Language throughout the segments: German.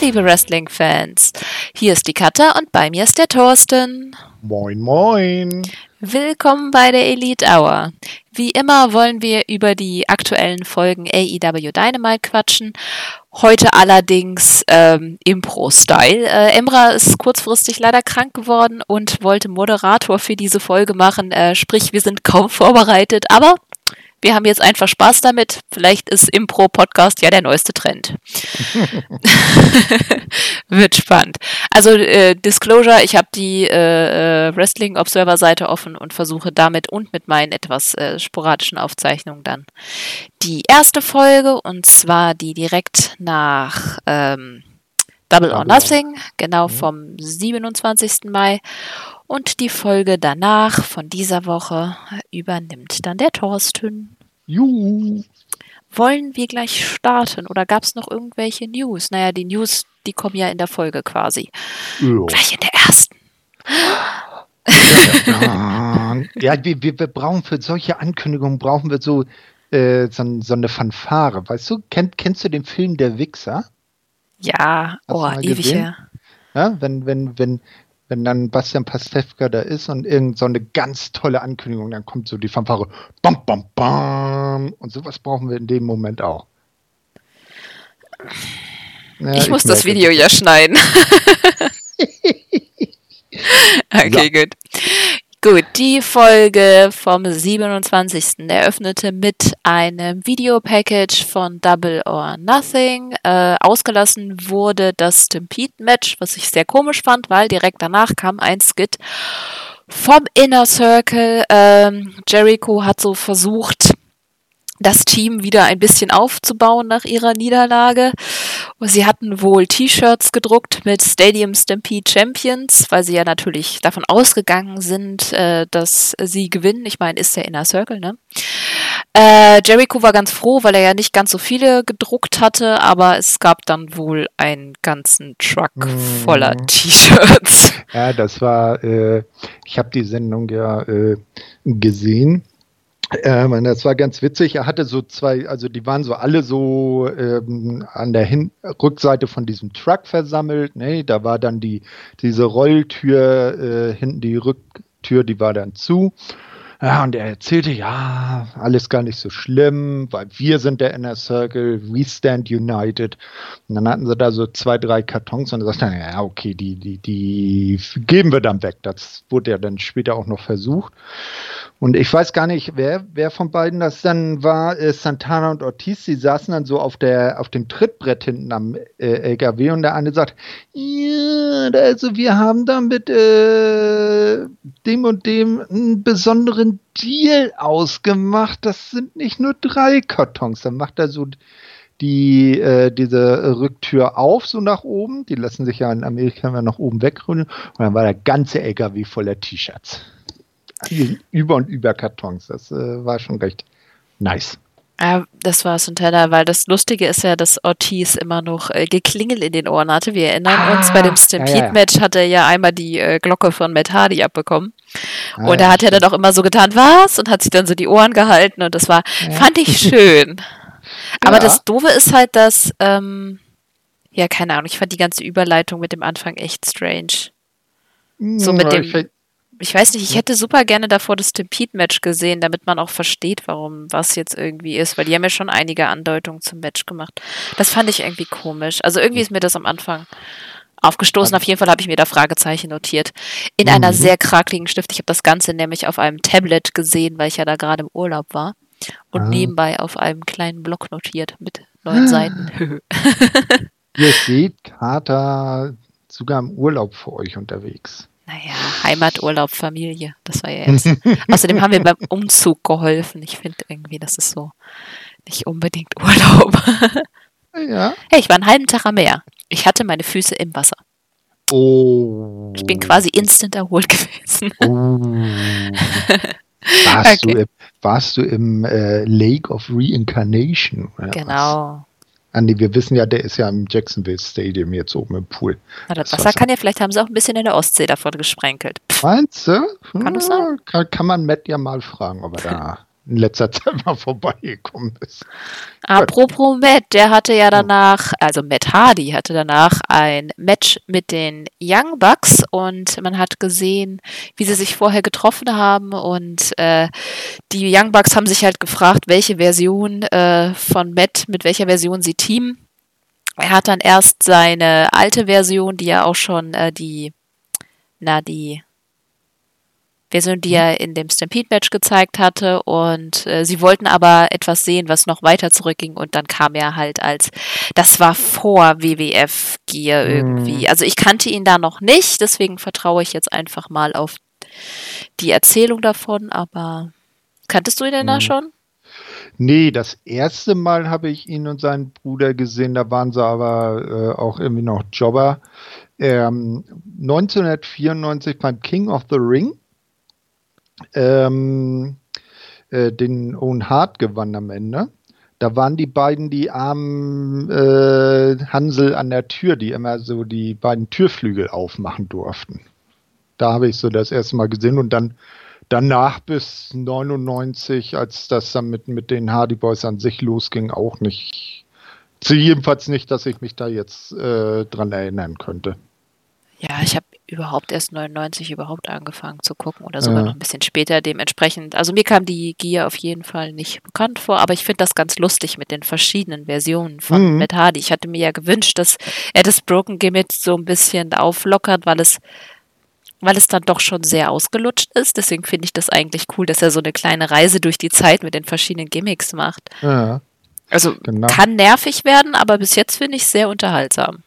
Liebe Wrestling-Fans. Hier ist die Katha und bei mir ist der Thorsten. Moin, moin. Willkommen bei der Elite Hour. Wie immer wollen wir über die aktuellen Folgen AEW Dynamite quatschen. Heute allerdings ähm, Impro-Style. Äh, Emra ist kurzfristig leider krank geworden und wollte Moderator für diese Folge machen. Äh, sprich, wir sind kaum vorbereitet, aber wir haben jetzt einfach Spaß damit. Vielleicht ist Impro-Podcast ja der neueste Trend. Wird spannend. Also äh, Disclosure, ich habe die äh, äh, Wrestling Observer Seite offen und versuche damit und mit meinen etwas äh, sporadischen Aufzeichnungen dann die erste Folge und zwar die direkt nach ähm, Double or Nothing, genau mhm. vom 27. Mai. Und die Folge danach von dieser Woche übernimmt dann der Thorsten. Juhu. Wollen wir gleich starten oder gab es noch irgendwelche News? Naja, die News, die kommen ja in der Folge quasi. Jo. Gleich in der ersten. ja, wir, wir, wir, brauchen für solche Ankündigungen brauchen wir so, äh, so, so, eine Fanfare. Weißt du, kenn, kennst du den Film Der Wichser? Ja, Hast oh, ewig her. Ja, wenn, wenn, wenn, wenn dann Bastian Pastewka da ist und irgend so eine ganz tolle Ankündigung, dann kommt so die Fanfare, bam, bam, bam. Und sowas brauchen wir in dem Moment auch. Ja, ich, ich muss das Video ja schneiden. okay, ja. gut. Gut, die Folge vom 27. eröffnete mit einem Videopackage von Double or Nothing. Äh, ausgelassen wurde das Stampede-Match, was ich sehr komisch fand, weil direkt danach kam ein Skit vom Inner Circle. Ähm, Jericho hat so versucht, das Team wieder ein bisschen aufzubauen nach ihrer Niederlage. Sie hatten wohl T-Shirts gedruckt mit Stadium Stampede Champions, weil sie ja natürlich davon ausgegangen sind, äh, dass sie gewinnen. Ich meine, ist der Inner Circle, ne? Äh, Jericho war ganz froh, weil er ja nicht ganz so viele gedruckt hatte, aber es gab dann wohl einen ganzen Truck voller mhm. T-Shirts. Ja, das war, äh, ich habe die Sendung ja äh, gesehen ähm, das war ganz witzig. Er hatte so zwei, also die waren so alle so ähm, an der Hin Rückseite von diesem Truck versammelt. Ne? Da war dann die diese Rolltür äh, hinten die Rücktür, die war dann zu. Ja, und er erzählte, ja, alles gar nicht so schlimm, weil wir sind der Inner Circle, we stand united. Und dann hatten sie da so zwei, drei Kartons und er sagte, ja, okay, die, die, die geben wir dann weg. Das wurde ja dann später auch noch versucht. Und ich weiß gar nicht, wer, wer von beiden das dann war, äh, Santana und Ortiz, die saßen dann so auf der, auf dem Trittbrett hinten am äh, LKW und der eine sagt, ja, also wir haben da mit äh, dem und dem einen besonderen Deal ausgemacht. Das sind nicht nur drei Kartons. Dann macht er so die, äh, diese Rücktür auf, so nach oben. Die lassen sich ja in Amerika immer nach oben wegrollen. Und dann war der ganze LKW voller T-Shirts über und über Kartons. Das äh, war schon recht nice. Ja, das war es Teller, weil das Lustige ist ja, dass Ortiz immer noch äh, Geklingel in den Ohren hatte. Wir erinnern ah, uns, bei dem Stampede-Match ja, ja. hat er ja einmal die äh, Glocke von Matt Hardy abbekommen. Ah, und da hat er dann auch immer so getan, was? Und hat sich dann so die Ohren gehalten und das war, fand ich schön. Aber das Doofe ist halt, dass, ähm, ja, keine Ahnung, ich fand die ganze Überleitung mit dem Anfang echt strange. So mit dem, ich weiß nicht, ich hätte super gerne davor das Stampede-Match gesehen, damit man auch versteht, warum was jetzt irgendwie ist, weil die haben ja schon einige Andeutungen zum Match gemacht. Das fand ich irgendwie komisch. Also irgendwie ist mir das am Anfang aufgestoßen. Auf jeden Fall habe ich mir da Fragezeichen notiert. In mhm. einer sehr krakeligen Stift. Ich habe das Ganze nämlich auf einem Tablet gesehen, weil ich ja da gerade im Urlaub war. Und ah. nebenbei auf einem kleinen Block notiert mit neun ah. Seiten. Ihr seht Kater sogar im Urlaub für euch unterwegs. Naja, Heimaturlaub, Familie, das war ja jetzt. Außerdem haben wir beim Umzug geholfen. Ich finde irgendwie, das ist so nicht unbedingt Urlaub. ja. Hey, ich war einen halben Tag am Meer. Ich hatte meine Füße im Wasser. Oh. Ich bin quasi instant erholt gewesen. Oh. Warst, okay. du, warst du im äh, Lake of Reincarnation? genau. Andi, wir wissen ja, der ist ja im Jacksonville Stadium jetzt oben im Pool. Na, das, das Wasser kann ja, vielleicht haben sie auch ein bisschen in der Ostsee davon gesprenkelt. Meinst du? Kann sein? Kann, kann, man Matt ja mal fragen, ob er da in letzter Zeit mal vorbeigekommen ist. Apropos Matt, der hatte ja danach, also Matt Hardy hatte danach ein Match mit den Young Bucks und man hat gesehen, wie sie sich vorher getroffen haben und äh, die Young Bucks haben sich halt gefragt, welche Version äh, von Matt, mit welcher Version sie teamen. Er hat dann erst seine alte Version, die ja auch schon äh, die, na, die Version, die er in dem Stampede-Match gezeigt hatte. Und äh, sie wollten aber etwas sehen, was noch weiter zurückging. Und dann kam er halt als, das war vor WWF-Gear mhm. irgendwie. Also ich kannte ihn da noch nicht, deswegen vertraue ich jetzt einfach mal auf die Erzählung davon. Aber kanntest du ihn denn mhm. da schon? Nee, das erste Mal habe ich ihn und seinen Bruder gesehen, da waren sie aber äh, auch irgendwie noch Jobber. Ähm, 1994 beim King of the Ring ähm, äh, den Owen Hart gewann am Ende. Da waren die beiden die armen äh, Hansel an der Tür, die immer so die beiden Türflügel aufmachen durften. Da habe ich so das erste Mal gesehen und dann danach bis 99, als das dann mit, mit den Hardy Boys an sich losging, auch nicht. Jedenfalls nicht, dass ich mich da jetzt äh, dran erinnern könnte. Ja, ich habe überhaupt erst 99 überhaupt angefangen zu gucken oder sogar ja. noch ein bisschen später dementsprechend. Also mir kam die Gear auf jeden Fall nicht bekannt vor, aber ich finde das ganz lustig mit den verschiedenen Versionen von mhm. Matt Hardy. Ich hatte mir ja gewünscht, dass er das Broken Gimmick so ein bisschen auflockert, weil es weil es dann doch schon sehr ausgelutscht ist. Deswegen finde ich das eigentlich cool, dass er so eine kleine Reise durch die Zeit mit den verschiedenen Gimmicks macht. Ja. Also genau. kann nervig werden, aber bis jetzt finde ich es sehr unterhaltsam.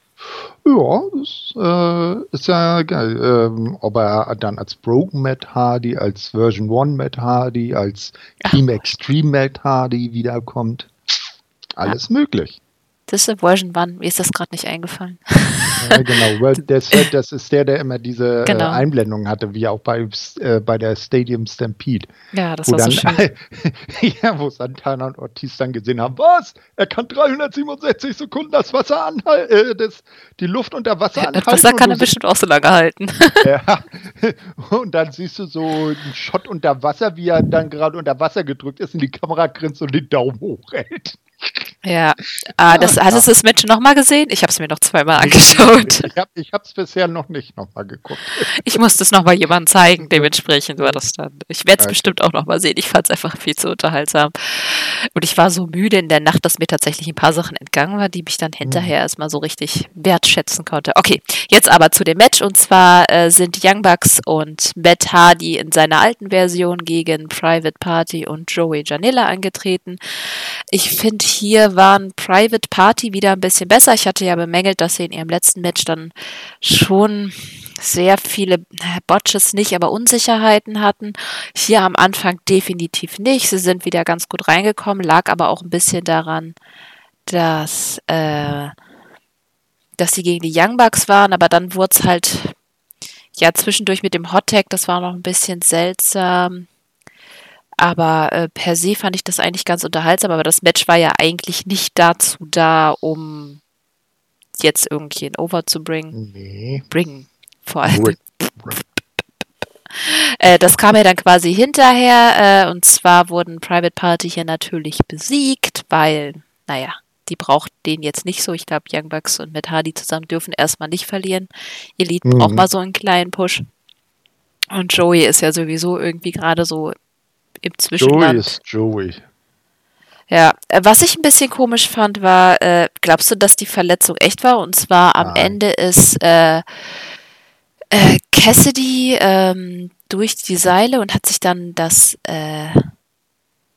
Ja, das äh, ist ja geil. Ähm, ob er dann als Broken Matt Hardy, als Version 1 Matt Hardy, als Team Extreme Matt Hardy wiederkommt. Alles ja. möglich. Das ist Version 1, mir ist das gerade nicht eingefallen. Ja, genau, das, das, ist der, der immer diese äh, genau. äh, Einblendungen hatte, wie auch bei, äh, bei der Stadium Stampede. Ja, das war dann, so schön. ja, wo Santana und Ortiz dann gesehen haben, was? Er kann 367 Sekunden das Wasser anhalten, äh, das, die Luft unter Wasser anhalten. Das Wasser kann er bestimmt auch so lange halten. ja, und dann siehst du so einen Shot unter Wasser, wie er dann gerade unter Wasser gedrückt ist und die Kamera grinst und den Daumen hochhält. Ja, ah, das, ja, hast du das Match nochmal gesehen? Ich habe es mir noch zweimal angeschaut. Ich habe es bisher noch nicht nochmal geguckt. Ich musste es nochmal jemandem zeigen, dementsprechend war das dann. Ich werde es okay. bestimmt auch nochmal sehen. Ich fand es einfach viel zu unterhaltsam. Und ich war so müde in der Nacht, dass mir tatsächlich ein paar Sachen entgangen waren, die mich dann hinterher mhm. erstmal so richtig wertschätzen konnte. Okay, jetzt aber zu dem Match. Und zwar äh, sind Young Bucks und Matt Hardy in seiner alten Version gegen Private Party und Joey Janilla angetreten. Ich finde hier waren Private Party wieder ein bisschen besser. Ich hatte ja bemängelt, dass sie in ihrem letzten Match dann schon sehr viele Botches nicht, aber Unsicherheiten hatten. Hier am Anfang definitiv nicht. Sie sind wieder ganz gut reingekommen, lag aber auch ein bisschen daran, dass, äh, dass sie gegen die Young Bucks waren, aber dann wurde es halt ja zwischendurch mit dem Hot Tag, das war noch ein bisschen seltsam. Aber äh, per se fand ich das eigentlich ganz unterhaltsam, aber das Match war ja eigentlich nicht dazu da, um jetzt irgendjemand over zu bringen. Nee. Bringen, vor allem. Äh, das kam ja dann quasi hinterher, äh, und zwar wurden Private Party hier natürlich besiegt, weil, naja, die braucht den jetzt nicht so. Ich glaube, Young Bucks und Matt Hardy zusammen dürfen erstmal nicht verlieren. Elite mhm. braucht mal so einen kleinen Push. Und Joey ist ja sowieso irgendwie gerade so im Zwischenland. Joey ist Joey. Ja, äh, was ich ein bisschen komisch fand, war, äh, glaubst du, dass die Verletzung echt war? Und zwar am Nein. Ende ist äh, äh, Cassidy ähm, durch die Seile und hat sich dann das, äh,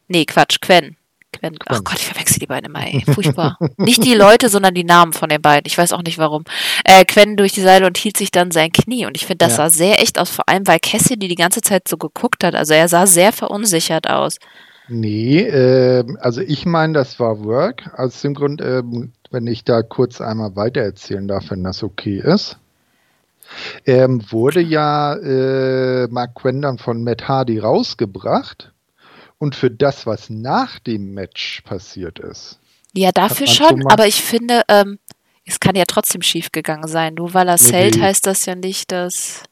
nee, Quatsch, Quen, Gwen. Ach Gott, ich verwechsel die beiden immer, ey. Furchtbar. Nicht die Leute, sondern die Namen von den beiden. Ich weiß auch nicht warum. Äh, Quen durch die Seile und hielt sich dann sein Knie. Und ich finde, das ja. sah sehr echt aus, vor allem, weil Cassie die die ganze Zeit so geguckt hat. Also er sah sehr verunsichert aus. Nee, äh, also ich meine, das war Work. Aus dem Grund, äh, wenn ich da kurz einmal weitererzählen darf, wenn das okay ist. Ähm, wurde ja äh, Mark Quinn dann von Matt Hardy rausgebracht und für das, was nach dem Match passiert ist. Ja, dafür schon, aber ich finde, ähm, es kann ja trotzdem schief gegangen sein. Nur weil er nee, zählt, heißt das ja nicht, dass.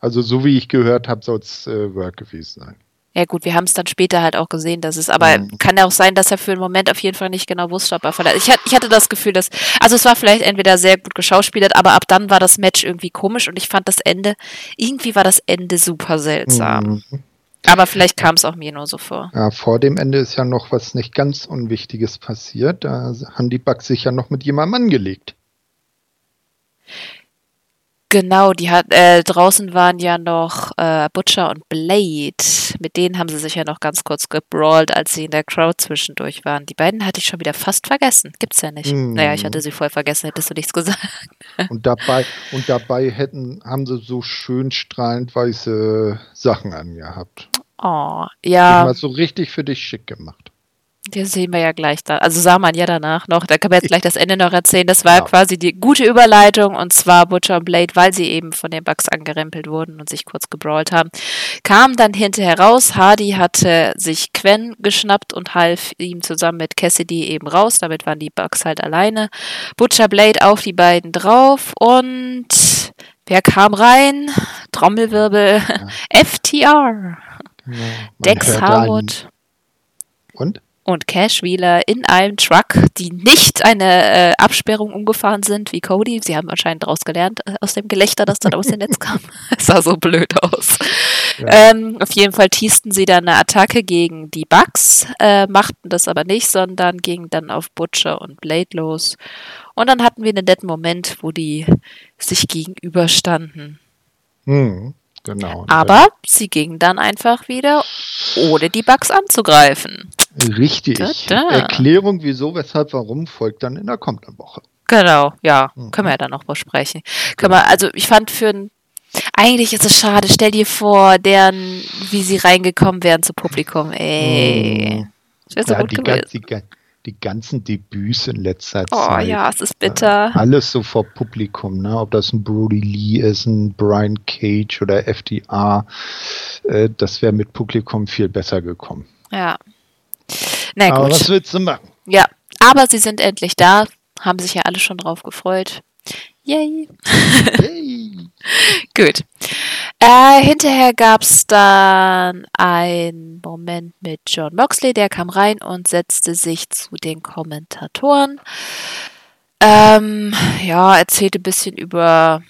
Also, so wie ich gehört habe, soll es äh, Work gewesen sein. Ja gut, wir haben es dann später halt auch gesehen, dass es, aber mhm. kann ja auch sein, dass er für einen Moment auf jeden Fall nicht genau wusste, ob er verletzt. Ich, ich hatte das Gefühl, dass, also es war vielleicht entweder sehr gut geschauspielert, aber ab dann war das Match irgendwie komisch und ich fand das Ende, irgendwie war das Ende super seltsam. Mhm. Aber vielleicht kam es auch mir nur so vor. Ja, vor dem Ende ist ja noch was nicht ganz Unwichtiges passiert. Da haben die Bugs sich ja noch mit jemandem angelegt. Genau, die hat äh, draußen waren ja noch äh, Butcher und Blade. Mit denen haben sie sich ja noch ganz kurz gebrawlt, als sie in der Crowd zwischendurch waren. Die beiden hatte ich schon wieder fast vergessen. Gibt's ja nicht. Mm. Naja, ich hatte sie voll vergessen, hättest du nichts gesagt. Und dabei, und dabei hätten, haben sie so schön strahlend weiße Sachen angehabt. Oh, ja. Mal so richtig für dich schick gemacht. Das sehen wir ja gleich da. Also sah man ja danach noch. Da kann man jetzt gleich das Ende noch erzählen. Das war ja. quasi die gute Überleitung und zwar Butcher und Blade, weil sie eben von den Bugs angerempelt wurden und sich kurz gebrawlt haben. Kam dann hinterher raus. Hardy hatte sich Quen geschnappt und half ihm zusammen mit Cassidy eben raus. Damit waren die Bugs halt alleine. Butcher Blade auf die beiden drauf und wer kam rein? Trommelwirbel. Ja. FTR. Genau. Dex Harwood. Und? Und Cash Wheeler in einem Truck, die nicht eine äh, Absperrung umgefahren sind wie Cody. Sie haben anscheinend daraus gelernt, äh, aus dem Gelächter, das dann aus dem Netz kam. Es sah so blöd aus. Ja. Ähm, auf jeden Fall teasten sie dann eine Attacke gegen die Bugs, äh, machten das aber nicht, sondern gingen dann auf Butcher und Blade los. Und dann hatten wir einen netten Moment, wo die sich gegenüberstanden. Hm. Genau. Aber sie gingen dann einfach wieder, ohne die Bugs anzugreifen. Richtig. Da, da. Erklärung, wieso, weshalb, warum, folgt dann in der kommenden Woche. Genau, ja. Mhm. Können wir ja dann noch besprechen. Können wir, also ich fand für ein eigentlich ist es schade, stell dir vor, deren, wie sie reingekommen wären zu Publikum. Ey. Mhm. Das wäre so ja, gut die, gewesen. Die, die ganzen Debüts in letzter oh, Zeit. Oh ja, es ist bitter. Äh, alles so vor Publikum, ne? Ob das ein Brody Lee ist, ein Brian Cage oder FDR, äh, das wäre mit Publikum viel besser gekommen. Ja. Na gut. Aber was willst du machen? Ja, aber sie sind endlich da, haben sich ja alle schon drauf gefreut. Yay. Yay. Gut. Äh, hinterher gab es dann einen Moment mit John Moxley, der kam rein und setzte sich zu den Kommentatoren. Ähm, ja, erzählte ein bisschen über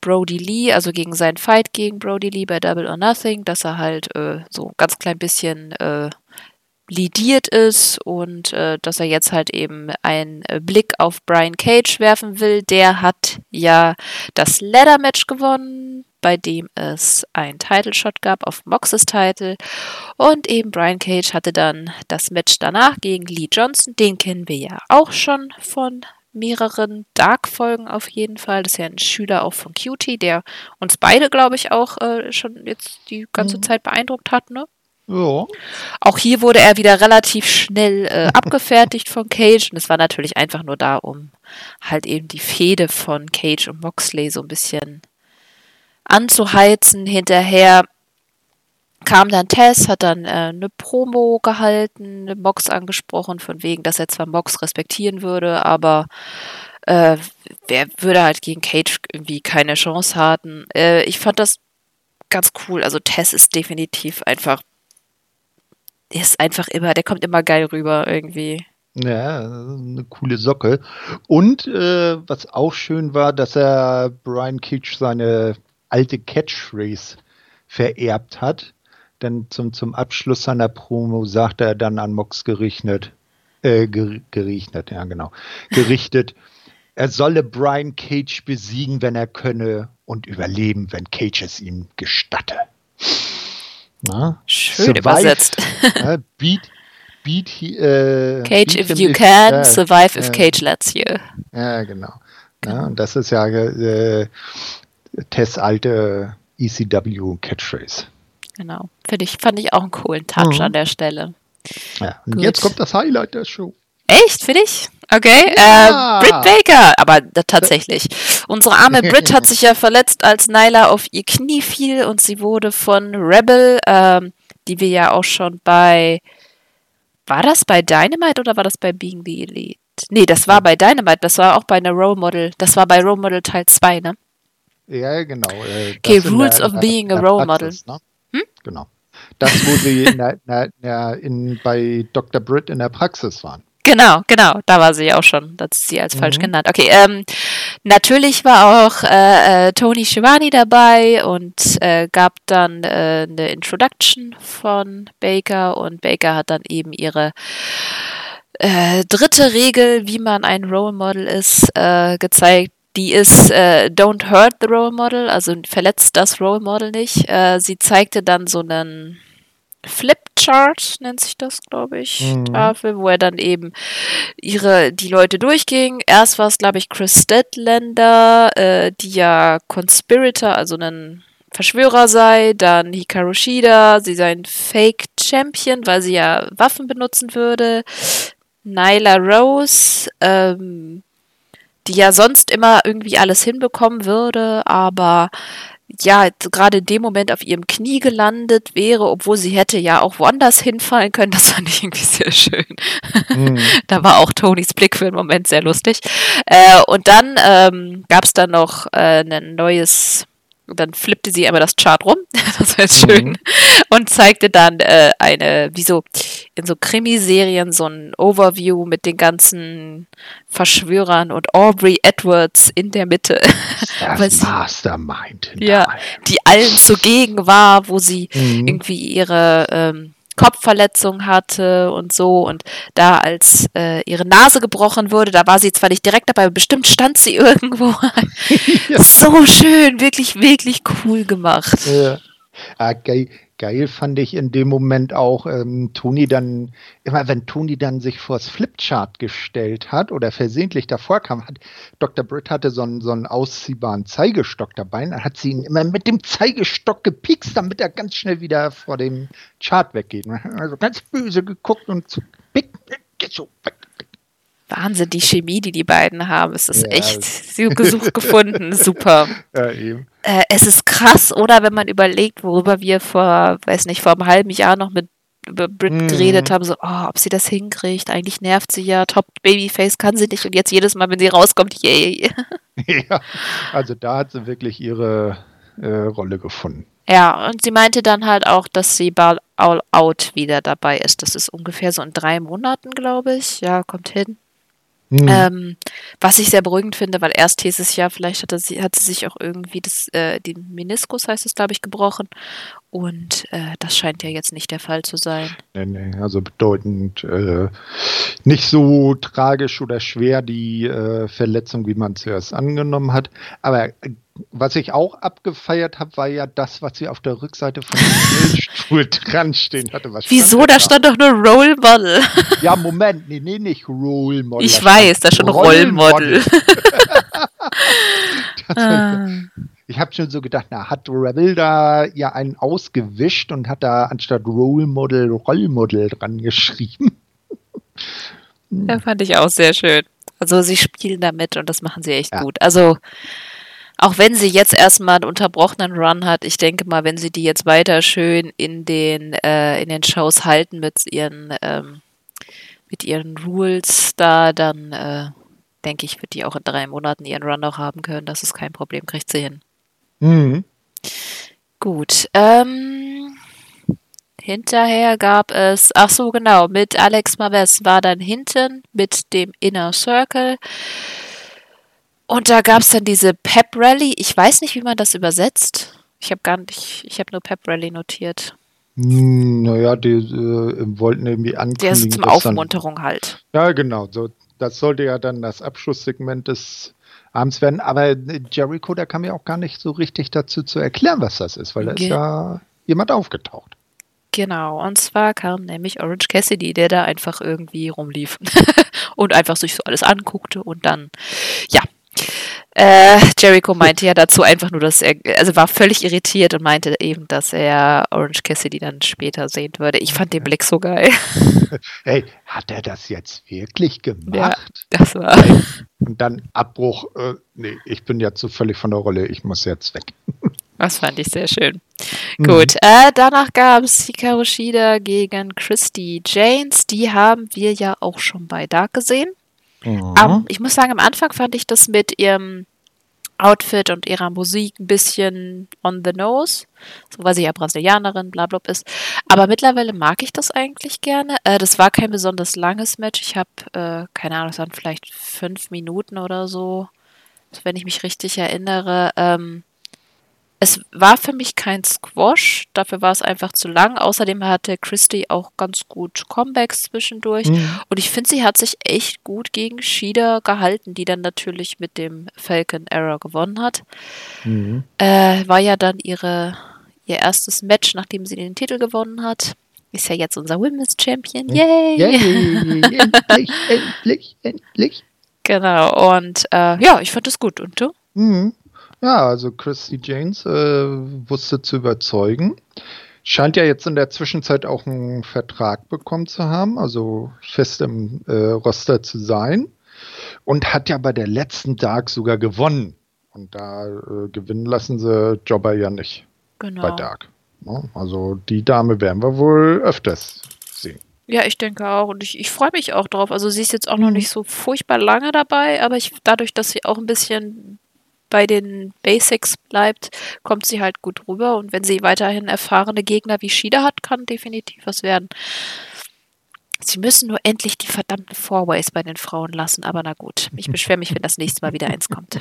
Brody Lee, also gegen seinen Fight gegen Brody Lee bei Double or Nothing, dass er halt äh, so ein ganz klein bisschen äh, lidiert ist und äh, dass er jetzt halt eben einen äh, Blick auf Brian Cage werfen will. Der hat ja das Ladder Match gewonnen, bei dem es einen Title Shot gab auf Moxes Title und eben Brian Cage hatte dann das Match danach gegen Lee Johnson. Den kennen wir ja auch schon von mehreren Dark-Folgen auf jeden Fall. Das ist ja ein Schüler auch von Cutie, der uns beide, glaube ich, auch äh, schon jetzt die ganze mhm. Zeit beeindruckt hat, ne? Ja. Auch hier wurde er wieder relativ schnell äh, abgefertigt von Cage und es war natürlich einfach nur da, um halt eben die Fehde von Cage und Moxley so ein bisschen anzuheizen. Hinterher kam dann Tess, hat dann äh, eine Promo gehalten, eine Mox angesprochen, von wegen, dass er zwar Mox respektieren würde, aber äh, wer würde halt gegen Cage irgendwie keine Chance haben. Äh, ich fand das ganz cool. Also Tess ist definitiv einfach der ist einfach immer, der kommt immer geil rüber irgendwie. Ja, eine coole Socke. Und äh, was auch schön war, dass er Brian Kitsch seine alte Catchphrase vererbt hat. Denn zum, zum Abschluss seiner Promo sagte er dann an Mox gerichtet, äh, ger gerichtet, ja genau, gerichtet, er solle Brian Cage besiegen, wenn er könne und überleben, wenn Cage es ihm gestatte. Na? Schön survive, übersetzt. äh, beat, beat, äh, Cage beat if you if, can, äh, survive if Cage lets you. Ja, genau. Ja, und das ist ja äh, Tess alte ECW Catchphrase. Genau. Finde ich, fand ich auch einen coolen Touch mhm. an der Stelle. Ja, und Gut. jetzt kommt das Highlight der Show. Echt, für dich? Okay. Ja. Äh, Britt Baker, aber tatsächlich. Unsere arme Britt hat sich ja verletzt, als Nyla auf ihr Knie fiel und sie wurde von Rebel, ähm, die wir ja auch schon bei. War das bei Dynamite oder war das bei Being the Elite? Nee, das war bei Dynamite, das war auch bei einer Role Model. Das war bei Role Model Teil 2, ne? Ja, genau. Äh, okay, Rules der, of Being a Role Model. Ne? Hm? Genau. Das, wo sie in der, in der, in, bei Dr. Britt in der Praxis waren. Genau, genau, da war sie auch schon. Das ist sie als mhm. falsch genannt. Okay, ähm, natürlich war auch äh, äh, Tony Schiavone dabei und äh, gab dann äh, eine Introduction von Baker und Baker hat dann eben ihre äh, dritte Regel, wie man ein Role Model ist, äh, gezeigt. Die ist Don't hurt the Role Model, also verletzt das Role Model nicht. Sie zeigte dann so einen Flipchart, nennt sich das, glaube ich, mhm. Tafel, wo er dann eben ihre, die Leute durchging. Erst war es, glaube ich, Chris Deadlander, äh, die ja Conspirator, also ein Verschwörer sei, dann Hikaru Shida, sie sei ein Fake Champion, weil sie ja Waffen benutzen würde. Nyla Rose, ähm, die ja sonst immer irgendwie alles hinbekommen würde, aber ja, gerade in dem Moment auf ihrem Knie gelandet wäre, obwohl sie hätte ja auch woanders hinfallen können. Das fand ich irgendwie sehr schön. Mhm. da war auch Tonys Blick für einen Moment sehr lustig. Äh, und dann ähm, gab es dann noch äh, ein neues und dann flippte sie einmal das Chart rum, das war jetzt schön, mhm. und zeigte dann äh, eine, wie so in so Krimiserien, so ein Overview mit den ganzen Verschwörern und Aubrey Edwards in der Mitte. Das sie, Mastermind. Ja, die allen zugegen war, wo sie mhm. irgendwie ihre ähm, Kopfverletzung hatte und so und da als äh, ihre Nase gebrochen wurde, da war sie zwar nicht direkt dabei, aber bestimmt stand sie irgendwo. ja. So schön, wirklich, wirklich cool gemacht. Ja. Ah, geil, fand ich in dem Moment auch ähm, Toni dann, immer wenn Toni dann sich vors Flipchart gestellt hat oder versehentlich davor kam, hat Dr. Britt hatte so einen, so einen ausziehbaren Zeigestock dabei, dann hat sie ihn immer mit dem Zeigestock gepikst, damit er ganz schnell wieder vor dem Chart weggeht. Also ganz böse geguckt und so, so weg. Wahnsinn, die Chemie, die die beiden haben. Es ist ja, echt gesucht gefunden. Super. Ja, eben. Äh, es ist krass, oder wenn man überlegt, worüber wir vor, weiß nicht, vor einem halben Jahr noch mit über Brit mhm. geredet haben, so, oh, ob sie das hinkriegt. Eigentlich nervt sie ja. Top Babyface kann sie nicht. Und jetzt jedes Mal, wenn sie rauskommt, yay. ja, also da hat sie wirklich ihre äh, Rolle gefunden. Ja, und sie meinte dann halt auch, dass sie Ball All Out wieder dabei ist. Das ist ungefähr so in drei Monaten, glaube ich. Ja, kommt hin. Mhm. Ähm, was ich sehr beruhigend finde, weil erst hieß es ja, vielleicht hatte sie, hat sie sich auch irgendwie das, äh, den Meniskus, heißt es, glaube ich, gebrochen. Und äh, das scheint ja jetzt nicht der Fall zu sein. Nee, nee, also bedeutend äh, nicht so tragisch oder schwer die äh, Verletzung, wie man zuerst angenommen hat. Aber was ich auch abgefeiert habe, war ja das, was sie auf der Rückseite von dem dran stehen hatte. Was Wieso? Da stand doch nur Role Model. Ja, Moment, nee, nee, nicht Role Model. Ich weiß, da schon Role Model. ah. Ich habe schon so gedacht, na, hat Rebel da ja einen ausgewischt und hat da anstatt Role Model Role Model dran geschrieben. Ja, fand ich auch sehr schön. Also sie spielen damit und das machen sie echt ja. gut. Also auch wenn sie jetzt erstmal einen unterbrochenen Run hat, ich denke mal, wenn sie die jetzt weiter schön in den, äh, in den Shows halten mit ihren, ähm, mit ihren Rules da, dann äh, denke ich, wird die auch in drei Monaten ihren Run noch haben können. Das ist kein Problem, kriegt sie hin. Mhm. Gut. Ähm, hinterher gab es, ach so, genau, mit Alex Maves war dann hinten mit dem Inner Circle. Und da gab es dann diese Pep Rally. Ich weiß nicht, wie man das übersetzt. Ich habe gar nicht, ich habe nur Pep Rally notiert. Hm, naja, die äh, wollten irgendwie ankündigen. Der ist zum Aufmunterung dann, halt. Ja, genau. So, das sollte ja dann das Abschlusssegment des Abends werden. Aber Jericho, der kam ja auch gar nicht so richtig dazu zu erklären, was das ist, weil da Ge ist ja jemand aufgetaucht. Genau, und zwar kam nämlich Orange Cassidy, der da einfach irgendwie rumlief und einfach sich so alles anguckte und dann, ja, äh, Jericho meinte ja dazu einfach nur, dass er, also war völlig irritiert und meinte eben, dass er Orange Cassidy dann später sehen würde. Ich fand den Blick so geil. Hey, hat er das jetzt wirklich gemacht? Ja, das war. Und dann Abbruch, äh, nee, ich bin jetzt so völlig von der Rolle, ich muss jetzt weg. Das fand ich sehr schön. Mhm. Gut, äh, danach gab es Hikaru Shida gegen Christy Janes. Die haben wir ja auch schon bei Dark gesehen. Mhm. Um, ich muss sagen, am Anfang fand ich das mit ihrem Outfit und ihrer Musik ein bisschen on the nose, so weil sie ja Brasilianerin, bla bla ist. Aber mittlerweile mag ich das eigentlich gerne. Äh, das war kein besonders langes Match. Ich habe, äh, keine Ahnung, es waren vielleicht fünf Minuten oder so, wenn ich mich richtig erinnere. Ähm, es war für mich kein Squash, dafür war es einfach zu lang. Außerdem hatte Christy auch ganz gut Comebacks zwischendurch. Mhm. Und ich finde, sie hat sich echt gut gegen Shida gehalten, die dann natürlich mit dem Falcon Error gewonnen hat. Mhm. Äh, war ja dann ihre, ihr erstes Match, nachdem sie den Titel gewonnen hat. Ist ja jetzt unser Women's Champion. Yay! Yay! endlich, endlich, endlich. Genau, und äh, ja, ich fand es gut. Und du? Mhm. Ja, also Christy Janes äh, wusste zu überzeugen. Scheint ja jetzt in der Zwischenzeit auch einen Vertrag bekommen zu haben, also fest im äh, Roster zu sein. Und hat ja bei der letzten Tag sogar gewonnen. Und da äh, gewinnen lassen sie Jobber ja nicht genau. bei Dark. Ja, ne? also die Dame werden wir wohl öfters sehen. Ja, ich denke auch. Und ich, ich freue mich auch drauf. Also sie ist jetzt auch noch mhm. nicht so furchtbar lange dabei, aber ich, dadurch, dass sie auch ein bisschen bei den Basics bleibt, kommt sie halt gut rüber. Und wenn sie weiterhin erfahrene Gegner wie Shida hat, kann definitiv was werden. Sie müssen nur endlich die verdammten Fourways bei den Frauen lassen, aber na gut. Ich beschwere mich, wenn das nächste Mal wieder eins kommt.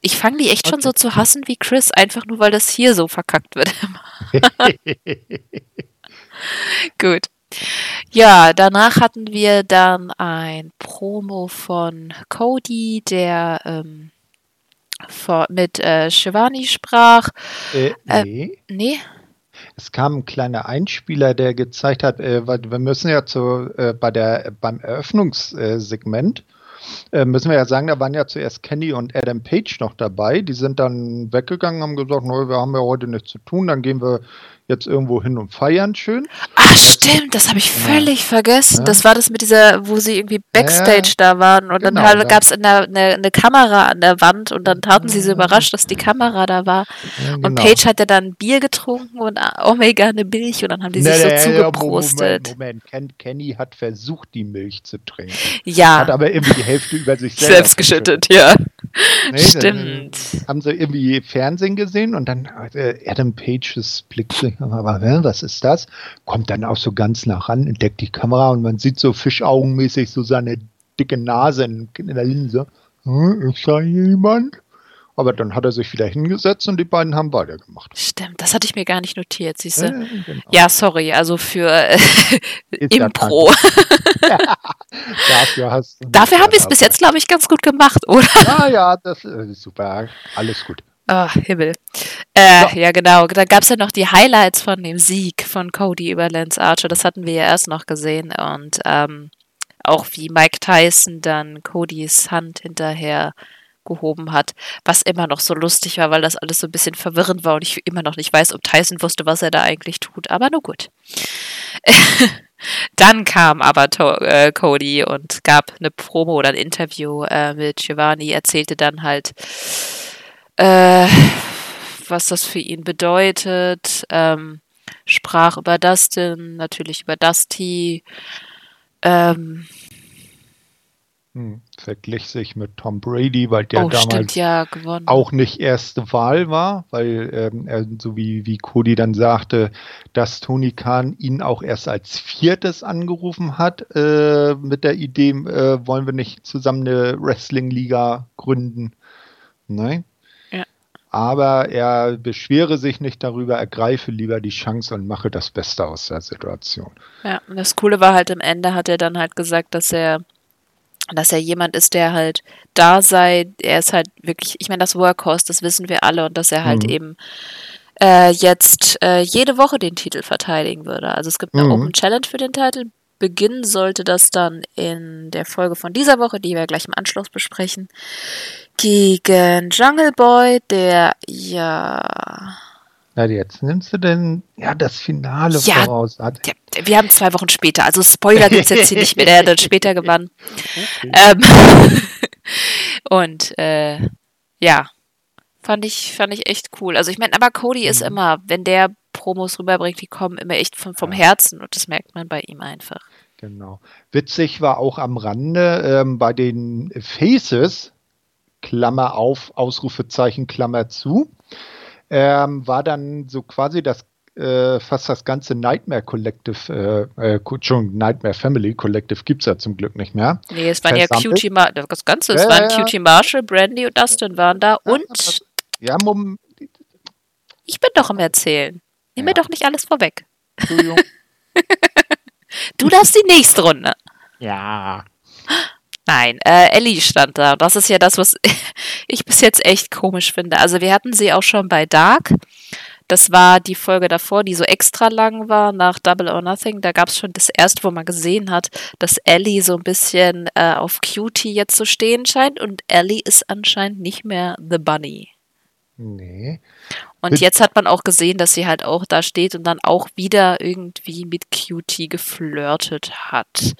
Ich fange die echt okay. schon so zu hassen wie Chris, einfach nur weil das hier so verkackt wird. gut. Ja, danach hatten wir dann ein Promo von Cody, der ähm, vor, mit äh, Shivani sprach. Äh, äh nee. Äh, nee. Es kam ein kleiner Einspieler, der gezeigt hat, äh, wir müssen ja zu, äh, bei der, beim Eröffnungssegment, äh, müssen wir ja sagen, da waren ja zuerst Kenny und Adam Page noch dabei. Die sind dann weggegangen, haben gesagt, no, wir haben ja heute nichts zu tun, dann gehen wir jetzt irgendwo hin und feiern schön. Ach stimmt, das habe ich völlig ja. vergessen. Ja. Das war das mit dieser, wo sie irgendwie Backstage ja, da waren und genau, dann gab es eine, eine, Kamera an der Wand und dann taten sie so überrascht, dass die Kamera da war. Genau. Und Paige hat ja dann Bier getrunken und Omega eine Milch und dann haben die sich nee, so zugeprostet. Moment, Moment, Ken, Kenny hat versucht, die Milch zu trinken. Ja. Hat aber irgendwie die Hälfte über sich selbst, selbst geschüttet, ja. Nee, Stimmt. Haben sie irgendwie Fernsehen gesehen und dann äh, Adam Pages Blick was ist das? Kommt dann auch so ganz nah ran, entdeckt die Kamera und man sieht so fischaugenmäßig so seine dicke Nase in, der Linse. Hm, ist da jemand? Aber dann hat er sich wieder hingesetzt und die beiden haben weitergemacht. Stimmt, das hatte ich mir gar nicht notiert, siehst du? Äh, genau. Ja, sorry, also für äh, Impro. Dafür hast. Dafür habe ich es bis jetzt, glaube ich, ganz gut gemacht, oder? Ja, ja, das ist super. Alles gut. Oh, Himmel. Äh, so. Ja, genau. Da gab es ja noch die Highlights von dem Sieg von Cody über Lance Archer. Das hatten wir ja erst noch gesehen. Und ähm, auch wie Mike Tyson dann Codys Hand hinterher gehoben hat, was immer noch so lustig war, weil das alles so ein bisschen verwirrend war und ich immer noch nicht weiß, ob Tyson wusste, was er da eigentlich tut. Aber nur gut. Dann kam aber äh, Cody und gab eine Promo oder ein Interview äh, mit Giovanni, erzählte dann halt, äh, was das für ihn bedeutet, ähm, sprach über Dustin, natürlich über Dusty, ähm, hm, verglich sich mit Tom Brady, weil der oh, damals stimmt, ja, auch nicht erste Wahl war, weil ähm, er, so wie, wie Cody dann sagte, dass Tony Khan ihn auch erst als viertes angerufen hat äh, mit der Idee, äh, wollen wir nicht zusammen eine Wrestling-Liga gründen. Nein? Aber er beschwere sich nicht darüber, ergreife lieber die Chance und mache das Beste aus der Situation. Ja, und das Coole war halt am Ende hat er dann halt gesagt, dass er dass er jemand ist, der halt da sei, er ist halt wirklich, ich meine, das Workhorse, das wissen wir alle und dass er halt mhm. eben äh, jetzt äh, jede Woche den Titel verteidigen würde. Also es gibt eine mhm. Open Challenge für den Titel. Beginnen sollte das dann in der Folge von dieser Woche, die wir gleich im Anschluss besprechen gegen Jungle Boy, der ja. Na, jetzt nimmst du denn ja das Finale ja, voraus. Ja, wir haben zwei Wochen später, also Spoiler gibt es jetzt hier nicht mehr, der hat dann später gewonnen. Okay. Ähm, und äh, ja, fand ich, fand ich echt cool. Also ich meine, aber Cody mhm. ist immer, wenn der Promos rüberbringt, die kommen immer echt vom, vom Herzen und das merkt man bei ihm einfach. Genau. Witzig war auch am Rande ähm, bei den Faces Klammer auf, Ausrufezeichen, Klammer zu. Ähm, war dann so quasi das äh, fast das ganze Nightmare Collective, äh, äh, schon Nightmare Family Collective gibt es ja zum Glück nicht mehr. Nee, es waren ja Cutie Mar das Ganze, es ja, waren ja, Cutie Marshall, Brandy und Dustin waren da ja, und. Ja, Mom ich bin doch im Erzählen. Nimm mir doch nicht alles vorweg. du darfst die nächste Runde. Ja. Nein, äh, Ellie stand da. Das ist ja das, was ich bis jetzt echt komisch finde. Also wir hatten sie auch schon bei Dark. Das war die Folge davor, die so extra lang war, nach Double or Nothing. Da gab es schon das erste, wo man gesehen hat, dass Ellie so ein bisschen äh, auf Cutie jetzt zu stehen scheint. Und Ellie ist anscheinend nicht mehr The Bunny. Nee. Und jetzt hat man auch gesehen, dass sie halt auch da steht und dann auch wieder irgendwie mit Cutie geflirtet hat.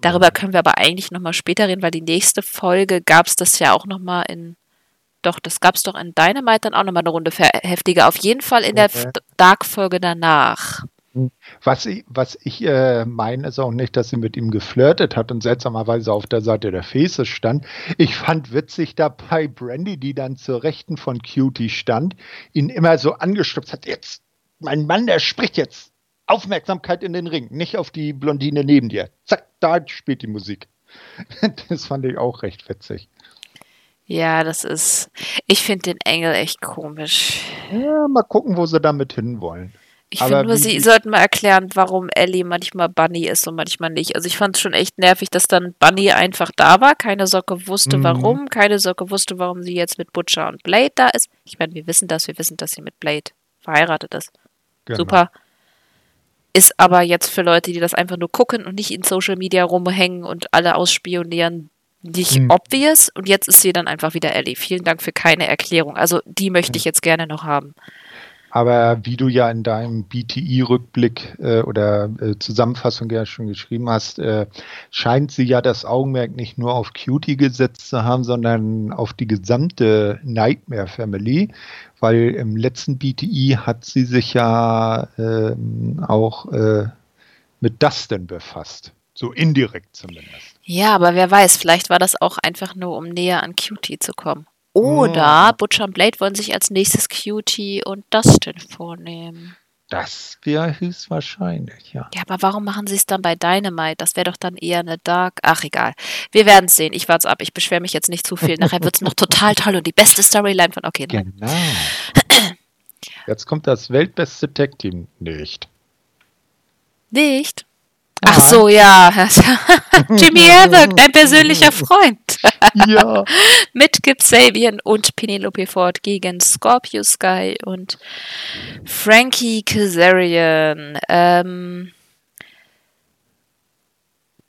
Darüber können wir aber eigentlich nochmal später reden, weil die nächste Folge gab es das ja auch nochmal in. Doch, das gab es doch in Dynamite dann auch nochmal eine Runde heftiger. Auf jeden Fall in der okay. Dark-Folge danach. Was ich, was ich äh, meine, ist auch nicht, dass sie mit ihm geflirtet hat und seltsamerweise auf der Seite der Faces stand. Ich fand witzig dabei Brandy, die dann zur Rechten von Cutie stand, ihn immer so angestupst hat. Jetzt, mein Mann, der spricht jetzt. Aufmerksamkeit in den Ring, nicht auf die Blondine neben dir. Zack, da spielt die Musik. Das fand ich auch recht witzig. Ja, das ist. Ich finde den Engel echt komisch. Ja, mal gucken, wo sie damit hinwollen. Ich finde nur, sie sollten mal erklären, warum Ellie manchmal Bunny ist und manchmal nicht. Also ich fand es schon echt nervig, dass dann Bunny einfach da war, keine Socke wusste mhm. warum, keine Socke wusste, warum sie jetzt mit Butcher und Blade da ist. Ich meine, wir wissen das, wir wissen, dass sie mit Blade verheiratet ist. Genau. Super. Ist aber jetzt für Leute, die das einfach nur gucken und nicht in Social Media rumhängen und alle ausspionieren, nicht mhm. obvious. Und jetzt ist sie dann einfach wieder Ellie. Vielen Dank für keine Erklärung. Also die möchte ich jetzt gerne noch haben. Aber wie du ja in deinem BTI-Rückblick äh, oder äh, Zusammenfassung ja schon geschrieben hast, äh, scheint sie ja das Augenmerk nicht nur auf Cutie gesetzt zu haben, sondern auf die gesamte Nightmare Family, weil im letzten BTI hat sie sich ja ähm, auch äh, mit Dustin befasst. So indirekt zumindest. Ja, aber wer weiß, vielleicht war das auch einfach nur, um näher an Cutie zu kommen. Oder oh. Butcher und Blade wollen sich als nächstes Cutie und Dustin vornehmen. Das wäre höchstwahrscheinlich, ja. Ja, aber warum machen sie es dann bei Dynamite? Das wäre doch dann eher eine Dark. Ach, egal. Wir werden es sehen. Ich warte ab. Ich beschwere mich jetzt nicht zu viel. Nachher wird es noch total toll und die beste Storyline von. Okay, nein. Genau. Jetzt kommt das weltbeste Tag-Team nicht. Nicht? Ach so, ja. Jimmy Havoc, dein persönlicher Freund. ja. Mit Kip Sabian und Penelope Ford gegen Scorpio Sky und Frankie Kazarian. Ähm,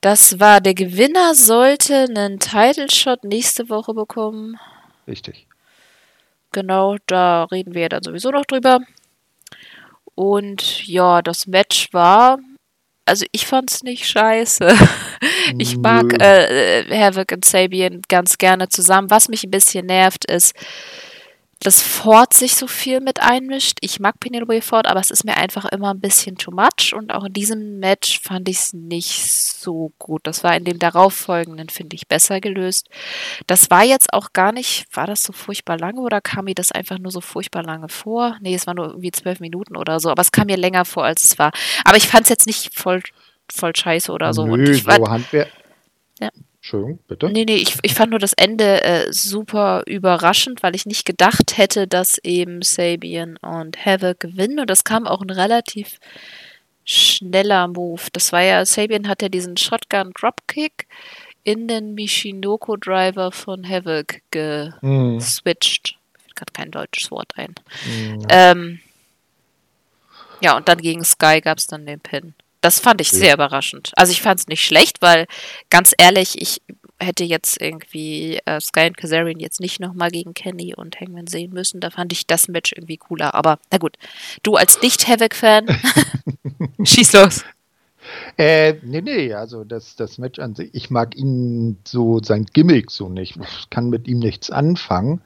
das war der Gewinner, sollte einen Title Shot nächste Woche bekommen. Richtig. Genau, da reden wir dann sowieso noch drüber. Und ja, das Match war also ich fand's nicht scheiße. Ich mag äh, Havoc und Sabian ganz gerne zusammen. Was mich ein bisschen nervt, ist, dass Ford sich so viel mit einmischt. Ich mag Penelope Ford, aber es ist mir einfach immer ein bisschen too much. Und auch in diesem Match fand ich es nicht so gut. Das war in dem darauffolgenden, finde ich, besser gelöst. Das war jetzt auch gar nicht, war das so furchtbar lange oder kam mir das einfach nur so furchtbar lange vor? Nee, es war nur irgendwie zwölf Minuten oder so, aber es kam mir länger vor, als es war. Aber ich fand es jetzt nicht voll, voll scheiße oder so. Nö, und ich war, so Handwerk. Ja. Entschuldigung, bitte? Nee, nee, ich, ich fand nur das Ende äh, super überraschend, weil ich nicht gedacht hätte, dass eben Sabian und Havoc gewinnen. Und das kam auch ein relativ schneller Move. Das war ja, Sabian hat ja diesen Shotgun Dropkick in den Mishinoko Driver von Havoc geswitcht. Mhm. Mir fällt gerade kein deutsches Wort ein. Mhm. Ähm, ja, und dann gegen Sky gab es dann den Pin. Das fand ich ja. sehr überraschend. Also ich fand es nicht schlecht, weil ganz ehrlich, ich hätte jetzt irgendwie äh, Sky und Kazarian jetzt nicht nochmal gegen Kenny und Hangman sehen müssen. Da fand ich das Match irgendwie cooler. Aber na gut, du als Nicht-Havoc-Fan, schieß los. Äh, nee, nee, also das, das Match an sich, ich mag ihn so, sein Gimmick so nicht. Ich kann mit ihm nichts anfangen.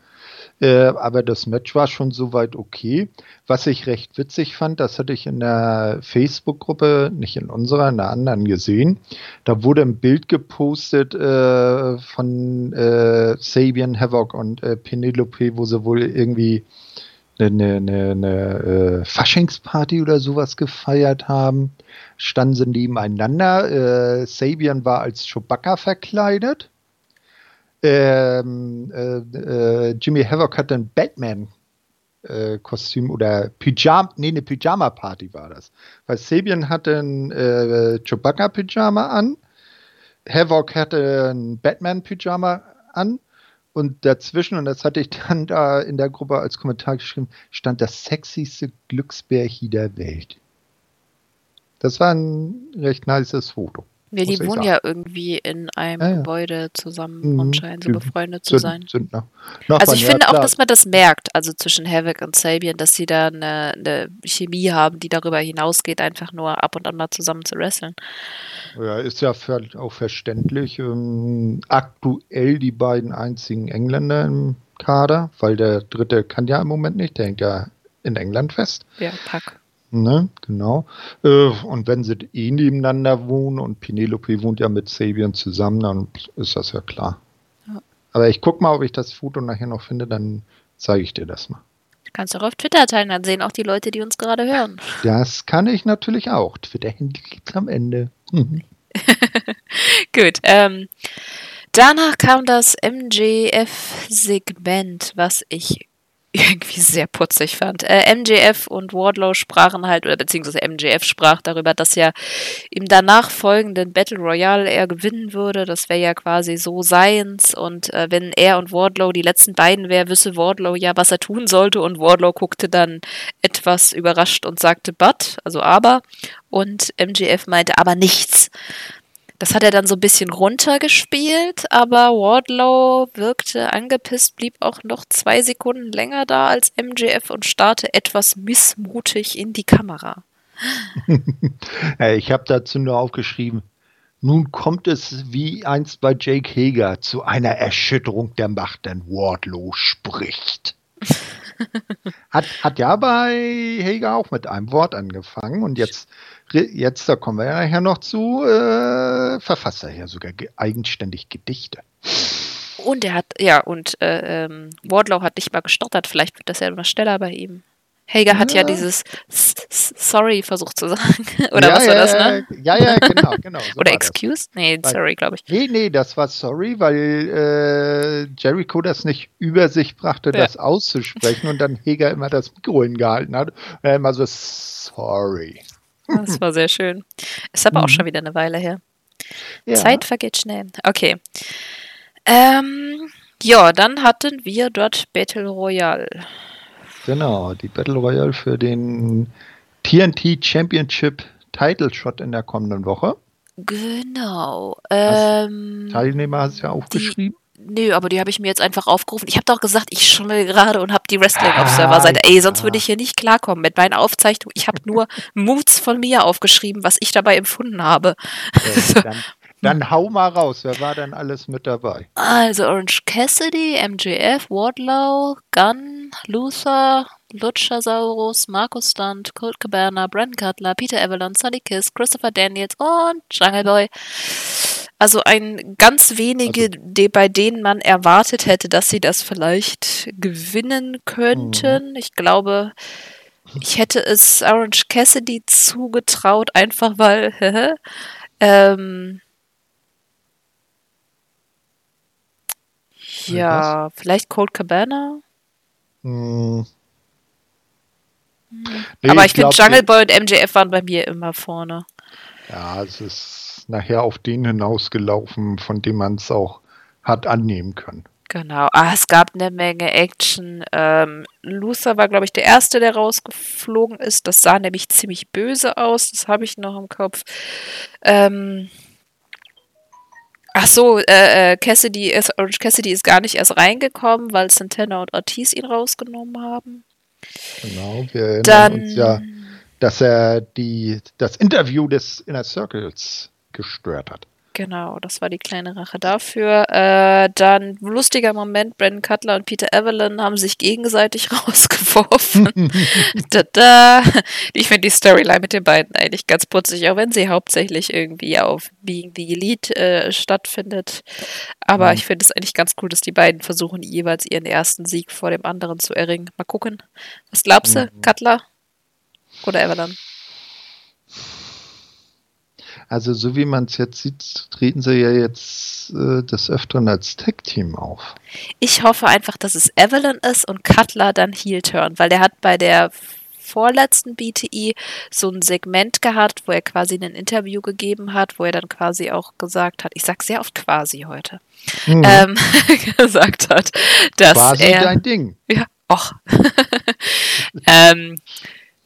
Äh, aber das Match war schon soweit okay. Was ich recht witzig fand, das hatte ich in der Facebook-Gruppe, nicht in unserer, in der anderen gesehen. Da wurde ein Bild gepostet äh, von äh, Sabian, Havoc und äh, Penelope, wo sie wohl irgendwie eine, eine, eine äh, Faschingsparty oder sowas gefeiert haben. Standen sie nebeneinander. Äh, Sabian war als Chewbacca verkleidet. Ähm, äh, äh, Jimmy Havoc hatte ein Batman-Kostüm oder Pyjama, nee, eine Pyjama-Party war das. Weil Sabian hatte ein äh, Chewbacca-Pyjama an, Havoc hatte ein Batman-Pyjama an und dazwischen, und das hatte ich dann da in der Gruppe als Kommentar geschrieben, stand das sexyste Glücksbärchen der Welt. Das war ein recht nices Foto. Ja, die wohnen ja irgendwie in einem ja. Gebäude zusammen mhm. und scheinen so befreundet zu sein. Sind noch, noch also ich finde auch, dass man das merkt, also zwischen Havoc und Sabian, dass sie da eine, eine, Chemie haben, die darüber hinausgeht, einfach nur ab und an mal zusammen zu wresteln. Ja, ist ja auch verständlich. Ähm, aktuell die beiden einzigen Engländer im Kader, weil der dritte kann ja im Moment nicht, der hängt ja in England fest. Ja, Pack. Ne, genau. Äh, und wenn sie eh nebeneinander wohnen und Penelope wohnt ja mit Sabian zusammen, dann ist das ja klar. Ja. Aber ich guck mal, ob ich das Foto nachher noch finde, dann zeige ich dir das mal. Kannst du auch auf Twitter teilen, dann sehen auch die Leute, die uns gerade hören. Das kann ich natürlich auch. Twitter-Handy liegt am Ende. Mhm. Gut. Ähm, danach kam das MJF-Segment, was ich irgendwie sehr putzig fand. Äh, MJF und Wardlow sprachen halt, oder beziehungsweise MJF sprach darüber, dass ja im danach folgenden Battle Royale er gewinnen würde. Das wäre ja quasi so seins. Und äh, wenn er und Wardlow die letzten beiden wäre, wüsste Wardlow ja, was er tun sollte. Und Wardlow guckte dann etwas überrascht und sagte but, also aber. Und MJF meinte aber nichts. Das hat er dann so ein bisschen runtergespielt, aber Wardlow wirkte angepisst, blieb auch noch zwei Sekunden länger da als MJF und starrte etwas missmutig in die Kamera. ich habe dazu nur aufgeschrieben, nun kommt es wie einst bei Jake Hager zu einer Erschütterung der Macht, denn Wardlow spricht. hat, hat ja bei Hager auch mit einem Wort angefangen und jetzt jetzt, da kommen wir ja nachher noch zu, äh, verfasst er ja sogar ge eigenständig Gedichte. Und er hat, ja, und äh, ähm, Wardlow hat nicht mal gestottert, vielleicht wird das ja immer schneller bei ihm. Hager hat ja, ja dieses Sorry versucht zu sagen. Oder ja, was war das, ne? Ja, ja, genau, genau. So Oder Excuse? Das. Nee, weil, Sorry, glaube ich. Nee, nee, das war Sorry, weil äh, Jericho das nicht über sich brachte, ja. das auszusprechen und dann Hager immer das Mikro hingehalten hat. Und er immer so Sorry. Das war sehr schön. Ist aber mhm. auch schon wieder eine Weile her. Ja. Zeit vergeht schnell. Okay. Ähm, ja, dann hatten wir dort Battle Royale. Genau, die Battle Royale für den TNT Championship Title Shot in der kommenden Woche. Genau. Ähm, Teilnehmer hast du ja aufgeschrieben. Nö, aber die habe ich mir jetzt einfach aufgerufen. Ich habe doch gesagt, ich schummel gerade und habe die Wrestling-Observer-Seite. Ey, sonst würde ich hier nicht klarkommen mit meinen Aufzeichnungen. Ich habe nur Moods von mir aufgeschrieben, was ich dabei empfunden habe. Ja, dann, dann hau mal raus. Wer war denn alles mit dabei? Also Orange Cassidy, MJF, Wardlow, Gunn, Luther, Luchasaurus, Markus Stunt, Colt Cabana, Brent Cutler, Peter Avalon, Sonny Kiss, Christopher Daniels und Jungle Boy. Also ein ganz wenige, also, die, bei denen man erwartet hätte, dass sie das vielleicht gewinnen könnten. Mhm. Ich glaube, ich hätte es Orange Cassidy zugetraut, einfach weil, ähm, ja, Was? vielleicht Cold Cabana. Mhm. Nee, Aber ich, ich finde, Jungle Boy und MJF waren bei mir immer vorne. Ja, es ist nachher auf den hinausgelaufen, von dem man es auch hat annehmen können. Genau, ah, es gab eine Menge Action. Ähm, Luther war, glaube ich, der Erste, der rausgeflogen ist. Das sah nämlich ziemlich böse aus. Das habe ich noch im Kopf. Ähm, ach so, äh, äh, Cassidy ist, Orange Cassidy ist gar nicht erst reingekommen, weil Santana und Ortiz ihn rausgenommen haben. Genau, wir erinnern Dann, uns ja, dass er die, das Interview des Inner Circles gestört hat. Genau, das war die kleine Rache dafür. Äh, dann lustiger Moment, Brandon Cutler und Peter Evelyn haben sich gegenseitig rausgeworfen. da, da. Ich finde die Storyline mit den beiden eigentlich ganz putzig, auch wenn sie hauptsächlich irgendwie auf Being the Elite äh, stattfindet. Aber mhm. ich finde es eigentlich ganz cool, dass die beiden versuchen, jeweils ihren ersten Sieg vor dem anderen zu erringen. Mal gucken. Was glaubst du, mhm. Cutler oder Evelyn? Also so wie man es jetzt sieht, treten sie ja jetzt äh, des Öfteren als Tag-Team auf. Ich hoffe einfach, dass es Evelyn ist und Cutler dann Heel-Turn, weil der hat bei der vorletzten BTI so ein Segment gehabt, wo er quasi ein Interview gegeben hat, wo er dann quasi auch gesagt hat, ich sag sehr oft quasi heute, mhm. ähm, gesagt hat, dass quasi er... dein Ding. Ja, och. ähm,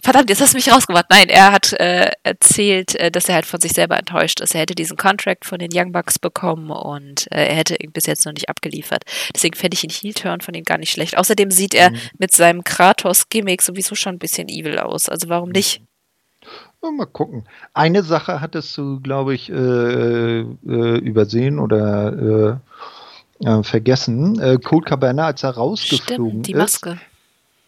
Verdammt, jetzt hast du mich rausgebracht. Nein, er hat äh, erzählt, äh, dass er halt von sich selber enttäuscht ist. Er hätte diesen Contract von den Young Bucks bekommen und äh, er hätte ihn bis jetzt noch nicht abgeliefert. Deswegen fände ich ihn Heel-Turn von ihm gar nicht schlecht. Außerdem sieht er mhm. mit seinem Kratos-Gimmick sowieso schon ein bisschen evil aus. Also warum nicht? Mal gucken. Eine Sache hattest du, glaube ich, äh, äh, übersehen oder äh, vergessen. Cold Cabana, als er rausgeflogen Stimmt, die Maske. ist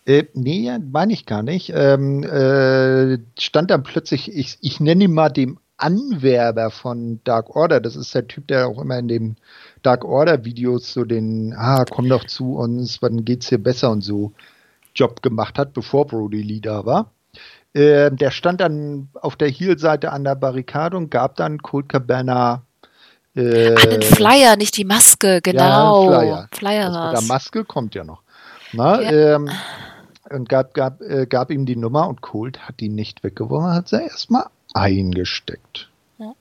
äh, nee, meine ich gar nicht. Ähm, äh, stand dann plötzlich, ich, ich nenne ihn mal dem Anwerber von Dark Order. Das ist der Typ, der auch immer in den Dark Order Videos so den, ah, komm doch zu uns, wann geht's hier besser und so Job gemacht hat, bevor Brody Lee da war. Äh, der stand dann auf der Heel-Seite an der Barrikade und gab dann Colt Cabana äh, einen Flyer, nicht die Maske, genau. Ja, Flyer. Flyer das mit der Maske kommt ja noch. Na, ja. ähm, und gab, gab, äh, gab ihm die Nummer und Colt hat die nicht weggeworfen, hat sie erstmal eingesteckt. Ja.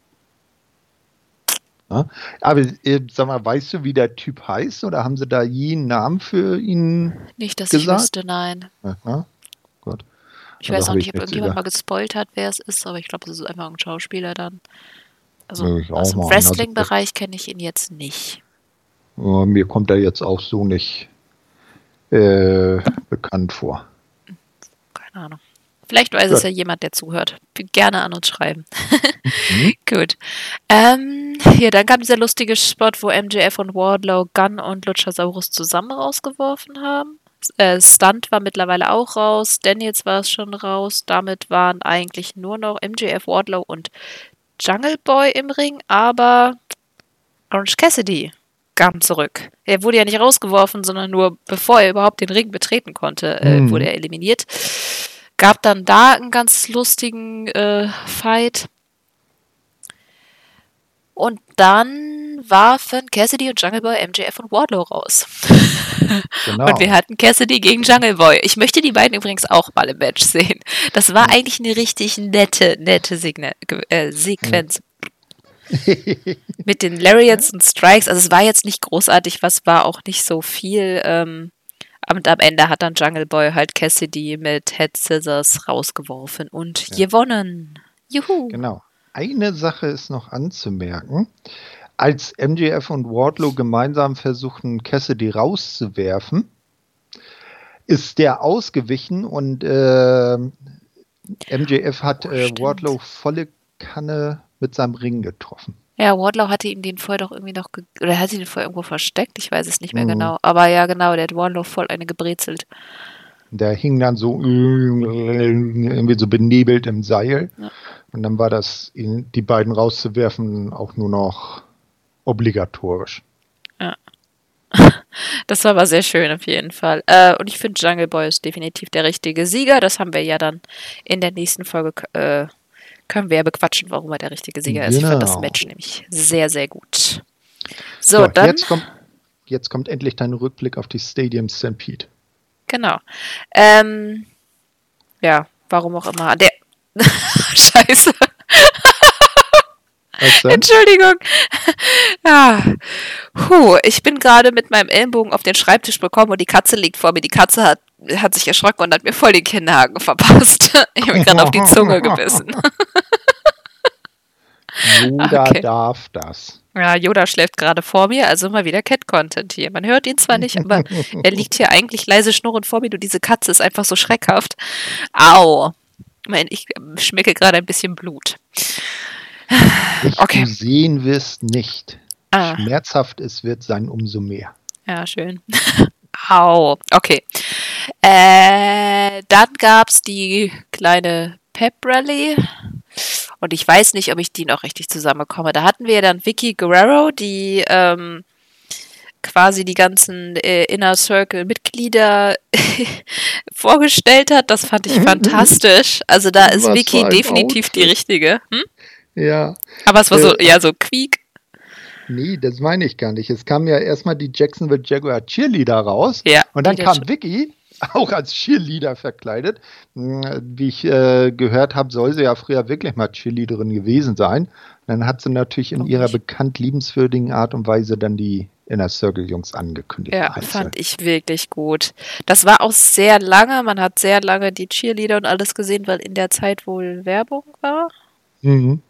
Ja, aber äh, sag mal, weißt du, wie der Typ heißt oder haben sie da je einen Namen für ihn Nicht, dass gesagt? ich wüsste, nein. Aha. Gut. Ich also weiß auch nicht, ob irgendjemand mal gespoilt hat, wer es ist, aber ich glaube, es ist einfach ein Schauspieler dann. Also aus dem Wrestling-Bereich kenne ich ihn jetzt nicht. mir kommt er jetzt auch so nicht äh, bekannt vor. Keine Ahnung. Vielleicht weiß Gut. es ja jemand, der zuhört. Gerne an uns schreiben. mhm. Gut. Ähm, hier, dann kam dieser lustige Spot, wo MJF und Wardlow Gunn und Luchasaurus zusammen rausgeworfen haben. Äh, Stunt war mittlerweile auch raus. Daniels war es schon raus. Damit waren eigentlich nur noch MJF, Wardlow und Jungle Boy im Ring, aber Orange Cassidy kam zurück. Er wurde ja nicht rausgeworfen, sondern nur bevor er überhaupt den Ring betreten konnte, äh, mhm. wurde er eliminiert. Gab dann da einen ganz lustigen äh, Fight. Und dann warfen Cassidy und Jungle Boy MJF und Wardlow raus. Genau. Und wir hatten Cassidy gegen Jungle Boy. Ich möchte die beiden übrigens auch mal im Match sehen. Das war eigentlich eine richtig nette, nette Signe äh, Sequenz. Mit den Lariats und Strikes. Also es war jetzt nicht großartig, was war auch nicht so viel. Ähm, und am Ende hat dann Jungle Boy halt Cassidy mit Head Scissors rausgeworfen und ja. gewonnen. Juhu. Genau. Eine Sache ist noch anzumerken. Als MJF und Wardlow gemeinsam versuchten, Cassidy rauszuwerfen, ist der ausgewichen und äh, MJF hat äh, Wardlow volle Kanne mit seinem Ring getroffen. Ja, Wardlow hatte ihm den vorher doch irgendwie noch, oder hat ihn vorher irgendwo versteckt, ich weiß es nicht mehr mhm. genau. Aber ja, genau, der hat Wardlow voll eine gebrezelt. Der hing dann so irgendwie so benebelt im Seil. Ja. Und dann war das, ihn, die beiden rauszuwerfen, auch nur noch obligatorisch. Ja. Das war aber sehr schön auf jeden Fall. Äh, und ich finde, Jungle Boy ist definitiv der richtige Sieger. Das haben wir ja dann in der nächsten Folge äh, können wir ja bequatschen, warum er der richtige Sieger genau. ist. Ich fand das genau. Match nämlich sehr, sehr gut. So, so dann. Jetzt kommt, jetzt kommt endlich dein Rückblick auf die Stadium Stampede. Genau. Ähm, ja, warum auch immer. Der. Scheiße. Entschuldigung. Ja. Puh, ich bin gerade mit meinem Ellenbogen auf den Schreibtisch bekommen und die Katze liegt vor mir. Die Katze hat, hat sich erschrocken und hat mir voll den Kinnhaken verpasst. Ich habe mir gerade auf die Zunge gebissen. Yoda okay. darf das. Ja, Yoda schläft gerade vor mir, also mal wieder Cat-Content hier. Man hört ihn zwar nicht, aber er liegt hier eigentlich leise schnurrend vor mir. Du, diese Katze ist einfach so schreckhaft. Au. Ich, ich schmecke gerade ein bisschen Blut. nicht okay. du sehen wirst, nicht. Ah. Schmerzhaft es wird sein, umso mehr. Ja, schön. Au. Okay. Äh, dann gab es die kleine Pep Rally. Und ich weiß nicht, ob ich die noch richtig zusammenkomme. Da hatten wir dann Vicky Guerrero, die ähm, quasi die ganzen äh, Inner Circle Mitglieder vorgestellt hat. Das fand ich fantastisch. Also da ist Was Vicky definitiv Outfit. die richtige. Hm? Ja. Aber es war so, äh, ja, so quiek. Nee, das meine ich gar nicht. Es kam ja erstmal die Jacksonville Jaguar Cheerleader raus. Ja. Und dann kam Vicky, auch als Cheerleader verkleidet. Hm, wie ich äh, gehört habe, soll sie ja früher wirklich mal Cheerleaderin gewesen sein. dann hat sie natürlich in ihrer bekannt liebenswürdigen Art und Weise dann die Inner Circle Jungs angekündigt. Ja, also. fand ich wirklich gut. Das war auch sehr lange. Man hat sehr lange die Cheerleader und alles gesehen, weil in der Zeit wohl Werbung war. Mhm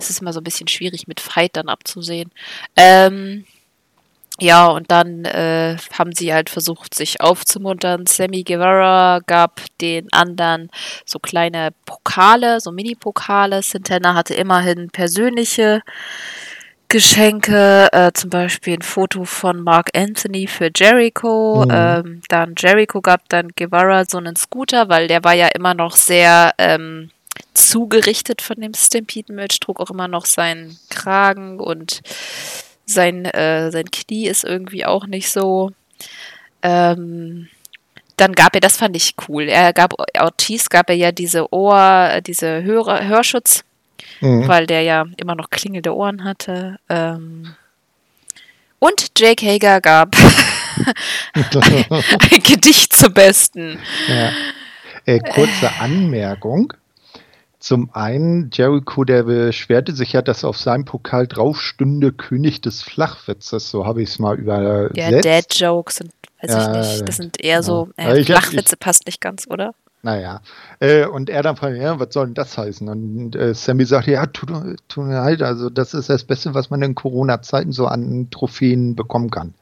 es ist immer so ein bisschen schwierig mit Fight dann abzusehen. Ähm, ja, und dann äh, haben sie halt versucht, sich aufzumuntern. Sammy Guevara gab den anderen so kleine Pokale, so Mini-Pokale. Santana hatte immerhin persönliche Geschenke, äh, zum Beispiel ein Foto von Mark Anthony für Jericho. Mhm. Ähm, dann Jericho gab dann Guevara so einen Scooter, weil der war ja immer noch sehr ähm, zugerichtet von dem Stampede-Merch, trug auch immer noch seinen Kragen und sein, äh, sein Knie ist irgendwie auch nicht so. Ähm, dann gab er, das fand ich cool, er gab, Ortiz gab er ja diese Ohr, diese Hör Hörschutz, mhm. weil der ja immer noch klingelnde Ohren hatte. Ähm, und Jake Hager gab ein Gedicht zum Besten. Ja. Äh, kurze Anmerkung. Zum einen, Jericho, der beschwerte sich ja, dass auf seinem Pokal drauf stünde König des Flachwitzes, so habe ich es mal übersetzt. Ja, Dad-Jokes sind, weiß ja, ich nicht, das sind eher ja. so, äh, Flachwitze ich, passt nicht ganz, oder? Naja, äh, und er dann fragt, ja, was soll denn das heißen? Und äh, Sammy sagt, ja, tut, tut mir leid, also das ist das Beste, was man in Corona-Zeiten so an Trophäen bekommen kann.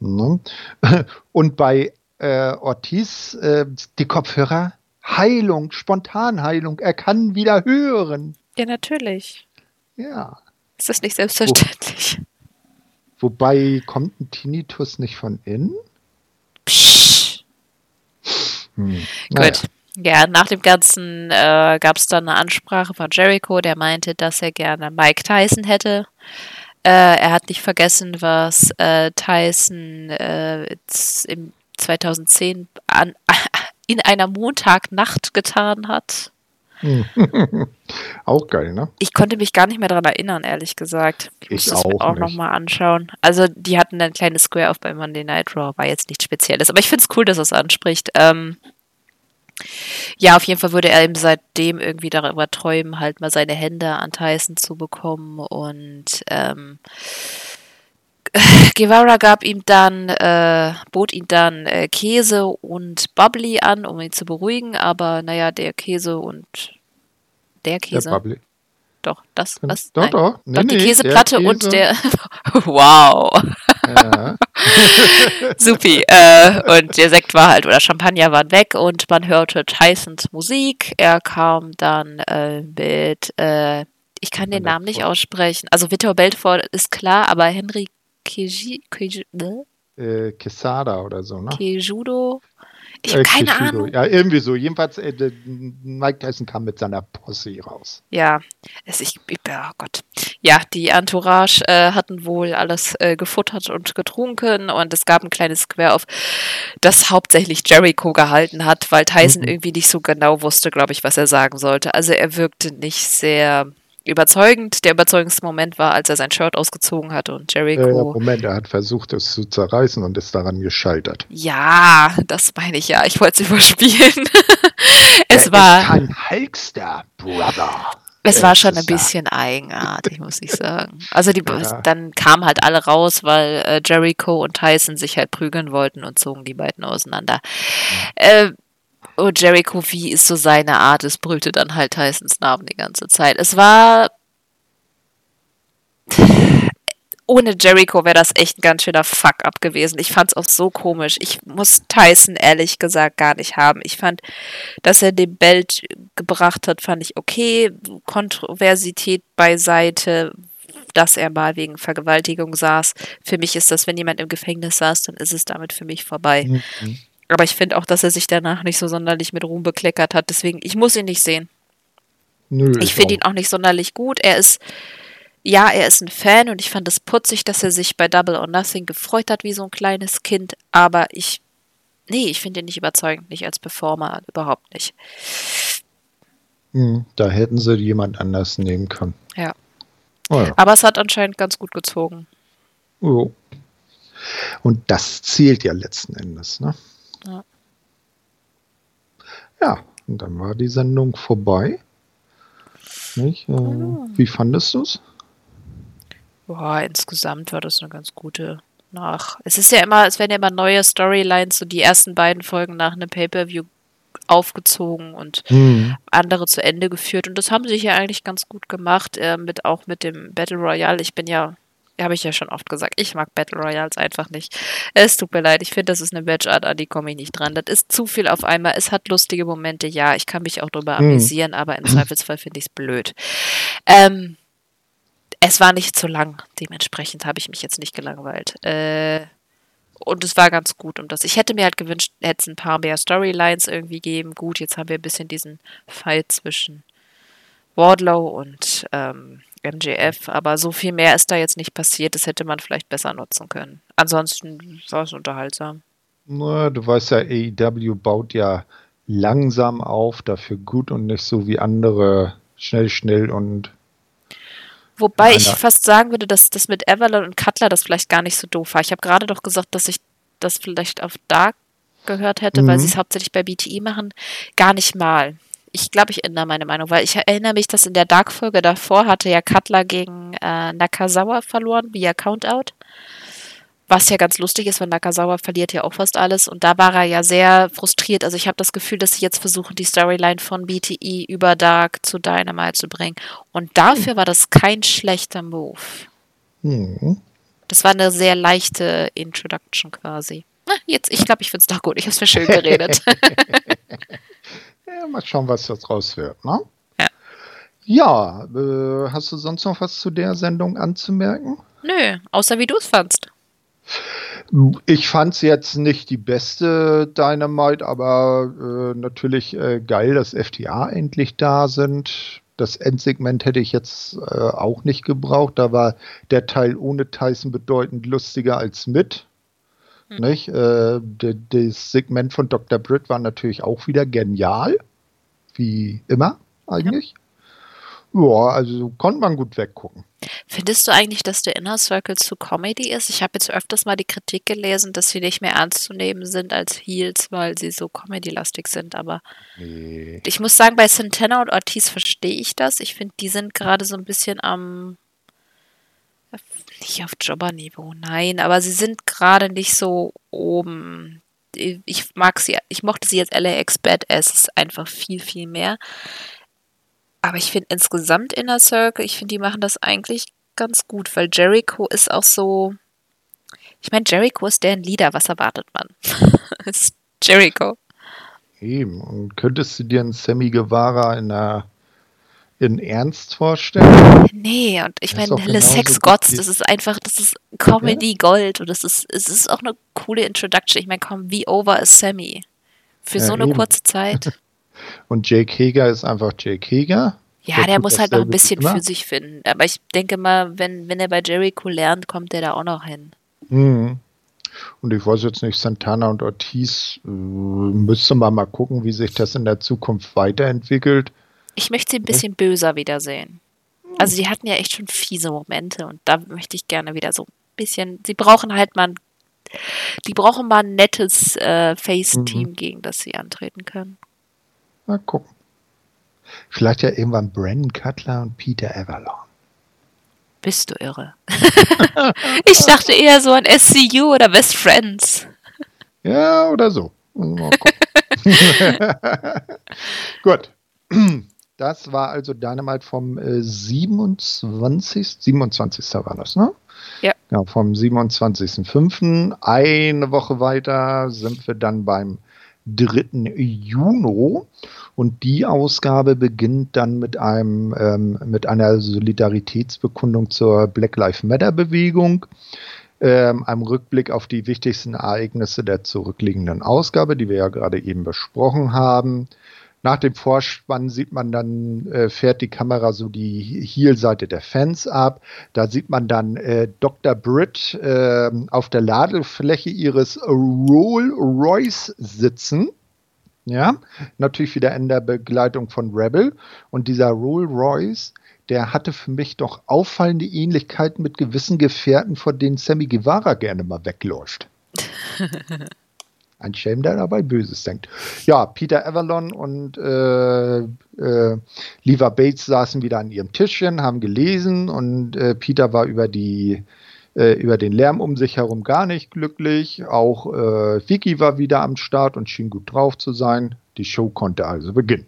Ne? Und bei äh, Ortiz, äh, die Kopfhörer, Heilung, Spontanheilung. Er kann wieder hören. Ja, natürlich. Ja. Ist das nicht selbstverständlich? Wo, wobei, kommt ein Tinnitus nicht von innen? Psch. Hm. Naja. Gut. Ja, nach dem Ganzen äh, gab es dann eine Ansprache von Jericho, der meinte, dass er gerne Mike Tyson hätte. Äh, er hat nicht vergessen, was äh, Tyson äh, im 2010 an, in einer Montagnacht getan hat. auch geil, ne? Ich konnte mich gar nicht mehr daran erinnern, ehrlich gesagt. Ich, ich muss es mir auch nochmal anschauen. Also, die hatten ein kleines Square auf bei Monday Night Raw, war jetzt nichts Spezielles. Aber ich finde es cool, dass es anspricht. Ähm, ja, auf jeden Fall würde er eben seitdem irgendwie darüber träumen, halt mal seine Hände an Tyson zu bekommen und ähm, Guevara gab ihm dann, äh, bot ihm dann äh, Käse und Bubbly an, um ihn zu beruhigen, aber naja, der Käse und der Käse. Der Bubbly. Doch, das, was? Doch, Nein. doch. Nee, doch, die nee, Käseplatte Käse. und der. wow. Ja. Supi. Äh, und der Sekt war halt, oder Champagner waren weg und man hörte Tysons Musik. Er kam dann äh, mit, äh, ich kann den Namen nicht aussprechen. Also Vitor Belfort ist klar, aber Henry Keji, Keji, ne? Äh, Quesada oder so, ne? Kejudo. Ich habe äh, keine Kishido. Ahnung. Ja, irgendwie so. Jedenfalls, äh, Mike Tyson kam mit seiner Posse raus. Ja, es, ich, oh Gott. Ja, die Entourage äh, hatten wohl alles äh, gefuttert und getrunken und es gab ein kleines Square auf, das hauptsächlich Jericho gehalten hat, weil Tyson mhm. irgendwie nicht so genau wusste, glaube ich, was er sagen sollte. Also er wirkte nicht sehr überzeugend. Der überzeugendste Moment war, als er sein Shirt ausgezogen hat und Jericho. Äh, Moment, er hat versucht, es zu zerreißen und ist daran gescheitert. Ja, das meine ich ja. Ich wollte es überspielen. es er war. Ist kein Hulkster, Brother. Es war schon ein bisschen eigenartig, muss ich sagen. Also die, ja. dann kamen halt alle raus, weil äh, Jericho und Tyson sich halt prügeln wollten und zogen die beiden auseinander. Äh, oh, Jericho, wie ist so seine Art? Es brüllte dann halt Tysons Namen die ganze Zeit. Es war ohne Jericho wäre das echt ein ganz schöner Fuck-up gewesen. Ich fand es auch so komisch. Ich muss Tyson ehrlich gesagt gar nicht haben. Ich fand, dass er den Belt gebracht hat, fand ich okay. Kontroversität beiseite, dass er mal wegen Vergewaltigung saß. Für mich ist das, wenn jemand im Gefängnis saß, dann ist es damit für mich vorbei. Mhm. Aber ich finde auch, dass er sich danach nicht so sonderlich mit Ruhm bekleckert hat. Deswegen, ich muss ihn nicht sehen. Nö, ich finde ihn auch nicht sonderlich gut. Er ist ja, er ist ein Fan und ich fand es putzig, dass er sich bei Double or Nothing gefreut hat wie so ein kleines Kind, aber ich, nee, ich finde ihn nicht überzeugend, nicht als Performer, überhaupt nicht. Hm, da hätten sie jemand anders nehmen können. Ja. Oh ja. Aber es hat anscheinend ganz gut gezogen. Oh. Und das zählt ja letzten Endes, ne? Ja. Ja, und dann war die Sendung vorbei. Nicht? Äh, oh. Wie fandest du es? Boah, insgesamt war das eine ganz gute nach. Es ist ja immer, es werden ja immer neue Storylines, so die ersten beiden Folgen nach einem Pay-Per-View aufgezogen und mhm. andere zu Ende geführt. Und das haben sie hier eigentlich ganz gut gemacht, äh, mit auch mit dem Battle Royale. Ich bin ja, habe ich ja schon oft gesagt, ich mag Battle Royals einfach nicht. Es tut mir leid, ich finde, das ist eine Matchart, an die komme ich nicht dran. Das ist zu viel auf einmal. Es hat lustige Momente, ja, ich kann mich auch drüber mhm. amüsieren, aber im Zweifelsfall finde ich es blöd. Ähm, es war nicht zu lang, dementsprechend habe ich mich jetzt nicht gelangweilt. Äh, und es war ganz gut um das. Ich hätte mir halt gewünscht, hätte es ein paar mehr Storylines irgendwie geben. Gut, jetzt haben wir ein bisschen diesen Fight zwischen Wardlow und ähm, MJF, aber so viel mehr ist da jetzt nicht passiert. Das hätte man vielleicht besser nutzen können. Ansonsten war es unterhaltsam. Na, du weißt ja, AEW baut ja langsam auf, dafür gut und nicht so wie andere schnell, schnell und Wobei ich fast sagen würde, dass das mit Avalon und Cutler das vielleicht gar nicht so doof war. Ich habe gerade doch gesagt, dass ich das vielleicht auf Dark gehört hätte, mhm. weil sie es hauptsächlich bei BTI machen. Gar nicht mal. Ich glaube, ich ändere meine Meinung, weil ich erinnere mich, dass in der Dark-Folge davor hatte ja Cutler gegen äh, Nakazawa verloren via Countout. Was ja ganz lustig ist, weil Nakazawa verliert ja auch fast alles. Und da war er ja sehr frustriert. Also ich habe das Gefühl, dass sie jetzt versuchen, die Storyline von BTE über Dark zu Dynamite zu bringen. Und dafür hm. war das kein schlechter Move. Hm. Das war eine sehr leichte Introduction quasi. Na, jetzt, ich glaube, ich finde es doch gut. Ich habe es mir schön geredet. ja, mal schauen, was das raus wird, ne? Ja. Ja, äh, hast du sonst noch was zu der Sendung anzumerken? Nö, außer wie du es fandst. Ich fand es jetzt nicht die beste Dynamite, aber äh, natürlich äh, geil, dass FTA endlich da sind. Das Endsegment hätte ich jetzt äh, auch nicht gebraucht. Da war der Teil ohne Tyson bedeutend lustiger als mit. Hm. Nicht? Äh, das Segment von Dr. Britt war natürlich auch wieder genial. Wie immer eigentlich. Ja. Ja, also konnte man gut weggucken. Findest du eigentlich, dass der Inner Circle zu Comedy ist? Ich habe jetzt öfters mal die Kritik gelesen, dass sie nicht mehr ernst zu nehmen sind als Heels, weil sie so Comedy-lastig sind. Aber nee. ich muss sagen, bei Santana und Ortiz verstehe ich das. Ich finde, die sind gerade so ein bisschen am. Nicht auf Jobber-Niveau, nein, aber sie sind gerade nicht so oben. Ich mag sie, ich mochte sie jetzt LAX Badass einfach viel, viel mehr. Aber ich finde insgesamt Inner Circle, ich finde, die machen das eigentlich ganz gut, weil Jericho ist auch so. Ich meine, Jericho ist deren Leader, was erwartet man? ist Jericho. Eben. Und könntest du dir einen Sammy Guevara in einer in Ernst vorstellen? Nee, und ich meine, Helle Sex Gods, das ist einfach, das ist Comedy Gold und das ist, es ist auch eine coole Introduction. Ich meine, komm, wie over ist Sammy? Für ja, so eine eben. kurze Zeit. Und Jake Hager ist einfach Jake Hager. Ja, der, der muss halt noch ein bisschen für sich finden. Aber ich denke mal, wenn, wenn er bei Jericho lernt, kommt er da auch noch hin. Mhm. Und ich weiß jetzt nicht, Santana und Ortiz, äh, müsste man mal gucken, wie sich das in der Zukunft weiterentwickelt. Ich möchte sie ein bisschen ja. böser wiedersehen. Also die hatten ja echt schon fiese Momente und da möchte ich gerne wieder so ein bisschen, sie brauchen halt mal, die brauchen mal ein nettes äh, Face-Team, mhm. gegen das sie antreten können. Mal gucken. Vielleicht ja irgendwann Brandon Cutler und Peter Avalon. Bist du irre? ich dachte eher so an SCU oder Best Friends. Ja, oder so. Mal Gut. Das war also Dynamite vom äh, 27. 27. war das, ne? Ja. ja vom 27.05. Eine Woche weiter sind wir dann beim 3. Juni und die Ausgabe beginnt dann mit einem ähm, mit einer Solidaritätsbekundung zur Black Lives Matter Bewegung, ähm, einem Rückblick auf die wichtigsten Ereignisse der zurückliegenden Ausgabe, die wir ja gerade eben besprochen haben. Nach dem Vorspann sieht man dann, äh, fährt die Kamera so die Heel-Seite der Fans ab. Da sieht man dann äh, Dr. Britt äh, auf der Ladefläche ihres Rolls Royce sitzen. Ja, natürlich wieder in der Begleitung von Rebel. Und dieser Rolls Royce, der hatte für mich doch auffallende Ähnlichkeiten mit gewissen Gefährten, vor denen Sammy Guevara gerne mal wegläuft. Ein Schelm, der dabei Böses denkt. Ja, Peter Avalon und äh, äh, Lever Bates saßen wieder an ihrem Tischchen, haben gelesen und äh, Peter war über die äh, über den Lärm um sich herum gar nicht glücklich. Auch äh, Vicky war wieder am Start und schien gut drauf zu sein. Die Show konnte also beginnen.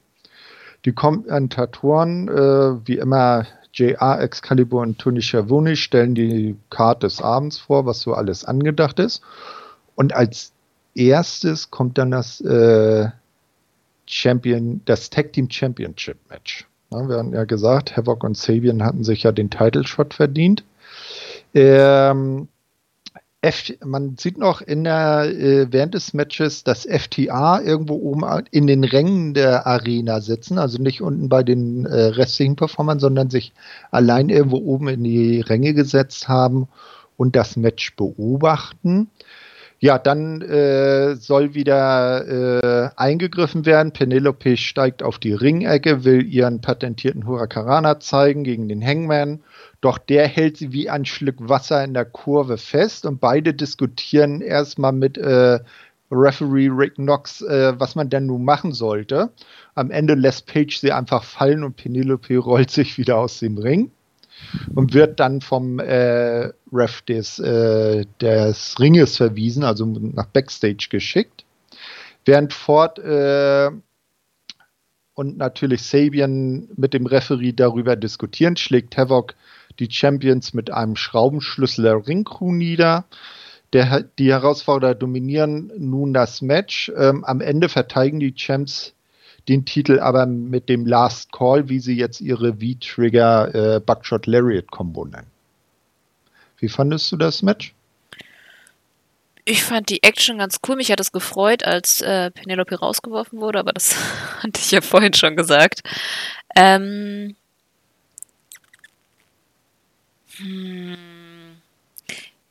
Die Kommentatoren, äh, wie immer JR, Excalibur und Tony Schiavone, stellen die Card des Abends vor, was so alles angedacht ist. Und als erstes kommt dann das äh, Champion, das Tag Team Championship Match. Ja, wir haben ja gesagt, Havoc und Sabian hatten sich ja den Title Shot verdient. Ähm, F, man sieht noch in der, äh, während des Matches das FTA irgendwo oben in den Rängen der Arena sitzen, also nicht unten bei den äh, restlichen Performern, sondern sich allein irgendwo oben in die Ränge gesetzt haben und das Match beobachten. Ja, dann äh, soll wieder äh, eingegriffen werden. Penelope steigt auf die Ringecke, will ihren patentierten Huracarana zeigen gegen den Hangman. Doch der hält sie wie ein Schluck Wasser in der Kurve fest und beide diskutieren erstmal mit äh, Referee Rick Knox, äh, was man denn nun machen sollte. Am Ende lässt Page sie einfach fallen und Penelope rollt sich wieder aus dem Ring und wird dann vom äh, Ref des, äh, des Ringes verwiesen, also nach Backstage geschickt. Während Ford äh, und natürlich Sabian mit dem Referee darüber diskutieren, schlägt Havoc die Champions mit einem Schraubenschlüssel der Ringcrew nieder. Der, die Herausforderer dominieren nun das Match. Ähm, am Ende verteidigen die Champs den Titel aber mit dem Last Call, wie sie jetzt ihre V-Trigger äh, Buckshot Lariat Combo nennen. Wie fandest du das Match? Ich fand die Action ganz cool. Mich hat es gefreut, als äh, Penelope rausgeworfen wurde, aber das hatte ich ja vorhin schon gesagt. Ähm, hm,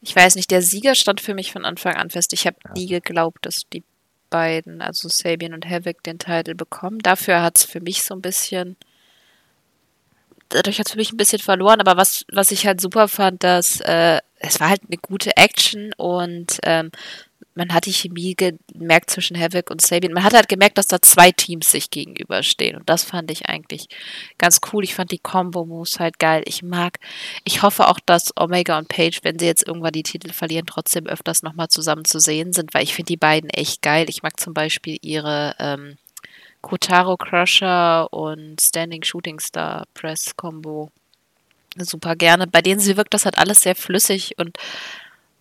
ich weiß nicht, der Sieger stand für mich von Anfang an fest. Ich habe ja. nie geglaubt, dass die beiden, also Sabian und Havoc, den Titel bekommen. Dafür hat es für mich so ein bisschen, dadurch hat es für mich ein bisschen verloren, aber was, was ich halt super fand, dass äh, es war halt eine gute Action und ähm, man hat die Chemie gemerkt zwischen Havoc und Sabian. Man hat halt gemerkt, dass da zwei Teams sich gegenüberstehen. Und das fand ich eigentlich ganz cool. Ich fand die Combo-Moves halt geil. Ich mag, ich hoffe auch, dass Omega und Page, wenn sie jetzt irgendwann die Titel verlieren, trotzdem öfters nochmal zusammen zu sehen sind, weil ich finde die beiden echt geil. Ich mag zum Beispiel ihre ähm, Kotaro Crusher und Standing Shooting Star Press Combo super gerne. Bei denen sie wirkt das halt alles sehr flüssig und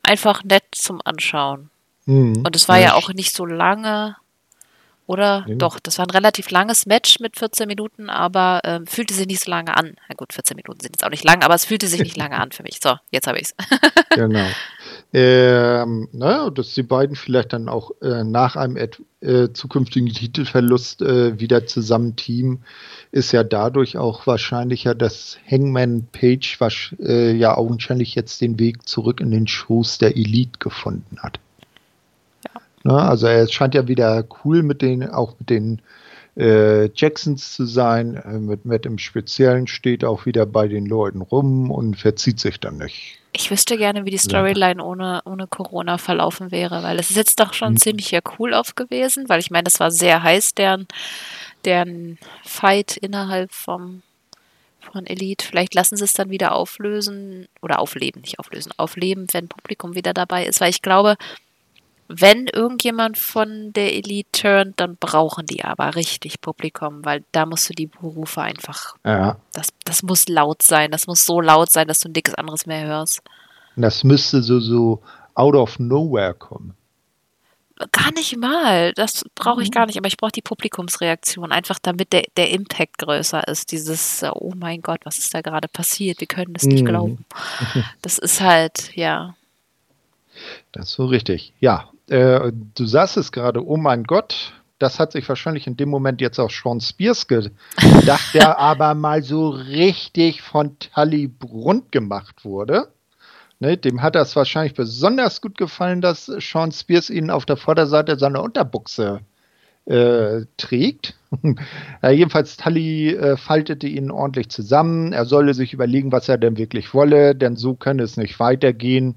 einfach nett zum Anschauen. Mhm. Und es war ja, ja auch nicht so lange, oder? Ja. Doch, das war ein relativ langes Match mit 14 Minuten, aber ähm, fühlte sich nicht so lange an. Na gut, 14 Minuten sind jetzt auch nicht lang, aber es fühlte sich nicht lange an für mich. So, jetzt habe ich es. genau. Ähm, naja, dass die beiden vielleicht dann auch äh, nach einem äh, zukünftigen Titelverlust äh, wieder zusammen teamen, ist ja dadurch auch wahrscheinlicher, dass Hangman Page äh, ja augenscheinlich jetzt den Weg zurück in den Schoß der Elite gefunden hat. Ne? Also er scheint ja wieder cool mit den, auch mit den äh, Jacksons zu sein. Äh, mit, mit im Speziellen steht auch wieder bei den Leuten rum und verzieht sich dann nicht. Ich wüsste gerne, wie die Storyline ohne, ohne Corona verlaufen wäre, weil es ist jetzt doch schon hm. ziemlich ja cool auf gewesen, weil ich meine, das war sehr heiß, deren, deren Fight innerhalb vom von Elite. Vielleicht lassen sie es dann wieder auflösen oder aufleben, nicht auflösen, aufleben, wenn Publikum wieder dabei ist, weil ich glaube, wenn irgendjemand von der Elite turnt, dann brauchen die aber richtig Publikum, weil da musst du die Berufe einfach. Ja. Das, das muss laut sein. Das muss so laut sein, dass du ein dickes anderes mehr hörst. Das müsste so, so out of nowhere kommen. Gar nicht mal. Das brauche ich mhm. gar nicht. Aber ich brauche die Publikumsreaktion, einfach damit der, der Impact größer ist. Dieses, oh mein Gott, was ist da gerade passiert? Wir können es nicht mhm. glauben. Das ist halt, ja. Das ist so richtig. Ja, äh, du sagst es gerade, oh mein Gott, das hat sich wahrscheinlich in dem Moment jetzt auch Sean Spears gedacht, der aber mal so richtig von Tully rund gemacht wurde. Ne, dem hat das wahrscheinlich besonders gut gefallen, dass Sean Spears ihn auf der Vorderseite seiner Unterbuchse äh, trägt. ja, jedenfalls Tully äh, faltete ihn ordentlich zusammen. Er solle sich überlegen, was er denn wirklich wolle, denn so könne es nicht weitergehen.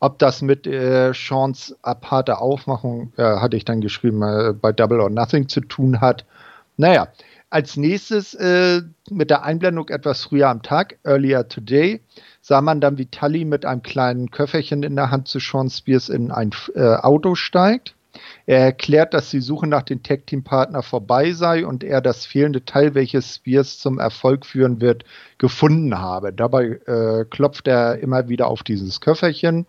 Ob das mit äh, Seans aparte Aufmachung, äh, hatte ich dann geschrieben, äh, bei Double or Nothing zu tun hat. Naja, als nächstes äh, mit der Einblendung etwas früher am Tag, earlier today, sah man dann, wie Tully mit einem kleinen Köfferchen in der Hand zu Sean Spears in ein äh, Auto steigt. Er erklärt, dass die Suche nach dem Tag-Team-Partner vorbei sei und er das fehlende Teil, welches Spears zum Erfolg führen wird, gefunden habe. Dabei äh, klopft er immer wieder auf dieses Köfferchen,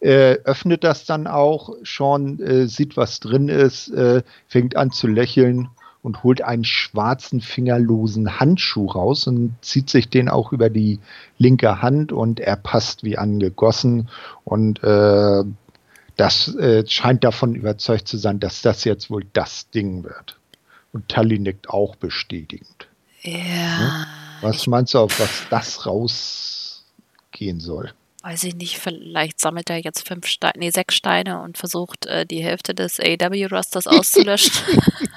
äh, öffnet das dann auch. Sean äh, sieht, was drin ist, äh, fängt an zu lächeln und holt einen schwarzen fingerlosen Handschuh raus und zieht sich den auch über die linke Hand und er passt wie angegossen und äh, das äh, scheint davon überzeugt zu sein, dass das jetzt wohl das Ding wird. Und Tully nickt auch bestätigend. Ja. Ne? Was meinst du, auf was das rausgehen soll? Weiß ich nicht, vielleicht sammelt er jetzt fünf Steine, nee, sechs Steine und versucht, äh, die Hälfte des AW-Rosters auszulöschen.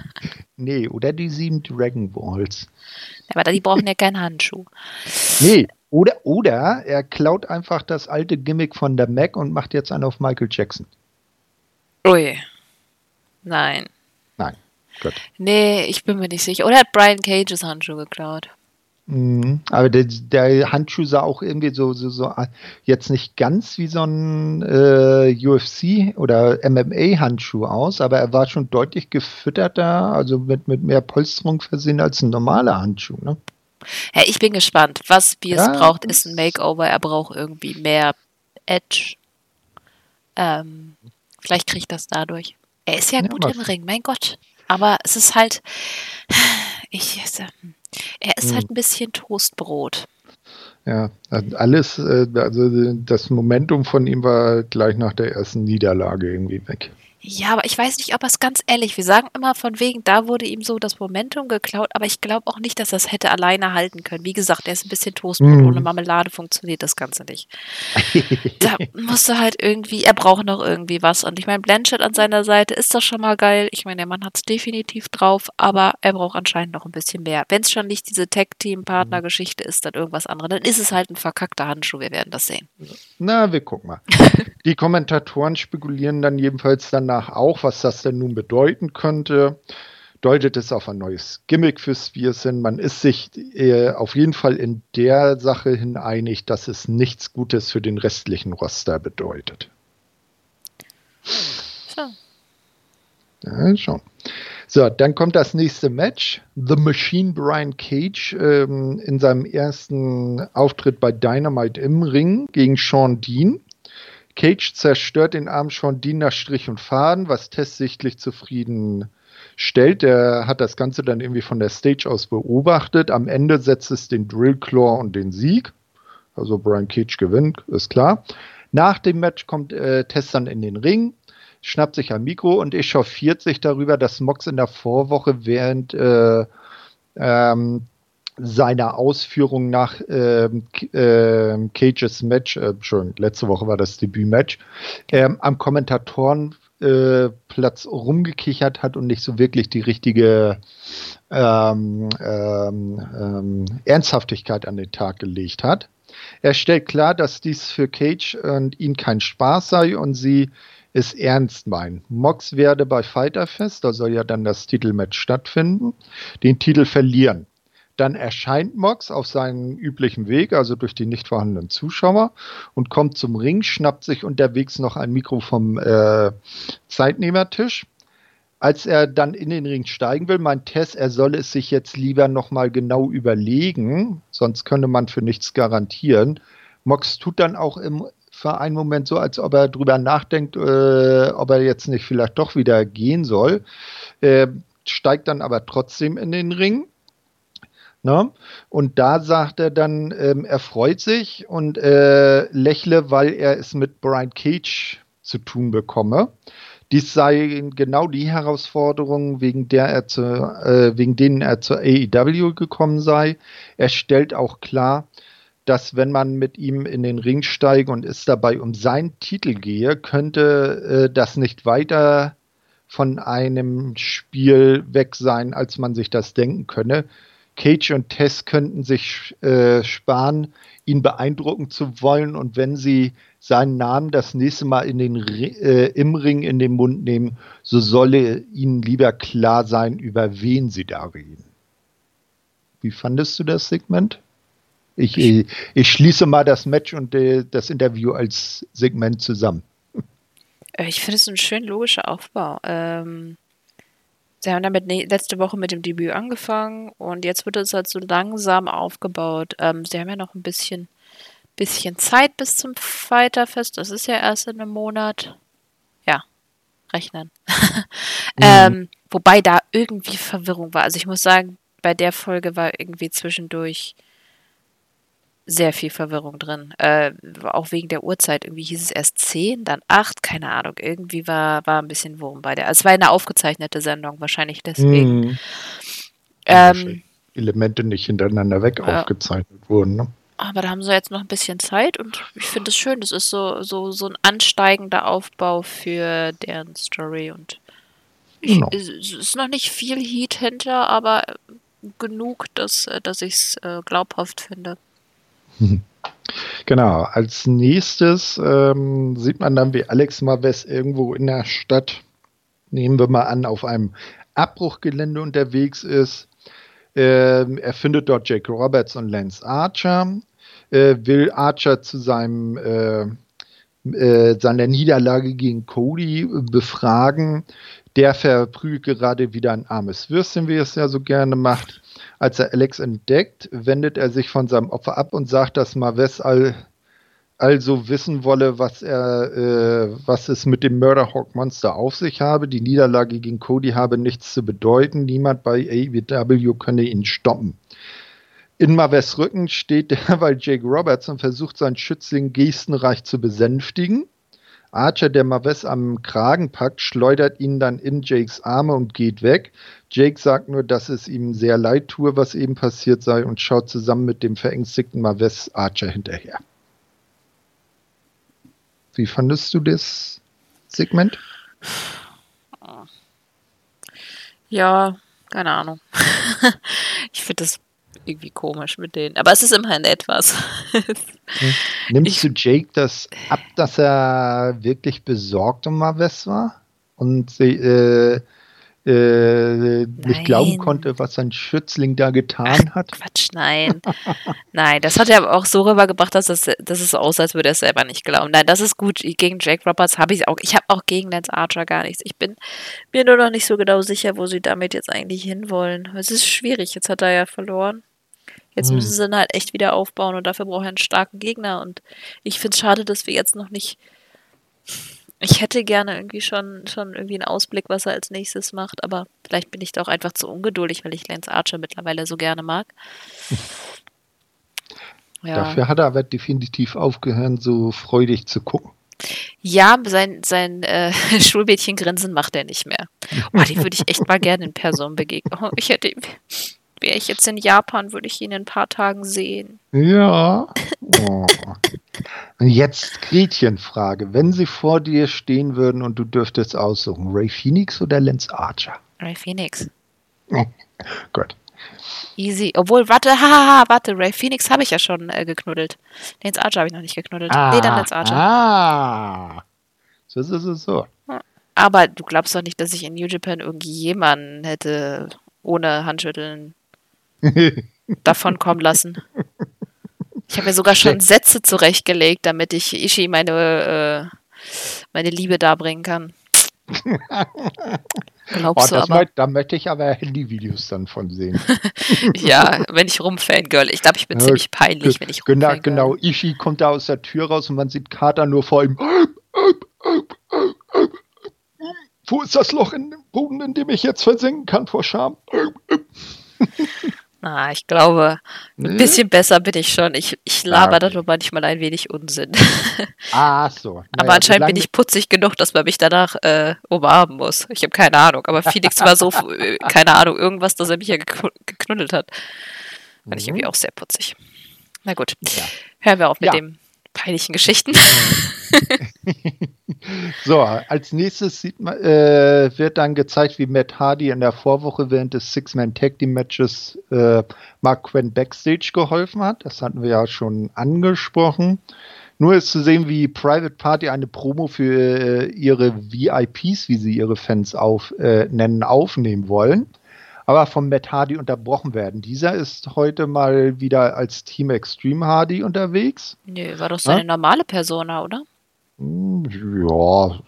Nee, oder die sieben Dragon Balls. Aber die brauchen ja keinen Handschuh. Nee, oder, oder er klaut einfach das alte Gimmick von der Mac und macht jetzt einen auf Michael Jackson. Ui. Nein. Nein, gut. Nee, ich bin mir nicht sicher. Oder hat Brian Cages Handschuh geklaut? Mhm. Aber der, der, Handschuh sah auch irgendwie so, so, so jetzt nicht ganz wie so ein äh, UFC oder MMA-Handschuh aus, aber er war schon deutlich gefütterter, also mit, mit mehr Polsterung versehen als ein normaler Handschuh. Ne? Ja, ich bin gespannt. Was Spears ja, braucht, ist ein Makeover. Er braucht irgendwie mehr Edge. Ähm, vielleicht kriegt das dadurch. Er ist ja, ja gut im Ring, mein Gott. Aber es ist halt. Ich. Hm. Er ist halt hm. ein bisschen Toastbrot. Ja, alles, äh, also das Momentum von ihm war gleich nach der ersten Niederlage irgendwie weg. Ja, aber ich weiß nicht, ob er es ganz ehrlich, wir sagen immer von wegen, da wurde ihm so das Momentum geklaut, aber ich glaube auch nicht, dass es hätte alleine halten können. Wie gesagt, er ist ein bisschen Toastbrot, mm. ohne Marmelade funktioniert das Ganze nicht. da musste halt irgendwie, er braucht noch irgendwie was. Und ich meine, Blanchett an seiner Seite ist doch schon mal geil. Ich meine, der Mann hat es definitiv drauf, aber er braucht anscheinend noch ein bisschen mehr. Wenn es schon nicht diese Tag-Team-Partner-Geschichte ist, dann irgendwas anderes, dann ist es halt ein verkackter Handschuh. Wir werden das sehen. Na, wir gucken mal. Die Kommentatoren spekulieren dann jedenfalls danach, danach auch, was das denn nun bedeuten könnte. Deutet es auf ein neues Gimmick für Spears hin. Man ist sich äh, auf jeden Fall in der Sache hin einig, dass es nichts Gutes für den restlichen Roster bedeutet. So. Ja, schon. So, dann kommt das nächste Match. The Machine Brian Cage ähm, in seinem ersten Auftritt bei Dynamite im Ring gegen Sean Dean. Cage zerstört den Arm schon Dean nach Strich und Faden, was Tess sichtlich zufrieden stellt. Der hat das Ganze dann irgendwie von der Stage aus beobachtet. Am Ende setzt es den Drill Claw und den Sieg. Also Brian Cage gewinnt, ist klar. Nach dem Match kommt äh, Tess dann in den Ring, schnappt sich ein Mikro und echauffiert sich darüber, dass Mox in der Vorwoche während äh, ähm, seiner Ausführung nach ähm, äh, Cages Match, äh, schon letzte Woche war das Debütmatch, ähm, am Kommentatorenplatz äh, rumgekichert hat und nicht so wirklich die richtige ähm, ähm, ähm, Ernsthaftigkeit an den Tag gelegt hat. Er stellt klar, dass dies für Cage und ihn kein Spaß sei und sie es ernst meinen. Mox werde bei Fighterfest, da soll ja dann das Titelmatch stattfinden, den Titel verlieren. Dann erscheint Mox auf seinem üblichen Weg, also durch die nicht vorhandenen Zuschauer, und kommt zum Ring, schnappt sich unterwegs noch ein Mikro vom äh, Zeitnehmertisch. Als er dann in den Ring steigen will, meint Tess, er solle es sich jetzt lieber nochmal genau überlegen, sonst könne man für nichts garantieren. Mox tut dann auch im für einen Moment so, als ob er drüber nachdenkt, äh, ob er jetzt nicht vielleicht doch wieder gehen soll. Äh, steigt dann aber trotzdem in den Ring. Ne? Und da sagt er dann, ähm, er freut sich und äh, lächle, weil er es mit Brian Cage zu tun bekomme. Dies sei genau die Herausforderung, wegen, der er zu, äh, wegen denen er zur AEW gekommen sei. Er stellt auch klar, dass wenn man mit ihm in den Ring steige und es dabei um seinen Titel gehe, könnte äh, das nicht weiter von einem Spiel weg sein, als man sich das denken könne. Cage und Tess könnten sich äh, sparen, ihn beeindrucken zu wollen und wenn sie seinen Namen das nächste Mal in den, äh, im Ring in den Mund nehmen, so solle ihnen lieber klar sein, über wen sie da reden. Wie fandest du das Segment? Ich, ich, ich schließe mal das Match und äh, das Interview als Segment zusammen. Äh, ich finde es ein schön logischer Aufbau. Ähm, sie haben damit letzte Woche mit dem Debüt angefangen und jetzt wird es halt so langsam aufgebaut. Ähm, sie haben ja noch ein bisschen, bisschen Zeit bis zum Fighterfest. Das ist ja erst in einem Monat. Ja, rechnen. mhm. ähm, wobei da irgendwie Verwirrung war. Also ich muss sagen, bei der Folge war irgendwie zwischendurch sehr viel Verwirrung drin. Äh, auch wegen der Uhrzeit. Irgendwie hieß es erst 10, dann 8, keine Ahnung. Irgendwie war, war ein bisschen Wurm bei der. Also es war eine aufgezeichnete Sendung, wahrscheinlich deswegen. Mhm. Ähm, Elemente nicht hintereinander weg ja. aufgezeichnet wurden. Ne? Aber da haben sie jetzt noch ein bisschen Zeit und ich finde es schön. Das ist so, so, so ein ansteigender Aufbau für deren Story und ich, genau. es ist noch nicht viel Heat hinter, aber genug, dass, dass ich es äh, glaubhaft finde. Genau, als nächstes ähm, sieht man dann, wie Alex Maves irgendwo in der Stadt, nehmen wir mal an, auf einem Abbruchgelände unterwegs ist. Ähm, er findet dort Jake Roberts und Lance Archer, äh, will Archer zu seinem äh, äh, seiner Niederlage gegen Cody befragen. Der verprügelt gerade wieder ein armes Würstchen, wie er es ja so gerne macht. Als er Alex entdeckt, wendet er sich von seinem Opfer ab und sagt, dass Marves all, also wissen wolle, was er, äh, was es mit dem Murderhawk Monster auf sich habe. Die Niederlage gegen Cody habe nichts zu bedeuten. Niemand bei AEW könne ihn stoppen. In Marves Rücken steht derweil Jake Roberts und versucht seinen Schützling gestenreich zu besänftigen. Archer, der Maves am Kragen packt, schleudert ihn dann in Jakes Arme und geht weg. Jake sagt nur, dass es ihm sehr leid tue, was eben passiert sei und schaut zusammen mit dem verängstigten Maves Archer hinterher. Wie fandest du das Segment? Ja, keine Ahnung. ich finde das irgendwie komisch mit denen. Aber es ist immerhin etwas. Nimmst ich, du Jake das ab, dass er wirklich besorgt um Maves war? Und sie, äh, äh, nicht glauben konnte, was sein Schützling da getan Ach, hat. Quatsch, nein. nein, das hat er auch so rübergebracht, dass es, dass es aussah, als würde er es selber nicht glauben. Nein, das ist gut. Gegen Jake Roberts habe ich auch. Ich habe auch gegen Lance Archer gar nichts. Ich bin mir nur noch nicht so genau sicher, wo sie damit jetzt eigentlich hinwollen. Es ist schwierig. Jetzt hat er ja verloren. Jetzt müssen hm. sie ihn halt echt wieder aufbauen und dafür braucht er einen starken Gegner. Und ich finde es schade, dass wir jetzt noch nicht. Ich hätte gerne irgendwie schon, schon irgendwie einen Ausblick, was er als nächstes macht, aber vielleicht bin ich da auch einfach zu ungeduldig, weil ich Lance Archer mittlerweile so gerne mag. Ja. Dafür hat er aber definitiv aufgehört, so freudig zu gucken. Ja, sein, sein äh, Schulmädchengrinsen macht er nicht mehr. Oh, die würde ich echt mal gerne in Person begegnen. Oh, ich hätte Wäre ich jetzt in Japan, würde ich ihn in ein paar Tagen sehen. Ja. Oh. jetzt Gretchenfrage. Wenn sie vor dir stehen würden und du dürftest aussuchen, Ray Phoenix oder Lance Archer? Ray Phoenix. Gut. Easy. Obwohl, warte, haha, warte, Ray Phoenix habe ich ja schon äh, geknuddelt. Lance Archer habe ich noch nicht geknuddelt. Ah, nee, dann Lance Archer. Ah. So, so, so, so. Aber du glaubst doch nicht, dass ich in New Japan irgendjemanden hätte ohne Handschütteln davon kommen lassen. Ich habe mir sogar schon Sätze zurechtgelegt, damit ich Ishi meine, äh, meine Liebe darbringen kann. Glaubst oh, du aber? da möchte ich aber Handyvideos dann von sehen. ja, wenn ich rumfangirl. Ich glaube, ich bin ja, ziemlich peinlich, wenn ich Genau, genau. Ishi kommt da aus der Tür raus und man sieht Kater nur vor ihm. Wo ist das Loch in dem Boden, in dem ich jetzt versinken kann vor Scham? Na, ich glaube, ein nee. bisschen besser bin ich schon. Ich, ich laber ja, okay. da manchmal ein wenig Unsinn. Ach so. Naja, aber anscheinend bin ich putzig genug, dass man mich danach äh, umarmen muss. Ich habe keine Ahnung. Aber Felix war so, äh, keine Ahnung, irgendwas, dass er mich ja geknuddelt hat. Fand mhm. ich irgendwie auch sehr putzig. Na gut, ja. hören wir auf mit ja. den peinlichen Geschichten. So, als nächstes sieht man, äh, wird dann gezeigt, wie Matt Hardy in der Vorwoche während des Six-Man-Tag-Team-Matches äh, Mark Quinn Backstage geholfen hat. Das hatten wir ja schon angesprochen. Nur ist zu sehen, wie Private Party eine Promo für äh, ihre VIPs, wie sie ihre Fans auf, äh, nennen, aufnehmen wollen aber von Matt Hardy unterbrochen werden. Dieser ist heute mal wieder als Team Extreme Hardy unterwegs. Nö, war doch seine ja? normale Persona, oder? Hm, ja,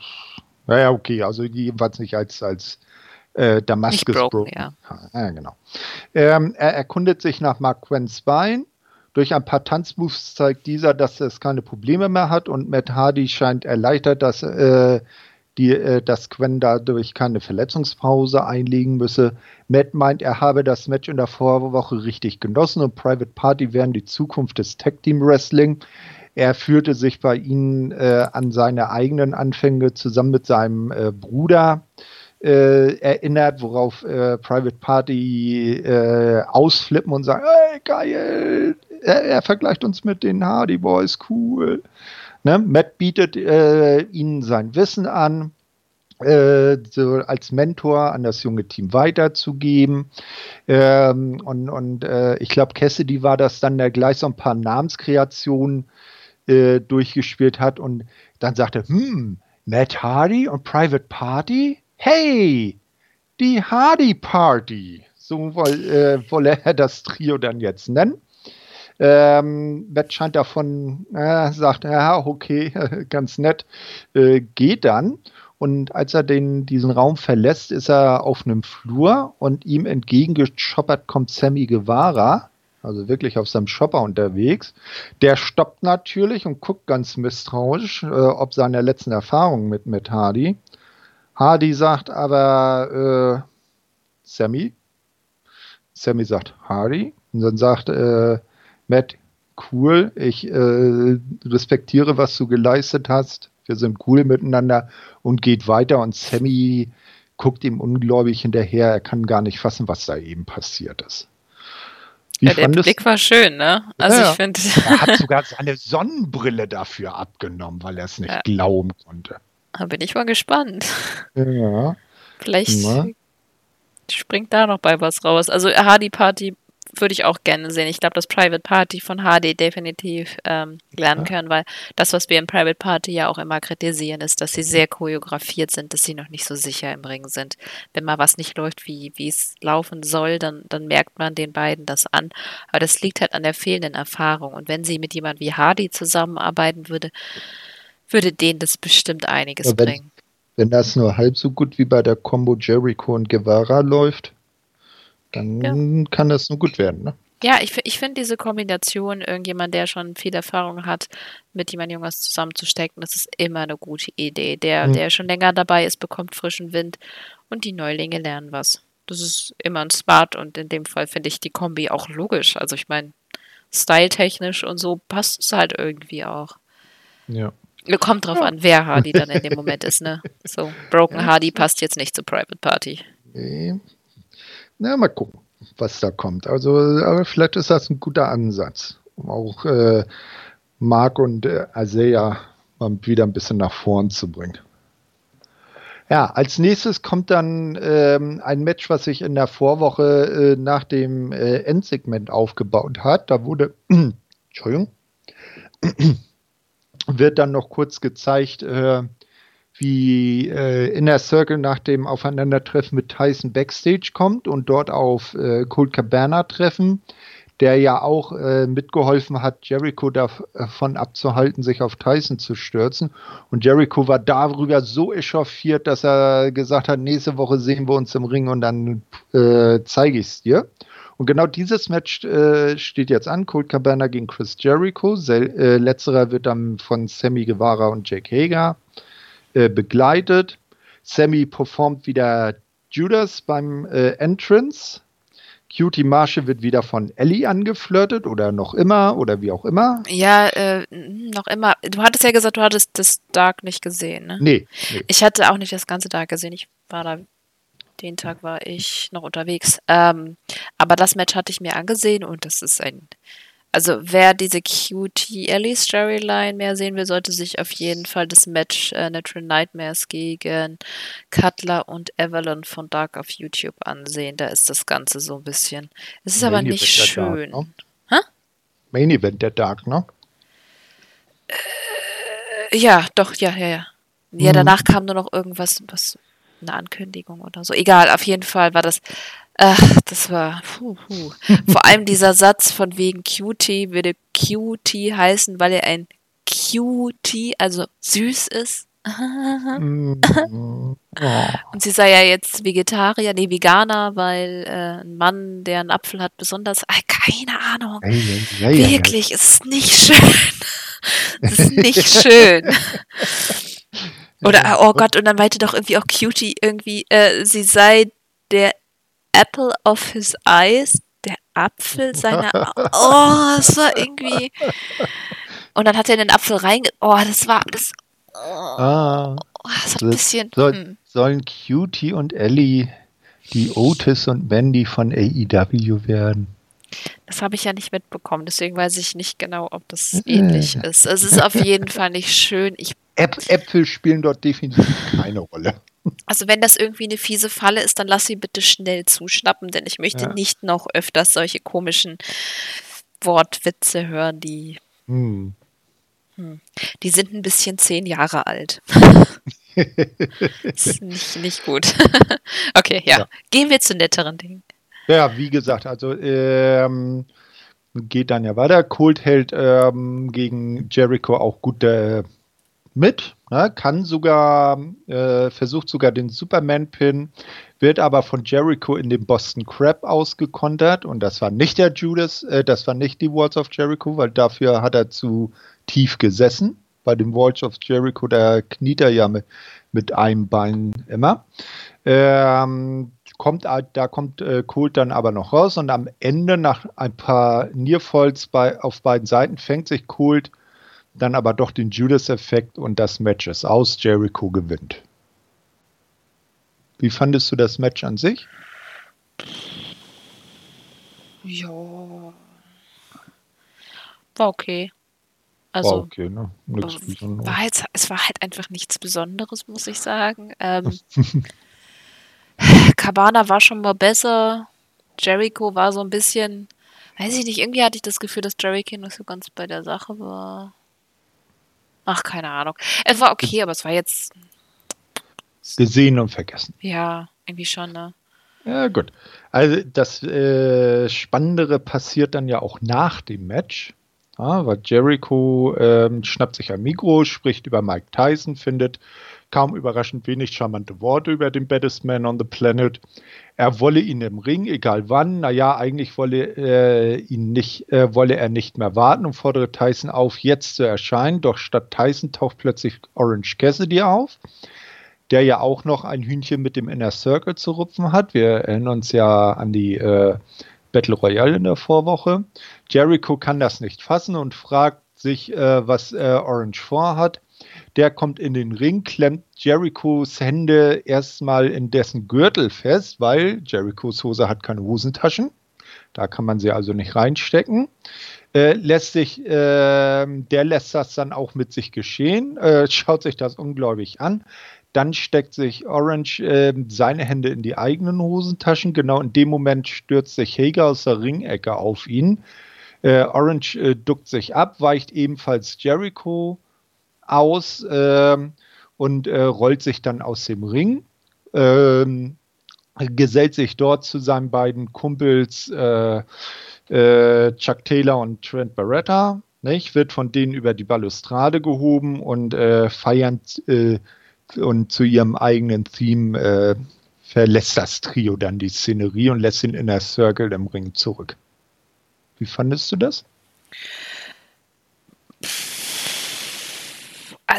naja, okay, also jedenfalls nicht als, als äh, Damascus broken, broken. Ja. ja genau. Ähm, er erkundet sich nach Mark Quens Bein. Durch ein paar Tanzmoves zeigt dieser, dass es keine Probleme mehr hat und Matt Hardy scheint erleichtert, dass äh, die, äh, dass Quen dadurch keine Verletzungspause einlegen müsse. Matt meint, er habe das Match in der Vorwoche richtig genossen und Private Party wären die Zukunft des Tag Team Wrestling. Er führte sich bei ihnen äh, an seine eigenen Anfänge zusammen mit seinem äh, Bruder äh, erinnert, worauf äh, Private Party äh, ausflippen und sagen, hey, geil, er, er, vergleicht uns mit den Hardy Boys, cool. Ne? Matt bietet äh, ihnen sein Wissen an, äh, so als Mentor an das junge Team weiterzugeben. Ähm, und und äh, ich glaube, Cassidy war das dann, der gleich so ein paar Namenskreationen äh, durchgespielt hat und dann sagte, hm, Matt Hardy und Private Party? Hey, die Hardy Party. So woll, äh, wolle er das Trio dann jetzt nennen. Ähm, Matt scheint davon, äh, sagt, ja, okay, ganz nett, äh, geht dann. Und als er den, diesen Raum verlässt, ist er auf einem Flur und ihm entgegengeschoppert kommt Sammy Guevara, also wirklich auf seinem Shopper unterwegs. Der stoppt natürlich und guckt ganz misstrauisch, äh, ob seine letzten Erfahrungen mit, mit Hardy. Hardy sagt aber äh, Sammy. Sammy sagt Hardy. Und dann sagt äh, Matt, cool, ich äh, respektiere, was du geleistet hast. Wir sind cool miteinander und geht weiter und Sammy guckt ihm ungläubig hinterher. Er kann gar nicht fassen, was da eben passiert ist. Wie ja, der Blick war schön, ne? Also ja, ich finde. Er hat sogar seine Sonnenbrille dafür abgenommen, weil er es nicht ja. glauben konnte. Da bin ich mal gespannt. Ja. Vielleicht Na? springt da noch bei was raus. Also Hardy Party würde ich auch gerne sehen. Ich glaube, dass Private Party von HD definitiv ähm, lernen ja. können, weil das, was wir in Private Party ja auch immer kritisieren, ist, dass sie sehr choreografiert sind, dass sie noch nicht so sicher im Ring sind. Wenn mal was nicht läuft, wie es laufen soll, dann, dann merkt man den beiden das an. Aber das liegt halt an der fehlenden Erfahrung. Und wenn sie mit jemand wie Hardy zusammenarbeiten würde, würde denen das bestimmt einiges ja, wenn, bringen. Wenn das nur halb so gut wie bei der Combo Jericho und Guevara läuft, dann ja. kann das nur gut werden. Ne? Ja, ich, ich finde diese Kombination, irgendjemand, der schon viel Erfahrung hat, mit jemand Junges zusammenzustecken, das ist immer eine gute Idee. Der, mhm. der schon länger dabei ist, bekommt frischen Wind und die Neulinge lernen was. Das ist immer ein Smart und in dem Fall finde ich die Kombi auch logisch. Also ich meine, styletechnisch und so passt es halt irgendwie auch. Ja. Kommt drauf ja. an, wer Hardy dann in dem Moment ist, ne? So, Broken Hardy passt jetzt nicht zur Private Party. Nee, na, mal gucken, was da kommt. Also, aber vielleicht ist das ein guter Ansatz, um auch äh, Mark und äh, Isaiah mal wieder ein bisschen nach vorn zu bringen. Ja, als nächstes kommt dann ähm, ein Match, was sich in der Vorwoche äh, nach dem äh, Endsegment aufgebaut hat. Da wurde, Entschuldigung, wird dann noch kurz gezeigt, äh, wie äh, Inner Circle nach dem Aufeinandertreffen mit Tyson Backstage kommt und dort auf äh, Colt Cabana treffen, der ja auch äh, mitgeholfen hat, Jericho davon abzuhalten, sich auf Tyson zu stürzen. Und Jericho war darüber so echauffiert, dass er gesagt hat, nächste Woche sehen wir uns im Ring und dann äh, zeige ich es dir. Und genau dieses Match äh, steht jetzt an. Colt Cabana gegen Chris Jericho. Sel äh, letzterer wird dann von Sammy Guevara und Jake Hager äh, begleitet. Sammy performt wieder Judas beim äh, Entrance. Cutie Marshall wird wieder von Ellie angeflirtet oder noch immer oder wie auch immer. Ja, äh, noch immer. Du hattest ja gesagt, du hattest das Dark nicht gesehen, ne? Nee, nee. Ich hatte auch nicht das ganze Dark gesehen. Ich war da, den Tag war ich noch unterwegs. Ähm, aber das Match hatte ich mir angesehen und das ist ein also wer diese Cutie Ellie Storyline mehr sehen will, sollte sich auf jeden Fall das Match äh, Natural Nightmares gegen Cutler und Evelyn von Dark auf YouTube ansehen. Da ist das Ganze so ein bisschen. Es ist Main aber nicht schön. Dark, ne? Main Event der Dark, ne? Äh, ja, doch, ja, ja, ja. Ja, mhm. danach kam nur noch irgendwas, was eine Ankündigung oder so. Egal, auf jeden Fall war das Ach, das war. Puh, puh. Vor allem dieser Satz von wegen Cutie würde Cutie heißen, weil er ein Cutie, also süß ist. Mm. Und sie sei ja jetzt Vegetarier, nee, Veganer, weil äh, ein Mann, der einen Apfel hat, besonders. Ach, keine Ahnung. Ja, ja, ja, Wirklich, es ist nicht schön. es ist nicht schön. Oder, oh Gott, und dann meinte doch irgendwie auch Cutie irgendwie, äh, sie sei der apple of his eyes, der Apfel seiner Oh, das war irgendwie. Und dann hat er in den Apfel reinge. Oh, das war das. Oh, ah, das hat ein bisschen. Soll, hm. Sollen Cutie und Ellie die Otis und Wendy von AEW werden? Das habe ich ja nicht mitbekommen, deswegen weiß ich nicht genau, ob das ähnlich ist. Es ist auf jeden Fall nicht schön. Ich Äpfel spielen dort definitiv keine Rolle. Also wenn das irgendwie eine fiese Falle ist, dann lass sie bitte schnell zuschnappen, denn ich möchte ja. nicht noch öfters solche komischen Wortwitze hören, die hm. Hm, die sind ein bisschen zehn Jahre alt. ist nicht, nicht gut. okay, ja. ja. Gehen wir zu netteren Dingen. Ja, wie gesagt, also ähm, geht dann ja weiter. Colt hält ähm, gegen Jericho auch gut äh, mit, ne, kann sogar, äh, versucht sogar den Superman-Pin, wird aber von Jericho in den Boston Crab ausgekontert und das war nicht der Judas, äh, das war nicht die Walls of Jericho, weil dafür hat er zu tief gesessen. Bei den Walls of Jericho, da kniet er ja mit, mit einem Bein immer. Ähm, kommt, da kommt äh, Colt dann aber noch raus und am Ende nach ein paar Nearfalls bei, auf beiden Seiten fängt sich Colt dann aber doch den Judas-Effekt und das Match ist aus. Jericho gewinnt. Wie fandest du das Match an sich? Ja. War okay. Also, war okay, ne? War jetzt, es war halt einfach nichts Besonderes, muss ich sagen. Ähm, Cabana war schon mal besser. Jericho war so ein bisschen, weiß ich nicht, irgendwie hatte ich das Gefühl, dass Jericho nicht so ganz bei der Sache war. Ach, keine Ahnung. Es war okay, aber es war jetzt. Gesehen und vergessen. Ja, irgendwie schon, ne? Ja, gut. Also das äh, Spannendere passiert dann ja auch nach dem Match. Ja, weil Jericho ähm, schnappt sich ein Mikro, spricht über Mike Tyson, findet kaum überraschend wenig charmante Worte über den Baddest Man on the Planet. Er wolle ihn im Ring, egal wann. Naja, eigentlich wolle, äh, ihn nicht, äh, wolle er nicht mehr warten und fordere Tyson auf, jetzt zu erscheinen. Doch statt Tyson taucht plötzlich Orange Cassidy auf, der ja auch noch ein Hühnchen mit dem Inner Circle zu rupfen hat. Wir erinnern uns ja an die äh, Battle Royale in der Vorwoche. Jericho kann das nicht fassen und fragt sich, äh, was äh, Orange vorhat. Der kommt in den Ring, klemmt Jerichos Hände erstmal in dessen Gürtel fest, weil Jerichos Hose hat keine Hosentaschen. Da kann man sie also nicht reinstecken. Äh, lässt sich, äh, der lässt das dann auch mit sich geschehen, äh, schaut sich das ungläubig an. Dann steckt sich Orange äh, seine Hände in die eigenen Hosentaschen. Genau in dem Moment stürzt sich Hager aus der Ringecke auf ihn. Äh, Orange äh, duckt sich ab, weicht ebenfalls Jericho aus ähm, und äh, rollt sich dann aus dem Ring. Ähm, gesellt sich dort zu seinen beiden Kumpels äh, äh, Chuck Taylor und Trent Barretta, nicht? wird von denen über die Balustrade gehoben und äh, feiern äh, und zu ihrem eigenen Theme äh, verlässt das Trio dann die Szenerie und lässt den Inner Circle im Ring zurück. Wie fandest du das?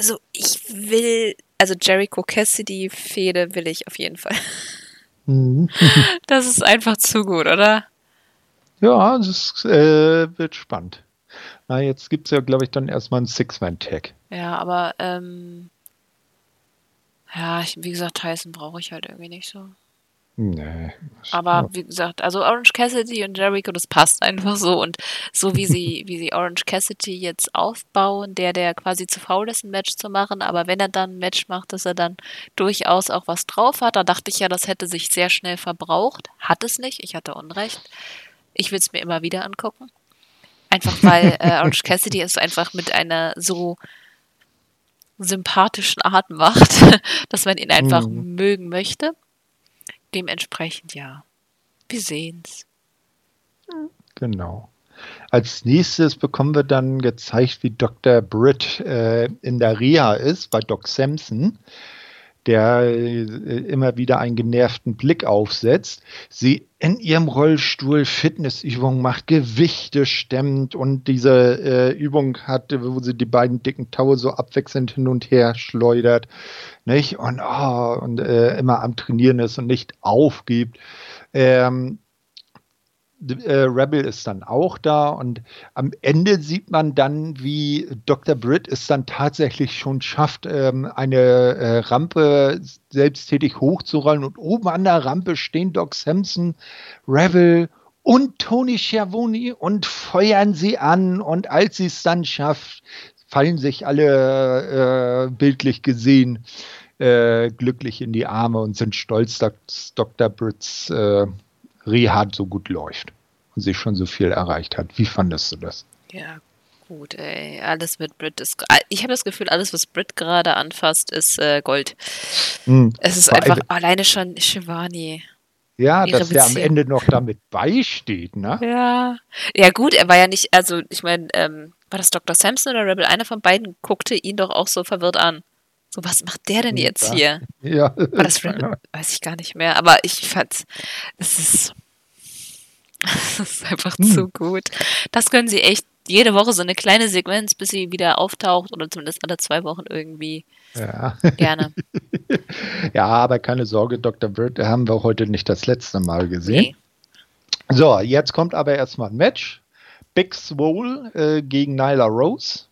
Also ich will, also Jericho Cassidy Fehde will ich auf jeden Fall. Mhm. Das ist einfach zu gut, oder? Ja, es äh, wird spannend. Na, jetzt gibt es ja, glaube ich, dann erstmal einen Six-Man-Tag. Ja, aber ähm, ja, ich, wie gesagt, Tyson brauche ich halt irgendwie nicht so. Nee. Aber wie gesagt, also Orange Cassidy und Jericho, das passt einfach so. Und so wie sie, wie sie Orange Cassidy jetzt aufbauen, der, der quasi zu faul ist, ein Match zu machen, aber wenn er dann ein Match macht, dass er dann durchaus auch was drauf hat, da dachte ich ja, das hätte sich sehr schnell verbraucht. Hat es nicht, ich hatte Unrecht. Ich will es mir immer wieder angucken. Einfach weil äh, Orange Cassidy es einfach mit einer so sympathischen Art macht, dass man ihn einfach mhm. mögen möchte. Dementsprechend ja. Wir sehen's. Genau. Als nächstes bekommen wir dann gezeigt, wie Dr. Britt äh, in der Reha ist bei Doc Sampson der äh, immer wieder einen genervten Blick aufsetzt, sie in ihrem Rollstuhl Fitnessübungen macht, Gewichte stemmt und diese äh, Übung hat, wo sie die beiden dicken Taue so abwechselnd hin und her schleudert, nicht? Und, oh, und äh, immer am Trainieren ist und nicht aufgibt. Ähm, äh, Rebel ist dann auch da und am Ende sieht man dann, wie Dr. Britt es dann tatsächlich schon schafft, ähm, eine äh, Rampe selbsttätig hochzurollen und oben an der Rampe stehen Doc Sampson, Rebel und Tony Schiavone und feuern sie an und als sie es dann schafft, fallen sich alle äh, bildlich gesehen äh, glücklich in die Arme und sind stolz, dass Dr. Britts äh, Reha so gut läuft und sich schon so viel erreicht hat. Wie fandest du das? Ja, gut, ey. Alles mit Brit ist. Ich habe das Gefühl, alles, was Brit gerade anfasst, ist äh, Gold. Hm. Es ist einfach alleine schon Shivani. Ja, dass Beziehung. der am Ende noch damit beisteht, ne? Ja. Ja, gut, er war ja nicht, also ich meine, ähm, war das Dr. Sampson oder Rebel? Einer von beiden guckte ihn doch auch so verwirrt an. So, was macht der denn jetzt ja. hier? Ja. War das Rebel? Weiß ich gar nicht mehr, aber ich fand, es ist. Ist einfach hm. zu gut. Das können sie echt jede Woche so eine kleine Sequenz, bis sie wieder auftaucht oder zumindest alle zwei Wochen irgendwie. Ja. Gerne. ja, aber keine Sorge, Dr. Bird haben wir heute nicht das letzte Mal gesehen. Nee. So, jetzt kommt aber erstmal ein Match. Big Swole äh, gegen Nyla Rose.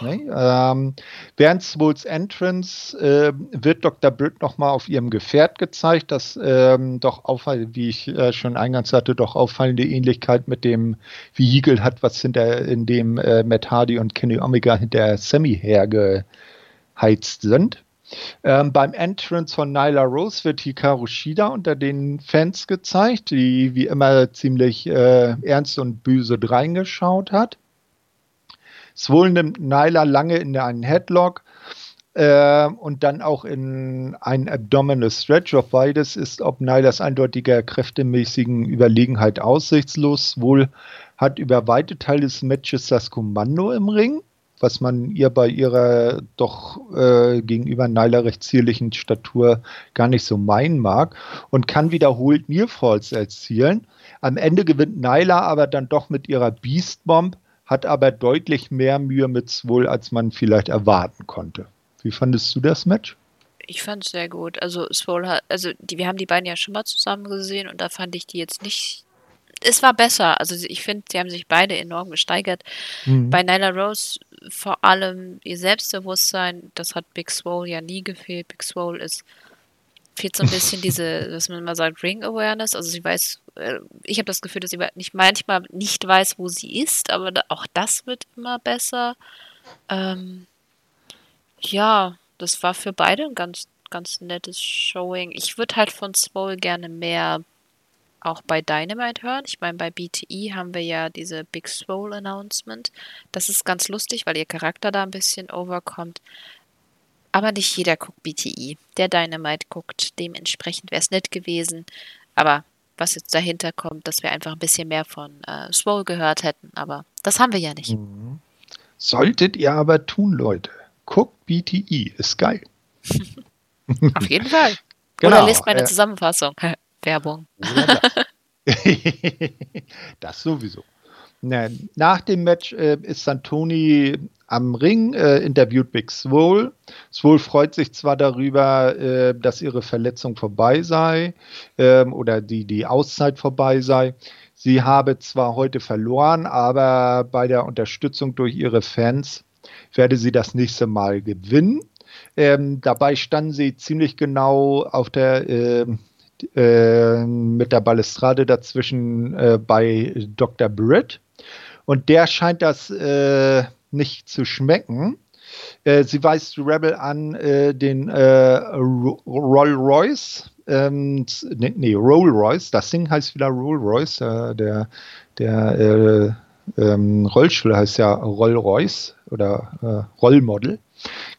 Nee, ähm, während Swoles Entrance äh, wird Dr. Britt nochmal auf ihrem Gefährt gezeigt, das ähm, doch auffallend, wie ich äh, schon eingangs hatte, doch auffallende Ähnlichkeit mit dem Vehikel hat, was hinter in dem äh, Matt Hardy und Kenny Omega hinter Sammy hergeheizt sind. Ähm, beim Entrance von Nyla Rose wird Hikaru Shida unter den Fans gezeigt, die wie immer ziemlich äh, ernst und böse reingeschaut hat. Swole nimmt Nyla lange in einen Headlock äh, und dann auch in einen Abdominal Stretch. Auf beides ist ob Nylas eindeutiger kräftemäßigen Überlegenheit aussichtslos. Wohl hat über weite Teile des Matches das Kommando im Ring, was man ihr bei ihrer doch äh, gegenüber Nyla recht zierlichen Statur gar nicht so meinen mag und kann wiederholt Nearfalls erzielen. Am Ende gewinnt Nyla aber dann doch mit ihrer Beast Bomb hat aber deutlich mehr Mühe mit Swole, als man vielleicht erwarten konnte. Wie fandest du das Match? Ich fand es sehr gut. Also Swole hat, also die, wir haben die beiden ja schon mal zusammen gesehen und da fand ich die jetzt nicht. Es war besser. Also ich finde, sie haben sich beide enorm gesteigert. Mhm. Bei Nyla Rose vor allem ihr Selbstbewusstsein, das hat Big Swole ja nie gefehlt. Big Swole ist fehlt so ein bisschen diese, was man immer sagt, Ring Awareness. Also sie weiß, äh, ich habe das Gefühl, dass sie nicht manchmal nicht weiß, wo sie ist, aber auch das wird immer besser. Ähm, ja, das war für beide ein ganz, ganz nettes Showing. Ich würde halt von Swole gerne mehr auch bei Dynamite hören. Ich meine, bei BTE haben wir ja diese Big Swole Announcement. Das ist ganz lustig, weil ihr Charakter da ein bisschen overkommt. Aber nicht jeder guckt BTI. Der Dynamite guckt. Dementsprechend wäre es nett gewesen. Aber was jetzt dahinter kommt, dass wir einfach ein bisschen mehr von äh, Swole gehört hätten, aber das haben wir ja nicht. Mhm. Solltet ihr aber tun, Leute. Guckt BTE, ist geil. Auf jeden Fall. Genau, Oder lest meine äh, Zusammenfassung. Werbung. Das. sowieso. Nach dem Match äh, ist dann Tony am Ring, äh, interviewt Big Swole. Swole freut sich zwar darüber, äh, dass ihre Verletzung vorbei sei ähm, oder die, die Auszeit vorbei sei. Sie habe zwar heute verloren, aber bei der Unterstützung durch ihre Fans werde sie das nächste Mal gewinnen. Ähm, dabei standen sie ziemlich genau auf der äh, äh, mit der Balustrade dazwischen äh, bei Dr. Britt. Und der scheint das äh, nicht zu schmecken. Äh, sie weist Rebel an, äh, den Rolls Royce, ähm, nee, nee, Rolls Royce, das Ding heißt wieder Rolls Royce, der, der ähm, Rollstuhl heißt ja Rolls Royce oder Rollmodel.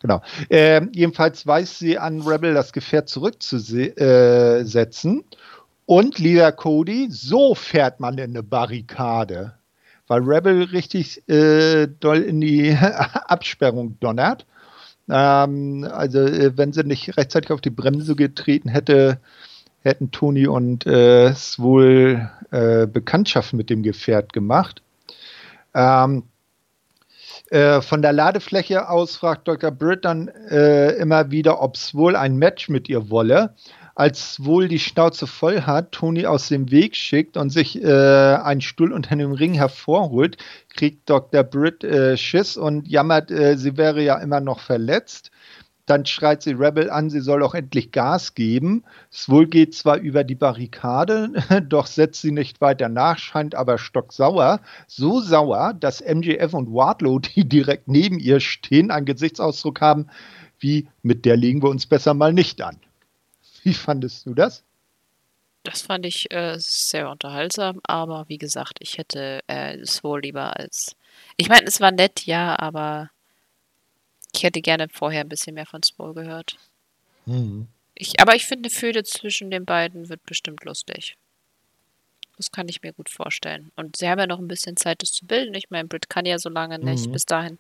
Genau. Äh, jedenfalls weiß sie an Rebel das Gefährt zurückzusetzen. Äh, und lieber Cody, so fährt man in eine Barrikade. Weil Rebel richtig äh, doll in die Absperrung donnert. Ähm, also, äh, wenn sie nicht rechtzeitig auf die Bremse getreten hätte, hätten Tony und äh, wohl äh, Bekanntschaft mit dem Gefährt gemacht. Ähm, äh, von der Ladefläche aus fragt Dr. Britt dann äh, immer wieder, ob es wohl ein Match mit ihr wolle. Als wohl die Schnauze voll hat, Toni aus dem Weg schickt und sich äh, einen Stuhl unter dem Ring hervorholt, kriegt Dr. Britt äh, Schiss und jammert, äh, sie wäre ja immer noch verletzt. Dann schreit sie Rebel an, sie soll auch endlich Gas geben. Swohl geht zwar über die Barrikade, doch setzt sie nicht weiter nach, scheint aber stocksauer. So sauer, dass MJF und Wardlow, die direkt neben ihr stehen, einen Gesichtsausdruck haben, wie mit der legen wir uns besser mal nicht an. Wie fandest du das? Das fand ich äh, sehr unterhaltsam, aber wie gesagt, ich hätte äh, Swole lieber als. Ich meine, es war nett, ja, aber ich hätte gerne vorher ein bisschen mehr von Swole gehört. Mhm. Ich, aber ich finde, eine Föde zwischen den beiden wird bestimmt lustig. Das kann ich mir gut vorstellen. Und sie haben ja noch ein bisschen Zeit, das zu bilden. Ich meine, Brit kann ja so lange nicht. Mhm. Bis dahin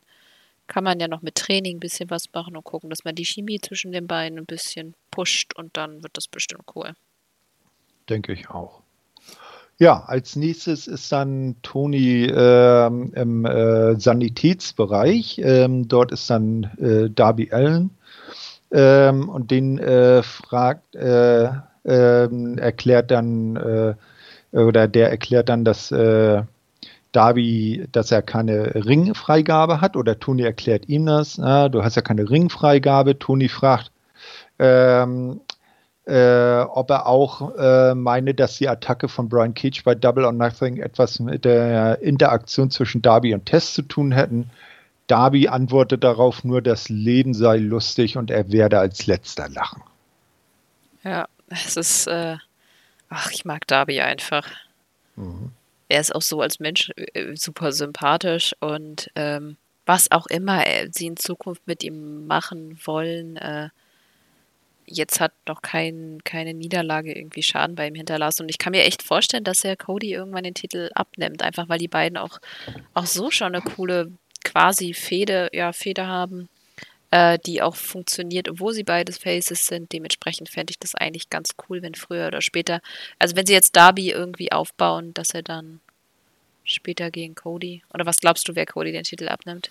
kann man ja noch mit Training ein bisschen was machen und gucken, dass man die Chemie zwischen den beiden ein bisschen pusht und dann wird das bestimmt cool. Denke ich auch. Ja, als nächstes ist dann Toni ähm, im äh, Sanitätsbereich. Ähm, dort ist dann äh, Darby Allen ähm, und den äh, fragt, äh, ähm, erklärt dann äh, oder der erklärt dann, dass äh, Darby, dass er keine Ringfreigabe hat oder Toni erklärt ihm das. Ah, du hast ja keine Ringfreigabe. Toni fragt, ähm, äh, ob er auch äh, meine, dass die Attacke von Brian Cage bei Double or Nothing etwas mit der Interaktion zwischen Darby und Tess zu tun hätten. Darby antwortet darauf nur, das Leben sei lustig und er werde als letzter lachen. Ja, es ist, äh, ach, ich mag Darby einfach. Mhm. Er ist auch so als Mensch äh, super sympathisch und ähm, was auch immer äh, sie in Zukunft mit ihm machen wollen, äh, jetzt hat noch kein, keine Niederlage irgendwie Schaden bei ihm hinterlassen. Und ich kann mir echt vorstellen, dass er Cody irgendwann den Titel abnimmt, einfach weil die beiden auch, auch so schon eine coole quasi Fehde, ja, Fehde haben, äh, die auch funktioniert, obwohl sie beides Faces sind. Dementsprechend fände ich das eigentlich ganz cool, wenn früher oder später, also wenn sie jetzt Darby irgendwie aufbauen, dass er dann später gegen Cody, oder was glaubst du, wer Cody den Titel abnimmt?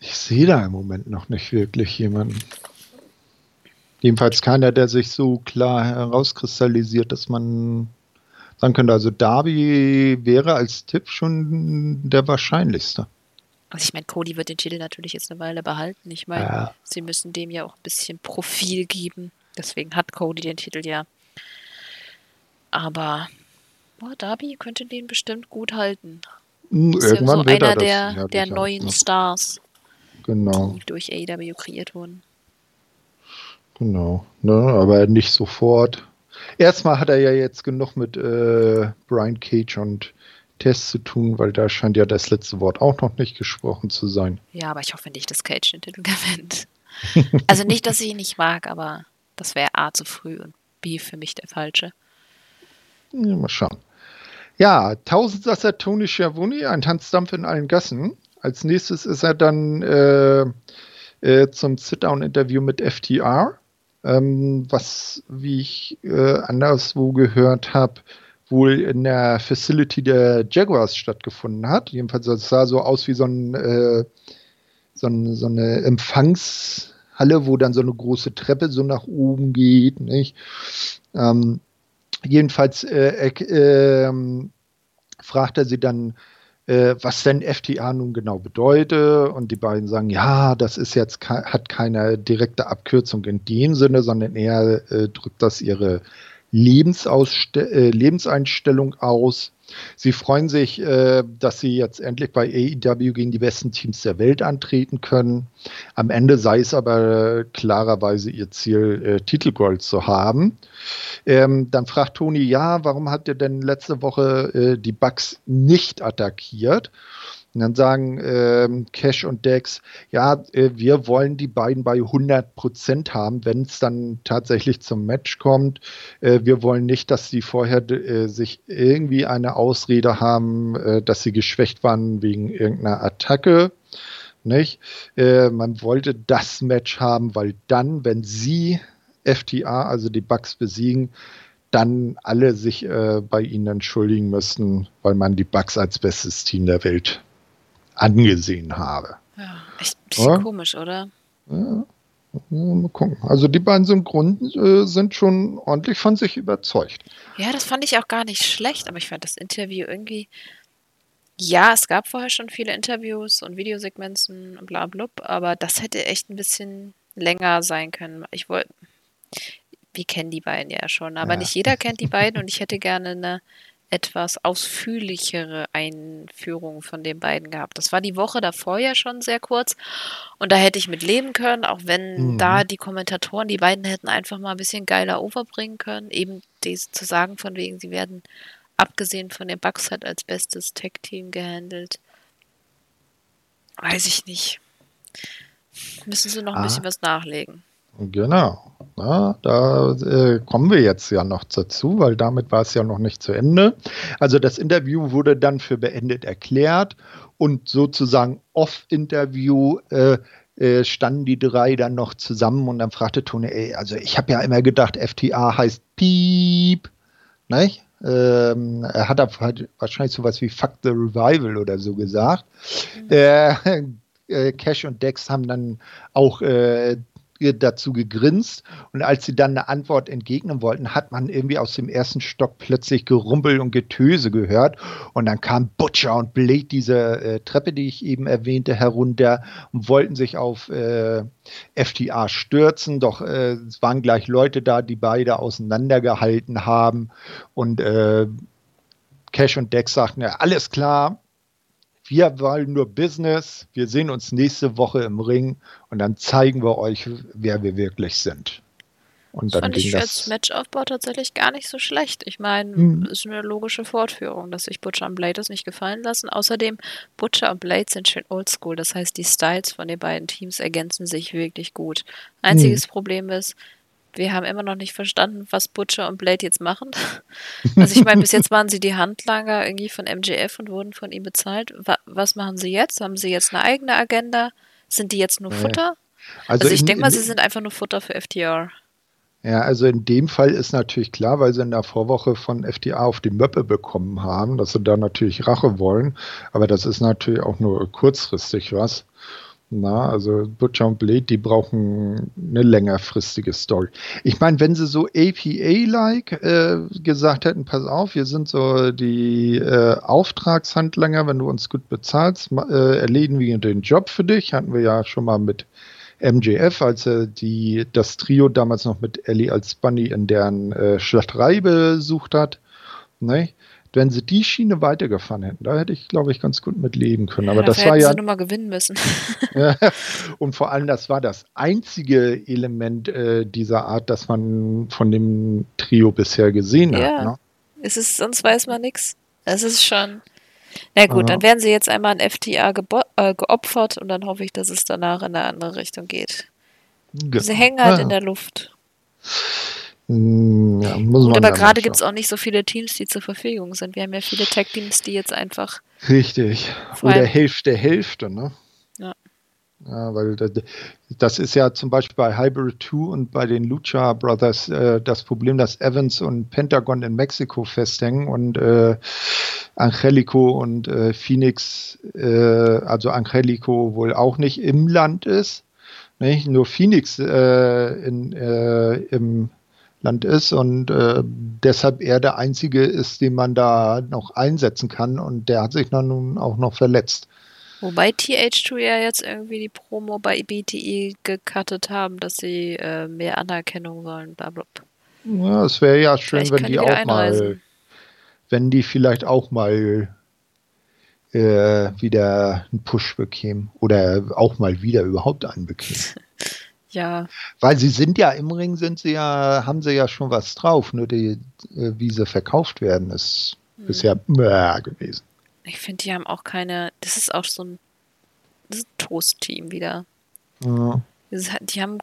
Ich sehe da im Moment noch nicht wirklich jemanden. Jedenfalls keiner, der sich so klar herauskristallisiert, dass man sagen könnte, also Darby wäre als Tipp schon der wahrscheinlichste. Also ich meine, Cody wird den Titel natürlich jetzt eine Weile behalten. Ich meine, ja. sie müssen dem ja auch ein bisschen Profil geben. Deswegen hat Cody den Titel ja. Aber oh, Darby könnte den bestimmt gut halten. Hm, ist irgendwann ja so einer der, ja, der neuen ne? Stars, genau. die durch AEW kreiert wurden. Genau, ne, aber nicht sofort. Erstmal hat er ja jetzt genug mit äh, Brian Cage und Tess zu tun, weil da scheint ja das letzte Wort auch noch nicht gesprochen zu sein. Ja, aber ich hoffe nicht, dass Cage den Titel gewinnt. also nicht, dass ich ihn nicht mag, aber das wäre A zu früh und B für mich der falsche. Mal schauen. Ja, Tausendsasser Tony Schiavone, ein Tanzdampf in allen Gassen. Als nächstes ist er dann äh, äh, zum Sit-Down-Interview mit FTR, ähm, was, wie ich äh, anderswo gehört habe, wohl in der Facility der Jaguars stattgefunden hat. Jedenfalls das sah so aus wie so, ein, äh, so, ein, so eine Empfangshalle, wo dann so eine große Treppe so nach oben geht. Nicht? Ähm, jedenfalls äh, äh, fragt er sie dann, äh, was denn FTA nun genau bedeutet. Und die beiden sagen, ja, das ist jetzt hat keine direkte Abkürzung in dem Sinne, sondern eher äh, drückt das ihre äh, Lebenseinstellung aus. Sie freuen sich, äh, dass sie jetzt endlich bei AEW gegen die besten Teams der Welt antreten können. Am Ende sei es aber klarerweise ihr Ziel, äh, Titelgold zu haben. Ähm, dann fragt Toni, ja, warum hat ihr denn letzte Woche die Bugs nicht attackiert? Und dann sagen ähm, Cash und Dex, ja, äh, wir wollen die beiden bei 100 Prozent haben, wenn es dann tatsächlich zum Match kommt. Äh, wir wollen nicht, dass sie vorher äh, sich irgendwie eine Ausrede haben, äh, dass sie geschwächt waren wegen irgendeiner Attacke. Nicht? Äh, man wollte das Match haben, weil dann, wenn sie FTA, also die Bugs besiegen, dann alle sich äh, bei ihnen entschuldigen müssten, weil man die Bugs als bestes Team der Welt angesehen habe. Ja, echt ein bisschen ja? komisch, oder? Ja. Mal gucken. Also die beiden Synchronen äh, sind schon ordentlich von sich überzeugt. Ja, das fand ich auch gar nicht schlecht, aber ich fand das Interview irgendwie. Ja, es gab vorher schon viele Interviews und Videosegmenzen und bla bla, aber das hätte echt ein bisschen länger sein können. Ich wollte. Wir kennen die beiden ja schon, aber ja. nicht jeder kennt die beiden und ich hätte gerne eine etwas ausführlichere Einführung von den beiden gehabt. Das war die Woche davor ja schon sehr kurz und da hätte ich mit leben können, auch wenn mhm. da die Kommentatoren, die beiden hätten einfach mal ein bisschen geiler overbringen können, eben dies zu sagen von wegen, sie werden abgesehen von den Bugs halt als bestes Tech-Team gehandelt. Weiß ich nicht. Müssen sie noch ein ah. bisschen was nachlegen. Genau. Na, da äh, kommen wir jetzt ja noch dazu, weil damit war es ja noch nicht zu Ende. Also das Interview wurde dann für beendet erklärt und sozusagen off-Interview äh, äh, standen die drei dann noch zusammen und dann fragte Tony, ey, also ich habe ja immer gedacht, FTA heißt Piep, nicht? Ähm, er hat halt wahrscheinlich sowas wie Fuck the Revival oder so gesagt. Mhm. Äh, äh, Cash und Dex haben dann auch äh, dazu gegrinst. Und als sie dann eine Antwort entgegnen wollten, hat man irgendwie aus dem ersten Stock plötzlich Gerumpel und Getöse gehört. Und dann kam Butcher und Blade diese äh, Treppe, die ich eben erwähnte, herunter und wollten sich auf äh, FTA stürzen, doch äh, es waren gleich Leute da, die beide auseinandergehalten haben. Und äh, Cash und Dex sagten, ja, alles klar, wir wollen nur Business. Wir sehen uns nächste Woche im Ring und dann zeigen wir euch, wer wir wirklich sind. Und das dann fand ich das als Matchaufbau tatsächlich gar nicht so schlecht. Ich meine, hm. ist eine logische Fortführung, dass sich Butcher und Blade das nicht gefallen lassen. Außerdem, Butcher und Blade sind schön oldschool. Das heißt, die Styles von den beiden Teams ergänzen sich wirklich gut. Einziges hm. Problem ist, wir haben immer noch nicht verstanden, was Butcher und Blade jetzt machen. Also ich meine, bis jetzt waren sie die Handlanger irgendwie von MJF und wurden von ihm bezahlt. Was machen sie jetzt? Haben sie jetzt eine eigene Agenda? Sind die jetzt nur Futter? Also, also ich denke mal, sie sind einfach nur Futter für FTR. Ja, also in dem Fall ist natürlich klar, weil sie in der Vorwoche von FTA auf die Möppe bekommen haben, dass sie da natürlich Rache wollen. Aber das ist natürlich auch nur kurzfristig was. Na, also Butcher und Blade, die brauchen eine längerfristige Story. Ich meine, wenn sie so APA-like äh, gesagt hätten, pass auf, wir sind so die äh, Auftragshandlanger, wenn du uns gut bezahlst, äh, erledigen wir den Job für dich. Hatten wir ja schon mal mit MJF, als er die, das Trio damals noch mit Ellie als Bunny in deren äh, Schlachterei besucht hat. Ne? Wenn sie die Schiene weitergefahren hätten, da hätte ich, glaube ich, ganz gut mit leben können. Aber ja, das war ja. Sie mal gewinnen müssen. und vor allem, das war das einzige Element äh, dieser Art, das man von dem Trio bisher gesehen ja. hat. Ne? Es ist, sonst weiß man nichts. Es ist schon. Na gut, ja. dann werden sie jetzt einmal an FTA äh, geopfert und dann hoffe ich, dass es danach in eine andere Richtung geht. Genau. Sie hängen halt in der Luft. Hm, ja, Gut, aber gerade gibt es auch nicht so viele Teams, die zur Verfügung sind. Wir haben ja viele Tag-Teams, die jetzt einfach. Richtig. Oder Hälfte, Hälfte, ne? Ja. Ja, weil das ist ja zum Beispiel bei Hybrid 2 und bei den Lucha Brothers äh, das Problem, dass Evans und Pentagon in Mexiko festhängen und äh, Angelico und äh, Phoenix, äh, also Angelico wohl auch nicht im Land ist. Nicht? Nur Phoenix äh, in, äh, im Land ist und deshalb er der Einzige ist, den man da noch einsetzen kann und der hat sich dann nun auch noch verletzt. Wobei TH2 ja jetzt irgendwie die Promo bei BTE gecuttet haben, dass sie äh, mehr Anerkennung sollen. Blablabla. Ja, es wäre ja schön, wenn die, die auch einreisen. mal, wenn die vielleicht auch mal äh, wieder einen Push bekämen oder auch mal wieder überhaupt einen bekämen. ja. Weil sie sind ja im Ring, sind sie ja, haben sie ja schon was drauf, nur die, äh, wie sie verkauft werden, ist hm. bisher äh, gewesen. Ich finde, die haben auch keine. Das ist auch so ein, ein Toast-Team wieder. Ja. Die haben,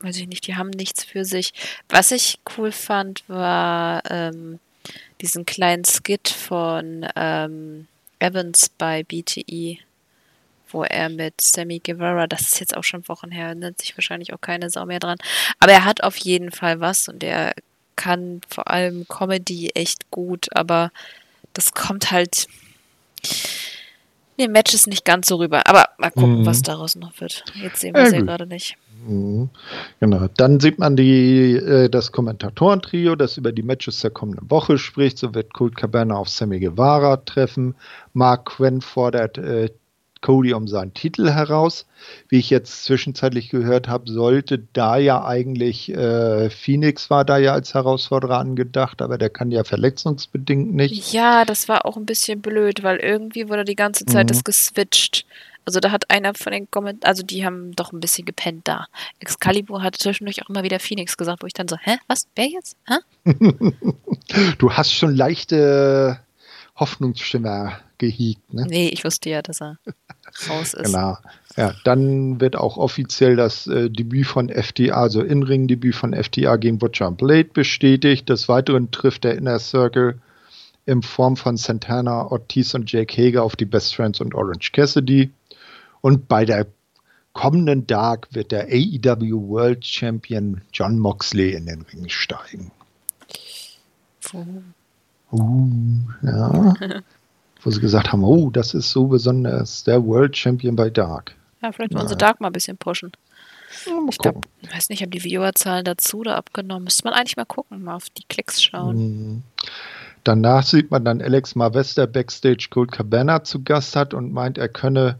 weiß ich nicht, die haben nichts für sich. Was ich cool fand, war ähm, diesen kleinen Skit von ähm, Evans bei BTE, wo er mit Sammy Guevara, das ist jetzt auch schon Wochen her, erinnert sich wahrscheinlich auch keine Sau mehr dran. Aber er hat auf jeden Fall was und er kann vor allem Comedy echt gut, aber das kommt halt Nee, Match ist nicht ganz so rüber. Aber mal gucken, mhm. was daraus noch wird. Jetzt sehen wir es ja, ja gerade nicht. Mhm. Genau. Dann sieht man die, äh, das Kommentatoren-Trio, das über die Matches der kommenden Woche spricht. So wird Colt Cabana auf Sammy Guevara treffen. Mark Quinn fordert äh, Cody um seinen Titel heraus. Wie ich jetzt zwischenzeitlich gehört habe, sollte da ja eigentlich äh, Phoenix war da ja als Herausforderer angedacht, aber der kann ja verletzungsbedingt nicht. Ja, das war auch ein bisschen blöd, weil irgendwie wurde die ganze Zeit mhm. das geswitcht. Also da hat einer von den Kommentaren, also die haben doch ein bisschen gepennt da. Excalibur hat zwischendurch auch immer wieder Phoenix gesagt, wo ich dann so, hä, was, wer jetzt? Hä? du hast schon leichte Hoffnungsschimmer gehegt, ne? Nee, ich wusste ja, dass er raus ist. Genau. Ja, dann wird auch offiziell das äh, Debüt von FTA, also In-Ring-Debüt von FTA gegen Butcher Blade bestätigt. Des Weiteren trifft der Inner Circle in Form von Santana, Ortiz und Jake Hager auf die Best Friends und Orange Cassidy. Und bei der kommenden Dark wird der AEW World Champion John Moxley in den Ring steigen. Oh. Uh, ja. wo sie gesagt haben, oh, das ist so besonders, der World Champion bei Dark. Ja, vielleicht wollen sie Dark mal ein bisschen pushen. Ja, ich glaube, weiß nicht, haben die Viewerzahlen dazu oder abgenommen. Müsste man eigentlich mal gucken, mal auf die Klicks schauen. Mhm. Danach sieht man dann Alex Marvester backstage Cold Cabana zu Gast hat und meint, er könne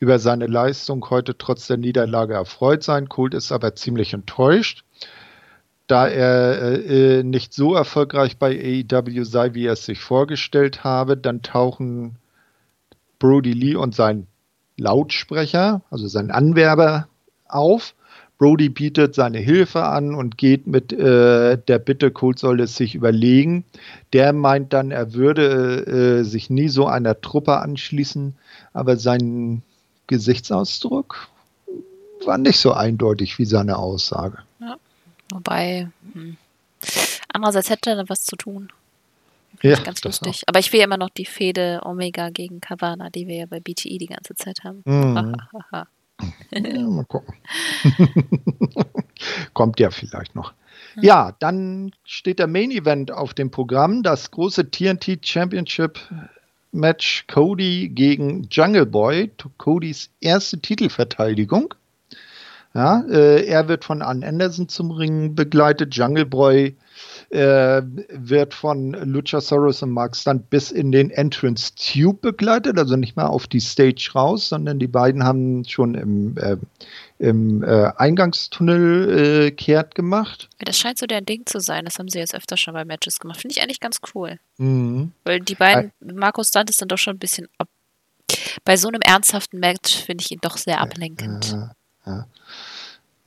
über seine Leistung heute trotz der Niederlage erfreut sein. Cold ist aber ziemlich enttäuscht da er äh, nicht so erfolgreich bei AEW sei, wie er es sich vorgestellt habe, dann tauchen Brody Lee und sein Lautsprecher, also sein Anwerber, auf. Brody bietet seine Hilfe an und geht mit äh, der Bitte, Colt soll es sich überlegen. Der meint dann, er würde äh, sich nie so einer Truppe anschließen, aber sein Gesichtsausdruck war nicht so eindeutig wie seine Aussage. Ja. Wobei, hm. andererseits hätte er was zu tun. Ja, ganz lustig. Auch. Aber ich will immer noch die Fehde Omega gegen Kavana, die wir ja bei BTE die ganze Zeit haben. Mhm. ja, mal gucken. Kommt ja vielleicht noch. Hm. Ja, dann steht der Main Event auf dem Programm, das große TNT Championship Match Cody gegen Jungle Boy, Codys erste Titelverteidigung. Ja, äh, er wird von Ann Anderson zum Ringen begleitet. Jungle Boy äh, wird von Luchasaurus und Mark Stunt bis in den Entrance Tube begleitet, also nicht mal auf die Stage raus, sondern die beiden haben schon im, äh, im äh, Eingangstunnel äh, kehrt gemacht. Das scheint so der Ding zu sein. Das haben sie jetzt öfter schon bei Matches gemacht. Finde ich eigentlich ganz cool. Mhm. Weil die beiden, Marco Stunt ist dann doch schon ein bisschen ab bei so einem ernsthaften Match finde ich ihn doch sehr ablenkend. Ja, ja.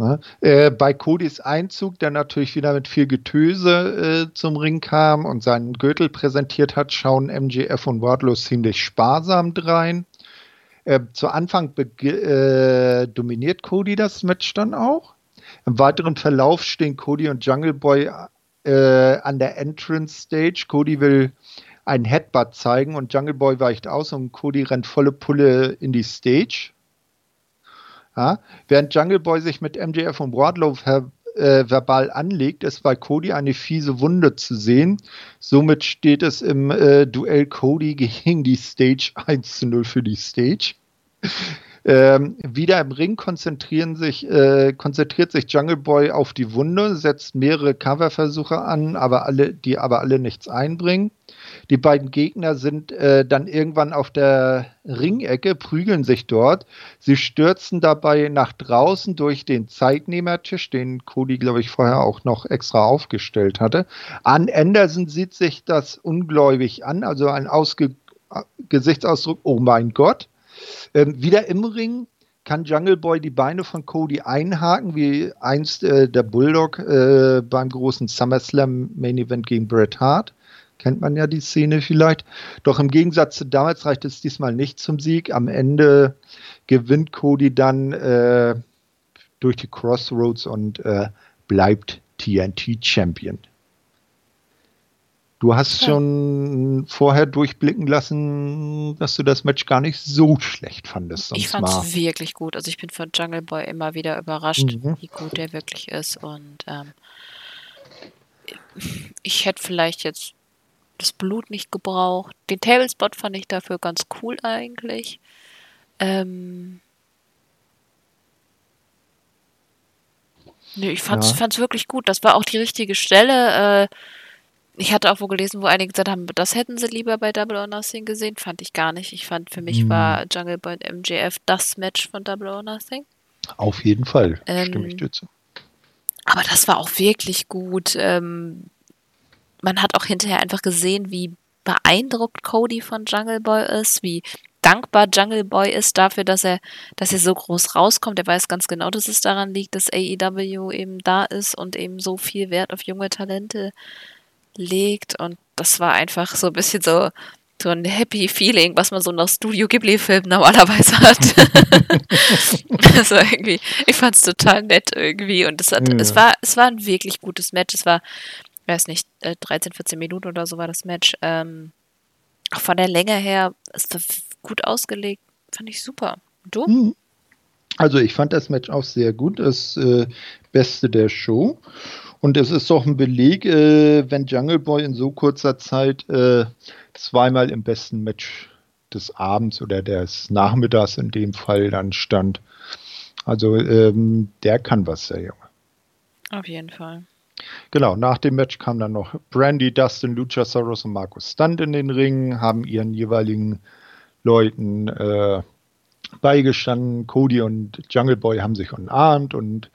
Ne? Äh, bei Codys Einzug, der natürlich wieder mit viel Getöse äh, zum Ring kam und seinen Gürtel präsentiert hat, schauen MGF und Wardlow ziemlich sparsam drein. Äh, zu Anfang äh, dominiert Cody das Match dann auch. Im weiteren Verlauf stehen Cody und Jungle Boy äh, an der Entrance Stage. Cody will einen Headbutt zeigen und Jungle Boy weicht aus und Cody rennt volle Pulle in die Stage. Ja, während Jungle Boy sich mit MJF und Wardlow ver äh, verbal anlegt, ist bei Cody eine fiese Wunde zu sehen. Somit steht es im äh, Duell Cody gegen die Stage 1 zu 0 für die Stage. Ähm, wieder im Ring konzentrieren sich, äh, konzentriert sich Jungle Boy auf die Wunde, setzt mehrere Coverversuche an, aber alle, die aber alle nichts einbringen. Die beiden Gegner sind äh, dann irgendwann auf der Ringecke, prügeln sich dort. Sie stürzen dabei nach draußen durch den Zeitnehmertisch, den Cody, glaube ich, vorher auch noch extra aufgestellt hatte. An Anderson sieht sich das ungläubig an, also ein Ausge Gesichtsausdruck, oh mein Gott. Ähm, wieder im Ring kann Jungle Boy die Beine von Cody einhaken, wie einst äh, der Bulldog äh, beim großen SummerSlam Main Event gegen Bret Hart. Kennt man ja die Szene vielleicht. Doch im Gegensatz zu damals reicht es diesmal nicht zum Sieg. Am Ende gewinnt Cody dann äh, durch die Crossroads und äh, bleibt TNT Champion. Du hast ja. schon vorher durchblicken lassen, dass du das Match gar nicht so schlecht fandest. Ich fand es wirklich gut. Also ich bin von Jungle Boy immer wieder überrascht, mhm. wie gut der wirklich ist. Und ähm, ich hätte vielleicht jetzt das Blut nicht gebraucht. Den Tablespot fand ich dafür ganz cool eigentlich. Ähm, Nö, ich fand's, ja. fand's wirklich gut. Das war auch die richtige Stelle. Äh, ich hatte auch wo gelesen, wo einige gesagt haben, das hätten sie lieber bei Double or Nothing gesehen. Fand ich gar nicht. Ich fand, für mich hm. war Jungle Boy und MJF das Match von Double or Nothing. Auf jeden Fall, ähm, stimme ich dir zu. Aber das war auch wirklich gut. Ähm, man hat auch hinterher einfach gesehen, wie beeindruckt Cody von Jungle Boy ist, wie dankbar Jungle Boy ist dafür, dass er, dass er so groß rauskommt. Er weiß ganz genau, dass es daran liegt, dass AEW eben da ist und eben so viel Wert auf junge Talente legt und das war einfach so ein bisschen so, so ein happy Feeling, was man so nach Studio Ghibli-Filmen normalerweise hat. also irgendwie, ich fand es total nett irgendwie und es hat, ja. es war, es war ein wirklich gutes Match. Es war, weiß nicht, 13, äh, 14 Minuten oder so war das Match. Ähm, auch von der Länge her ist das gut ausgelegt, fand ich super. Du? Mhm. Also ich fand das Match auch sehr gut, das äh, Beste der Show. Und es ist doch ein Beleg, äh, wenn Jungle Boy in so kurzer Zeit äh, zweimal im besten Match des Abends oder des Nachmittags in dem Fall dann stand. Also ähm, der kann was, der Junge. Auf jeden Fall. Genau, nach dem Match kam dann noch Brandy, Dustin, Luchasaurus und Markus Stunt in den Ring, haben ihren jeweiligen Leuten äh, beigestanden. Cody und Jungle Boy haben sich umarmt und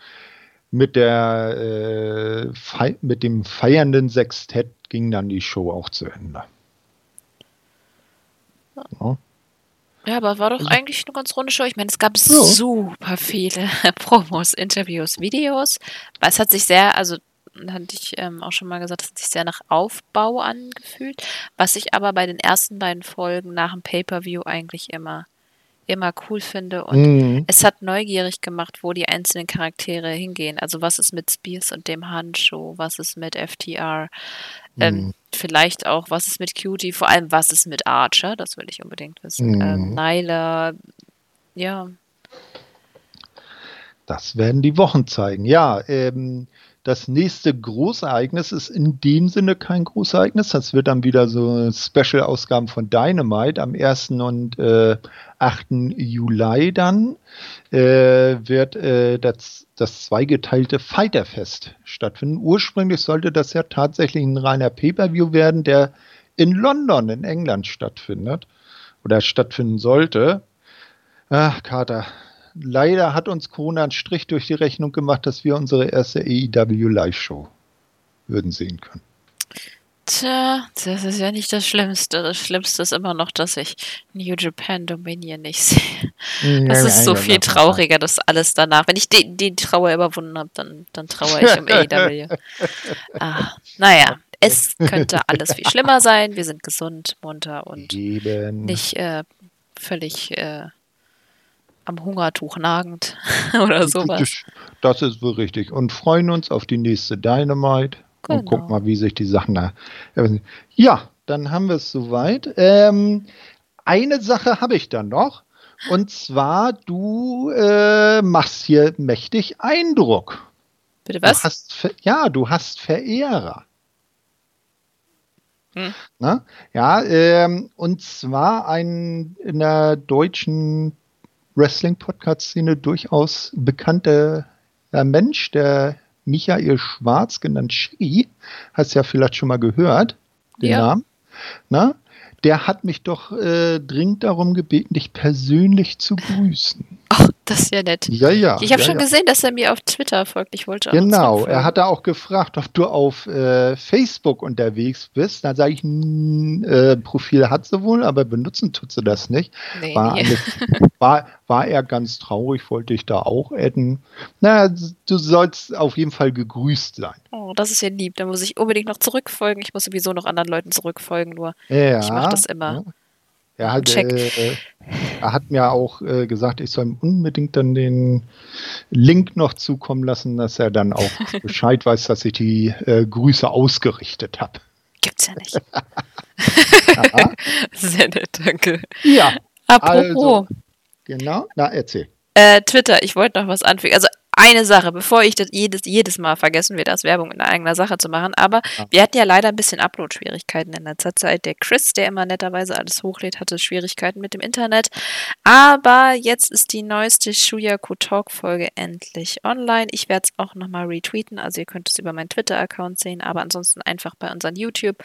mit der äh, mit dem feiernden Sextett ging dann die Show auch zu Ende. Ja. Ja, aber war doch also, eigentlich eine ganz runde Show. Ich meine, es gab ja. super viele Promos, Interviews, Videos. Es hat sich sehr, also hatte ich ähm, auch schon mal gesagt, es hat sich sehr nach Aufbau angefühlt, was ich aber bei den ersten beiden Folgen nach dem Pay-per-View eigentlich immer immer cool finde. Und mhm. es hat neugierig gemacht, wo die einzelnen Charaktere hingehen. Also was ist mit Spears und dem Handschuh? Was ist mit FTR? Ähm, mhm. Ähm, vielleicht auch, was ist mit Cutie? Vor allem, was ist mit Archer? Das will ich unbedingt wissen. Mhm. Ähm, Nyla, ja. Das werden die Wochen zeigen. Ja, ähm, das nächste Großereignis ist in dem Sinne kein Großereignis. Das wird dann wieder so Special-Ausgaben von Dynamite am 1. und äh, 8. Juli dann äh, wird äh, das, das zweigeteilte Fighterfest stattfinden. Ursprünglich sollte das ja tatsächlich ein reiner Pay-per-View werden, der in London in England stattfindet oder stattfinden sollte. Ach, Kater, leider hat uns Corona einen Strich durch die Rechnung gemacht, dass wir unsere erste AEW Live-Show würden sehen können. Tja, das ist ja nicht das Schlimmste. Das Schlimmste ist immer noch, dass ich New Japan Dominion nicht sehe. Das ist so viel trauriger, das alles danach. Wenn ich die, die Trauer überwunden habe, dann, dann trauere ich um AEW. ah, naja, es könnte alles viel schlimmer sein. Wir sind gesund, munter und Eben. nicht äh, völlig äh, am Hungertuch nagend oder sowas. Das ist wohl richtig. Und freuen uns auf die nächste Dynamite. Genau. Und gucken mal, wie sich die Sachen da. Ja, dann haben wir es soweit. Ähm, eine Sache habe ich dann noch. Und zwar, du äh, machst hier mächtig Eindruck. Bitte was? Du hast, ja, du hast Verehrer. Hm. Na? Ja, ähm, und zwar ein in der deutschen Wrestling-Podcast-Szene durchaus bekannter Mensch, der Michael Schwarz, genannt Shiggy, hast ja vielleicht schon mal gehört, den ja. Namen. Na? der hat mich doch äh, dringend darum gebeten, dich persönlich zu grüßen. Das ist ja nett. Ja, ja. Ich habe ja, schon ja. gesehen, dass er mir auf Twitter folgt. Ich wollte Genau, er hat da auch gefragt, ob du auf äh, Facebook unterwegs bist. Da sage ich, äh, Profil hat sie wohl, aber benutzen tut sie das nicht. Nee, war, nee. Alles, war, war er ganz traurig, wollte ich da auch adden. Na, du sollst auf jeden Fall gegrüßt sein. Oh, das ist ja lieb. Da muss ich unbedingt noch zurückfolgen. Ich muss sowieso noch anderen Leuten zurückfolgen, nur ja, ich mache das immer. Ja. Er hat, äh, er hat mir auch äh, gesagt, ich soll ihm unbedingt dann den Link noch zukommen lassen, dass er dann auch Bescheid weiß, dass ich die äh, Grüße ausgerichtet habe. Gibt's ja nicht. Sehr nett, danke. Ja. Apropos. Also, genau, na erzähl. Äh, Twitter, ich wollte noch was anfügen. Also eine Sache, bevor ich das jedes, jedes Mal vergessen wir das, Werbung in eigener Sache zu machen. Aber ja. wir hatten ja leider ein bisschen Upload-Schwierigkeiten in letzter Zeit. Der Chris, der immer netterweise alles hochlädt, hatte Schwierigkeiten mit dem Internet. Aber jetzt ist die neueste Shuyaku Talk-Folge endlich online. Ich werde es auch nochmal retweeten. Also ihr könnt es über meinen Twitter-Account sehen, aber ansonsten einfach bei unseren YouTube.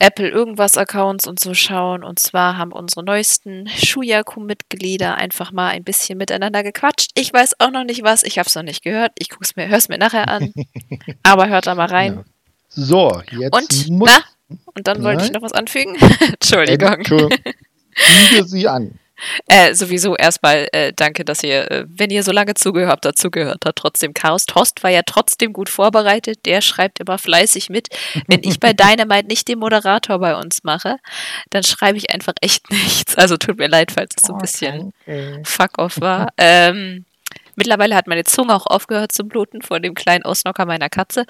Apple irgendwas Accounts und so schauen. Und zwar haben unsere neuesten Shuyaku-Mitglieder einfach mal ein bisschen miteinander gequatscht. Ich weiß auch noch nicht was, ich habe es noch nicht gehört. Ich guck's mir, hör's mir nachher an. Aber hört da mal rein. Ja. So, jetzt und, muss. Na? Und dann wollte ich noch was anfügen. Entschuldigung. Entschuldigung. sie an. Äh, sowieso erstmal äh, danke, dass ihr, äh, wenn ihr so lange zugehört habt, dazugehört habt. Trotzdem Chaos. Tost war ja trotzdem gut vorbereitet. Der schreibt immer fleißig mit. Wenn ich bei Dynamite nicht den Moderator bei uns mache, dann schreibe ich einfach echt nichts. Also tut mir leid, falls es so ein oh, bisschen okay. fuck off war. Ähm, Mittlerweile hat meine Zunge auch aufgehört zu bluten vor dem kleinen Ausnocker meiner Katze.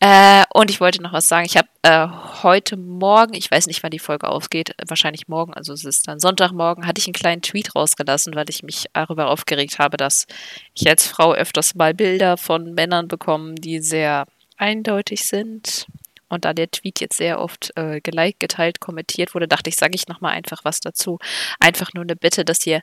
Äh, und ich wollte noch was sagen. Ich habe äh, heute Morgen, ich weiß nicht, wann die Folge aufgeht, wahrscheinlich morgen, also es ist dann Sonntagmorgen, hatte ich einen kleinen Tweet rausgelassen, weil ich mich darüber aufgeregt habe, dass ich als Frau öfters mal Bilder von Männern bekomme, die sehr eindeutig sind. Und da der Tweet jetzt sehr oft äh, geliked, geteilt, kommentiert wurde, dachte ich, sage ich nochmal einfach was dazu. Einfach nur eine Bitte, dass ihr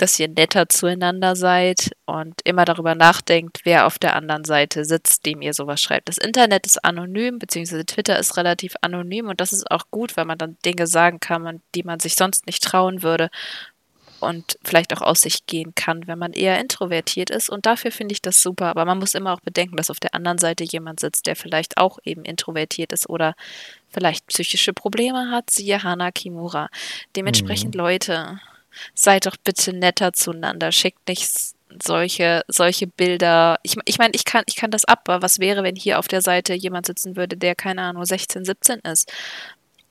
dass ihr netter zueinander seid und immer darüber nachdenkt, wer auf der anderen Seite sitzt, dem ihr sowas schreibt. Das Internet ist anonym, beziehungsweise Twitter ist relativ anonym und das ist auch gut, weil man dann Dinge sagen kann, die man sich sonst nicht trauen würde und vielleicht auch aus sich gehen kann, wenn man eher introvertiert ist. Und dafür finde ich das super. Aber man muss immer auch bedenken, dass auf der anderen Seite jemand sitzt, der vielleicht auch eben introvertiert ist oder vielleicht psychische Probleme hat, siehe Hana Kimura. Dementsprechend, mhm. Leute, seid doch bitte netter zueinander, schickt nicht solche, solche Bilder. Ich, ich meine, ich kann, ich kann das ab, aber was wäre, wenn hier auf der Seite jemand sitzen würde, der, keine Ahnung, 16, 17 ist?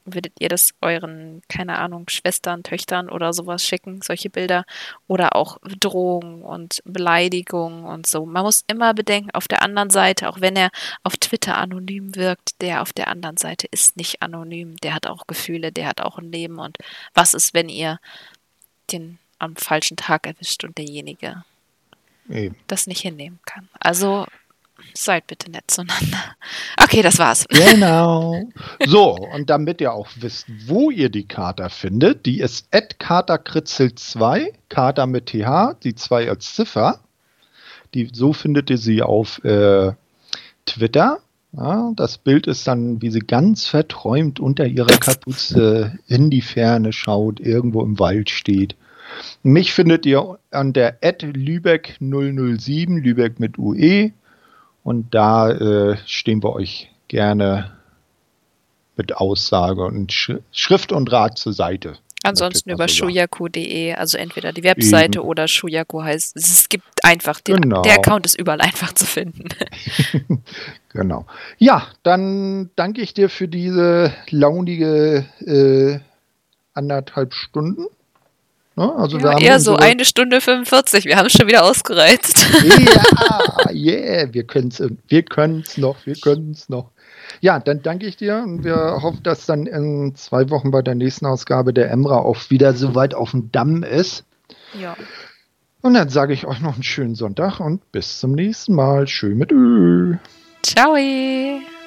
Würdet ihr das euren, keine Ahnung, Schwestern, Töchtern oder sowas schicken, solche Bilder? Oder auch Drohungen und Beleidigungen und so. Man muss immer bedenken, auf der anderen Seite, auch wenn er auf Twitter anonym wirkt, der auf der anderen Seite ist nicht anonym. Der hat auch Gefühle, der hat auch ein Leben. Und was ist, wenn ihr den am falschen Tag erwischt und derjenige Eben. das nicht hinnehmen kann. Also seid bitte nett zueinander. Okay, das war's. Genau. So, und damit ihr auch wisst, wo ihr die Kater findet, die ist katerkritzel2, Kater mit TH, die 2 als Ziffer. Die, so findet ihr sie auf äh, Twitter. Ja, das Bild ist dann, wie sie ganz verträumt unter ihrer Kapuze in die Ferne schaut, irgendwo im Wald steht. Mich findet ihr an der Ad Lübeck 007, Lübeck mit UE. Und da äh, stehen wir euch gerne mit Aussage und Sch Schrift und Rat zur Seite. Ansonsten über shuyaku.de, also entweder die Webseite Eben. oder Shuyaku heißt. Es gibt einfach, den, genau. der Account ist überall einfach zu finden. genau. Ja, dann danke ich dir für diese launige äh, anderthalb Stunden. Ne? Also ja, wir haben eher so eine Stunde 45. Wir haben es schon wieder ausgereizt. Ja, yeah, wir können es wir können's noch, wir können es noch. Ja, dann danke ich dir und wir hoffen, dass dann in zwei Wochen bei der nächsten Ausgabe der Emra auch wieder so weit auf dem Damm ist. Ja. Und dann sage ich euch noch einen schönen Sonntag und bis zum nächsten Mal. Schön mit Ö. Ciao.